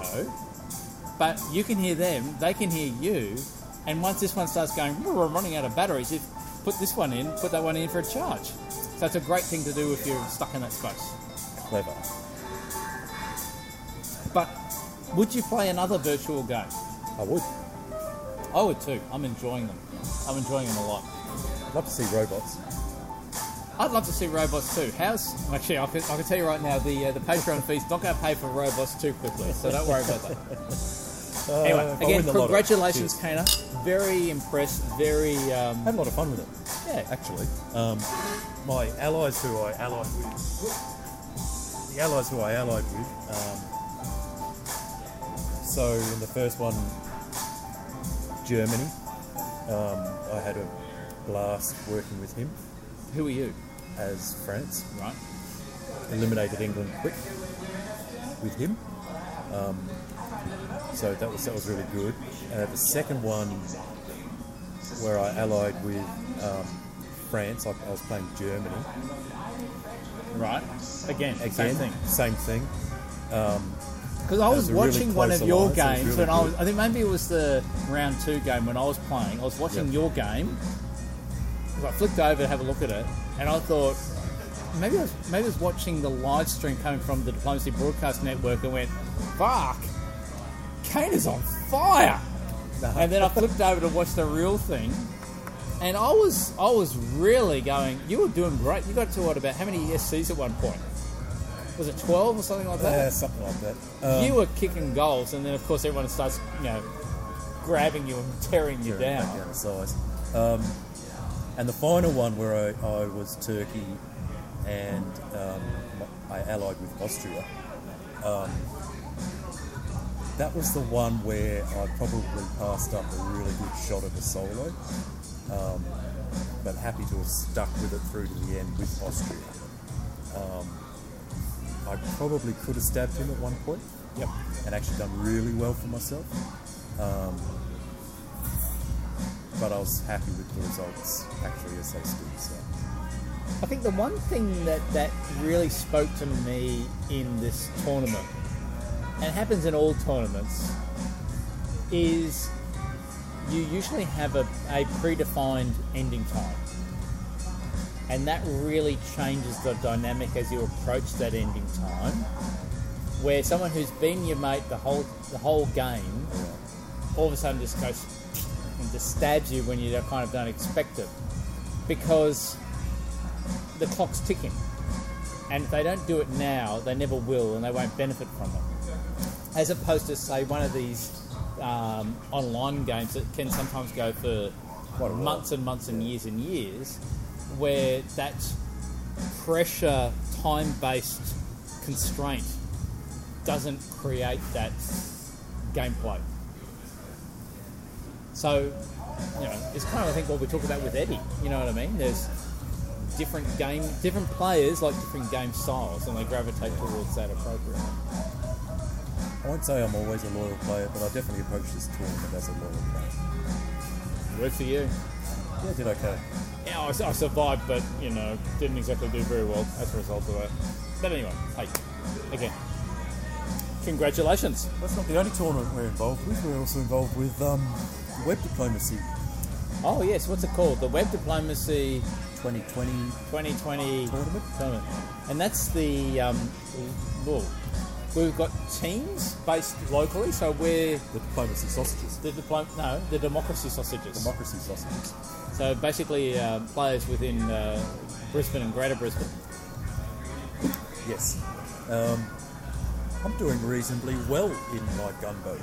but you can hear them, they can hear you, and once this one starts going, we're running out of batteries, if put this one in, put that one in for a charge. So it's a great thing to do if you're stuck in that space. Clever. But Would you play another virtual game? I would I would too. I'm enjoying them. I'm enjoying them a lot. I'd love to see robots. I'd love to see robots too. How's actually? I can, I can tell you right now, the uh, the Patreon fee's not going to pay for robots too quickly, so don't worry about that. (laughs) Uh, Anyway, again, win the lotto. congratulations. Kana. Very impressed. Very um, Had a lot of fun with it. yeah. actually. Um, my allies who I allied with, the allies who I allied with. Um, so in the first one, Germany, um, I had a blast working with him Who are you? as France. Right. Eliminated England quick with him. Um, so that was that was really good. Uh, the second one, where I allied with um, France, I, I was playing Germany. Right. Again, Again, same thing. Same thing. Because I was was a really watching one of your alliance, games really when I was I think maybe it was the round two game when I was playing. I was watching Yep. your game. 'cause I flicked over to have a look at it, and I thought maybe I was maybe I was watching the live stream coming from the Diplomacy Broadcast Network and went, "Fuck, Kane is on fire!" (laughs) And then I flipped over to watch the real thing, and I was I was really going. You were doing great. You got to what about how many SCs at one point? Was it twelve or something like that? Yeah, something like that. Um, you were kicking goals, and then of course everyone starts, you know, grabbing you and tearing you down. down to size. Um, and the final one where I, I was Turkey and um, I allied with Austria. That was the one where I probably passed up a really good shot of a solo, um, but happy to have stuck with it through to the end with Austria. Um, I probably could have stabbed him at one point Yep. and actually done really well for myself. Um, but I was happy with the results actually as they stood. So I think the one thing that that really spoke to me in this tournament, and happens in all tournaments, is you usually have a, a predefined ending time. And that really changes the dynamic as you approach that ending time. Where someone who's been your mate the whole the whole game all of a sudden just goes and just stabs you when you kind of don't expect it. Because the clock's ticking. And if they don't do it now, they never will and they won't benefit from it. As opposed to, say, one of these um, online games that can sometimes go for months and months and years and years, where that pressure, time based constraint doesn't create that gameplay. So, you know, it's kind of I think what we talk about with Edi. You know what I mean? There's different game, different players like different game styles, and they gravitate towards that appropriately. I won't say I'm always a loyal player, but I definitely approach this tournament as a loyal player. Good for you. Yeah, I did okay. Yeah, I, I survived, but you know, didn't exactly do very well as a result of it. But anyway, hey, again, congratulations. That's not the only tournament we're involved with. We're also involved with um, web diplomacy Oh yes, what's it called? The Web Diplomacy 2020 2020 tournament. tournament, and that's the um, well, we've got teams based locally, so we're The diplomacy sausages. the diplom- no the democracy sausages. Democracy sausages. So basically, uh, players within uh, Brisbane and Greater Brisbane. Yes. Um, I'm doing reasonably well in my gunboat.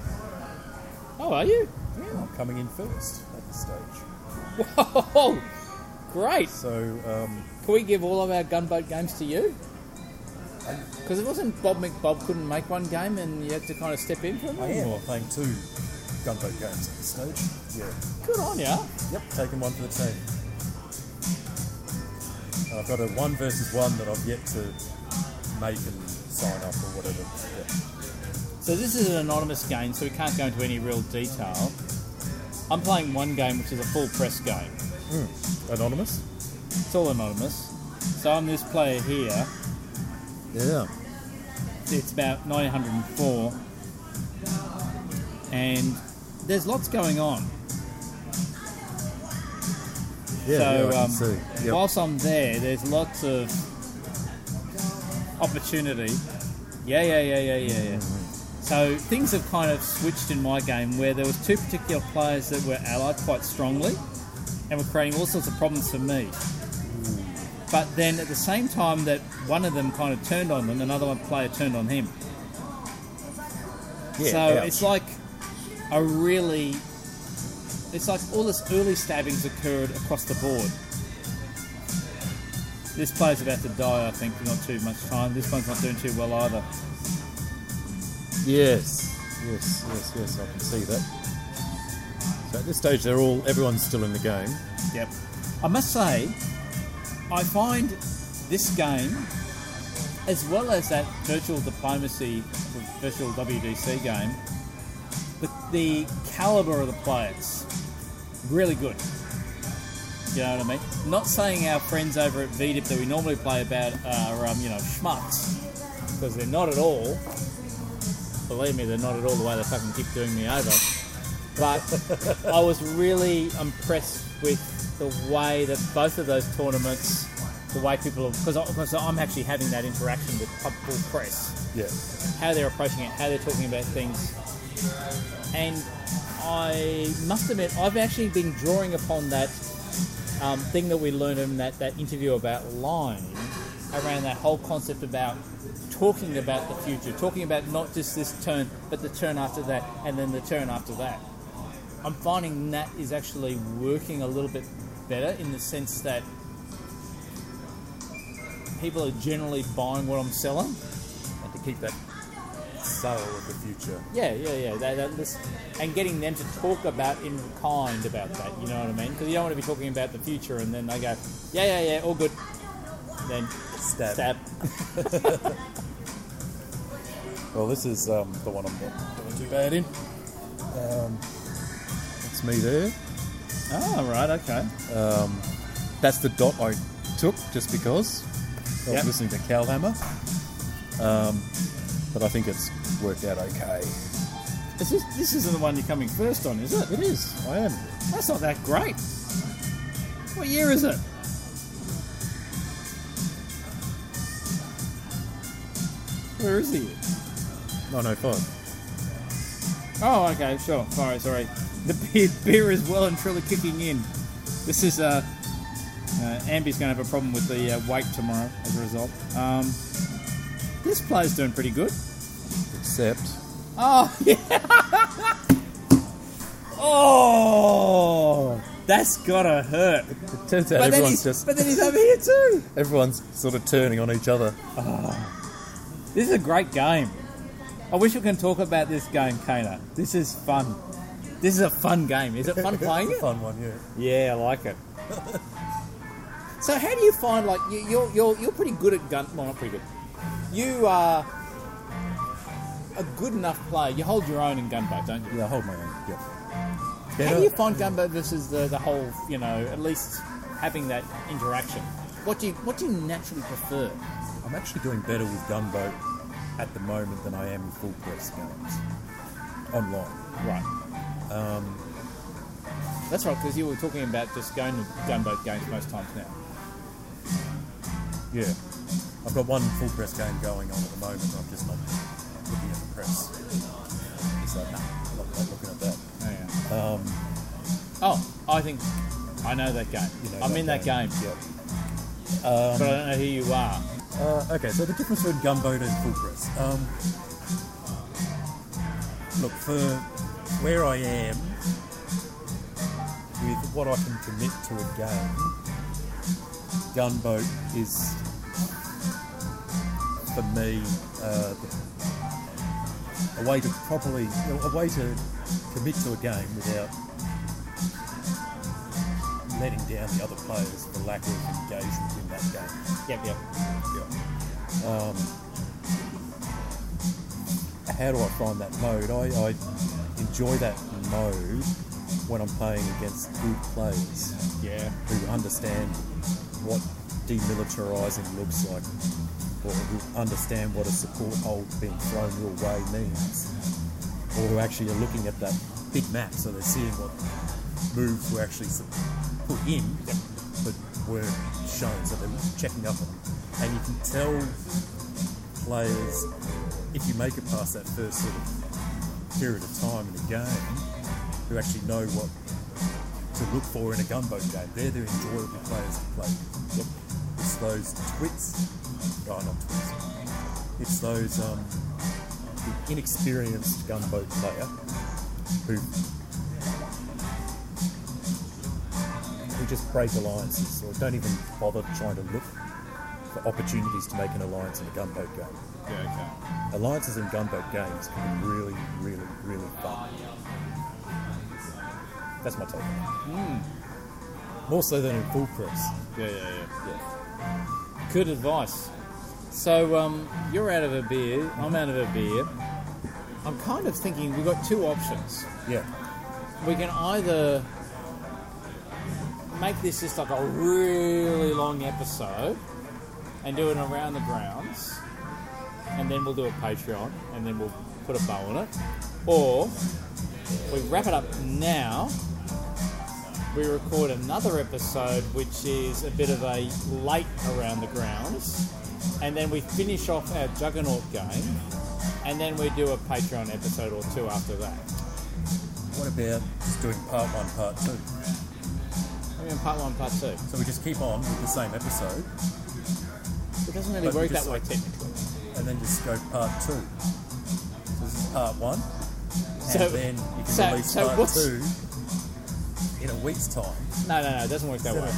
Oh, are you? Yeah, I'm coming in first at this stage. (laughs) Whoa, great! So, um, Can we give all of our gunboat games to you? Because it wasn't Bob McBob couldn't make one game, and you had to kind of step in for him. Oh, I am or- playing two gunboat games at this stage. Yeah. Good on ya. Yep, taking one for the team. And I've got a one versus one that I've yet to make and sign up or whatever. Yeah. So this is an anonymous game, so we can't go into any real detail. I'm playing one game, which is a full press game. Hmm. Anonymous? It's all anonymous. So I'm this player here. Yeah. It's about 904, and there's lots going on. Yeah, so yeah, um, see. Yep. whilst I'm there, there's lots of opportunity. Yeah, yeah, yeah, yeah, yeah, yeah. So things have kind of switched in my game where there was two particular players that were allied quite strongly and were creating all sorts of problems for me. But then at the same time that one of them kind of turned on them, another one player turned on him. Yeah, so ouch. it's like a really, it's like all this early stabbings occurred across the board. This player's about to die, I think, in not too much time. This one's not doing too well either. Yes, yes, yes, yes. I can see that. So at this stage, they're all everyone's still in the game. Yep. I must say, I find this game, as well as that virtual diplomacy, virtual WDC game, the, the caliber of the players, really good. You know what I mean? Not saying our friends over at VDIP that we normally play about are, um, you know, schmucks, because they're not at all. Believe me, they're not at all the way they fucking keep doing me over. But I was really impressed with the way that both of those tournaments, the way people, because because I'm actually having that interaction with pub full press, Yeah. how they're approaching it, how they're talking about things, and I must admit I've actually been drawing upon that um, thing that we learned in that, that interview about lying, around that whole concept about talking about the future, talking about not just this turn, but the turn after that, and then the turn after that. I'm finding that is actually working a little bit better in the sense that people are generally buying what I'm selling. And to keep that sale of the future. Yeah, yeah, yeah. That, that, this, and getting them to talk about in kind about that. You know what I mean? Because you don't want to be talking about the future and then they go, yeah, yeah, yeah, all good. Then Stab. stab. (laughs) Well, this is um, the one I'm not doing too bad in. Um, that's me there. Oh, right, okay. Um, that's the dot I took just because I was Yep. listening to Calhamer. Um, but I think it's worked out okay. Is this, this isn't the one you're coming first on, is it? It is. I am. That's not that great. What year is it? Where is he? 905. Oh, okay, sure. Sorry, sorry. The beer, beer is well and truly kicking in. This is uh, uh Amby's going to have a problem with the uh, weight tomorrow as a result. Um, this play's doing pretty good. Except Oh (laughs) yeah. oh, that's gotta hurt. it (laughs) turns out But everyone's just but then he's over here too. (laughs) everyone's sort of turning on each other. This is a great game. I wish we can talk about this game, Kana. This is fun. This is a fun game. Is it fun (laughs) playing it? Fun one, yeah. Yeah, I like it. so, how do you find like you, you're you're you're pretty good at gun? Well, not pretty good. You are a good enough player. You hold your own in gunboat, don't you? Yeah, I hold my own. Yeah. How do you find gunboat versus the, the whole? You know, at least having that interaction. What do you what do you naturally prefer? I'm actually doing better with Gunboat at the moment than I am with full press games online. Right. Um, That's right, because you were talking about just going to gunboat games most times now. yeah, I've got one full press game going on at the moment. I'm just not looking at the press. So nah, I'm not, not looking at that. Oh, yeah. Um, oh, I think I know that game. you know I'm in that game, Yeah. but I don't know who you are. Uh, okay, so the difference between gunboat and full press. Um, look, for where I am with what I can commit to a game, gunboat is for me uh, a way to properly, a way to commit to a game without letting down the other players for lack of engagement in that game. Yep, yep. Yeah. Um, how do I find that mode? I, I enjoy that mode when I'm playing against good players Yeah. who understand what demilitarizing looks like, or who understand what a support hold being thrown your way means, or who actually are looking at that big map, so they're seeing what moves were actually put in, but weren't shown, so they're checking up on them. And you can tell players if you make it past that first sort of period of time in the game, who actually know what to look for in a gunboat game, they're the enjoyable players to play. Yep. It's those twits, oh not twits, it's those um, the inexperienced gunboat player who who just break alliances or don't even bother trying to look for opportunities to make an alliance in a gunboat game. Yeah, okay. Alliances in gunboat games can be really, really, really fun. That's my take on it. More so than in full press. Yeah, yeah, yeah. Yeah. Good advice. So um, you're out of a beer. I'm out of a beer. I'm kind of thinking we've got two options. Yeah. We can either make this just like a really long episode and do it around the grounds, and then we'll do a Patreon, and then we'll put a bow on it, or we wrap it up now. We record another episode, which is a bit of a late around the grounds, and then we finish off our Juggernaut game, and then we do a Patreon episode or two after that. What about just doing part one, part two? I mean, part one, part two. So we just keep on with the same episode It doesn't really But work that way technically. and then just go part two. So this is part one, and So- then you can so- release so part two in a week's time. No, no, no, it doesn't work that Is way.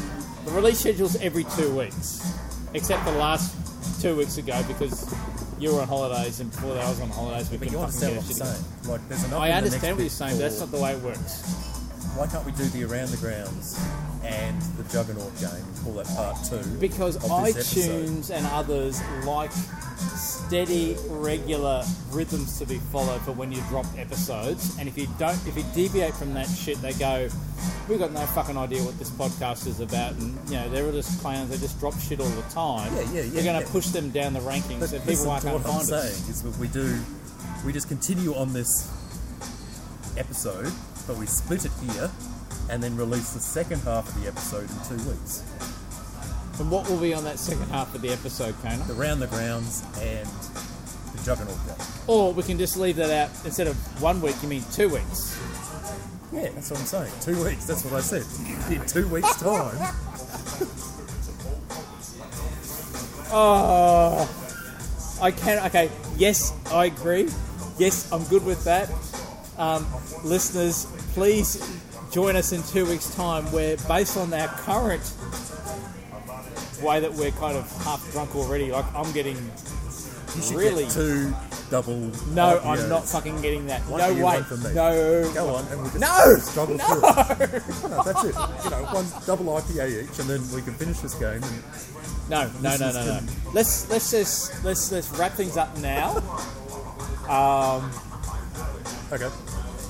The release schedule's every two weeks, except the last two weeks ago because you were on holidays and before that I was on holidays. We But couldn't you fucking understand get what I'm saying? Like, there's enough. I understand what you're saying, but that's not the way it works. Why can't we do the around the grounds and the Juggernaut game and call that part two? Because of this episode? iTunes and others like steady, regular rhythms to be followed for when you drop episodes. And if you don't, if you deviate from that shit, they go, "We've got no fucking idea what this podcast is about," and you know they're just clowns. They just drop shit all the time. Yeah, yeah, yeah, We're going to yeah. push them down the rankings, But and people to can't what I'm find saying is that we do, we just continue on this episode, but we split it here, and then release the second half of the episode in two weeks. And what will be on that second half of the episode, Kona? The round the grounds and the Juggernaut. Or we can just leave that out instead of one week. You mean two weeks? Yeah, that's what I'm saying. Two weeks. That's what I said. (laughs) In two weeks' time. (laughs) Oh, I can. Okay, yes, I agree. Yes, I'm good with that. Um, listeners, please join us in two weeks' time. Where, based on our current way that we're kind of half drunk already, like I'm getting. You should Really? get two double. No, IPAs. I'm not fucking getting that. One no way. one for me. No. Go on, and we'll just No! struggle through it. No, that's it. You know, one double IPA each, and then we can finish this game. No, no, no, no, no. Let's let's just let's let's wrap things up now. Um, okay,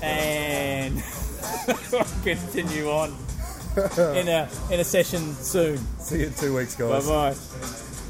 and (laughs) continue on (laughs) in a in a session soon. see you in two weeks, guys. Bye bye.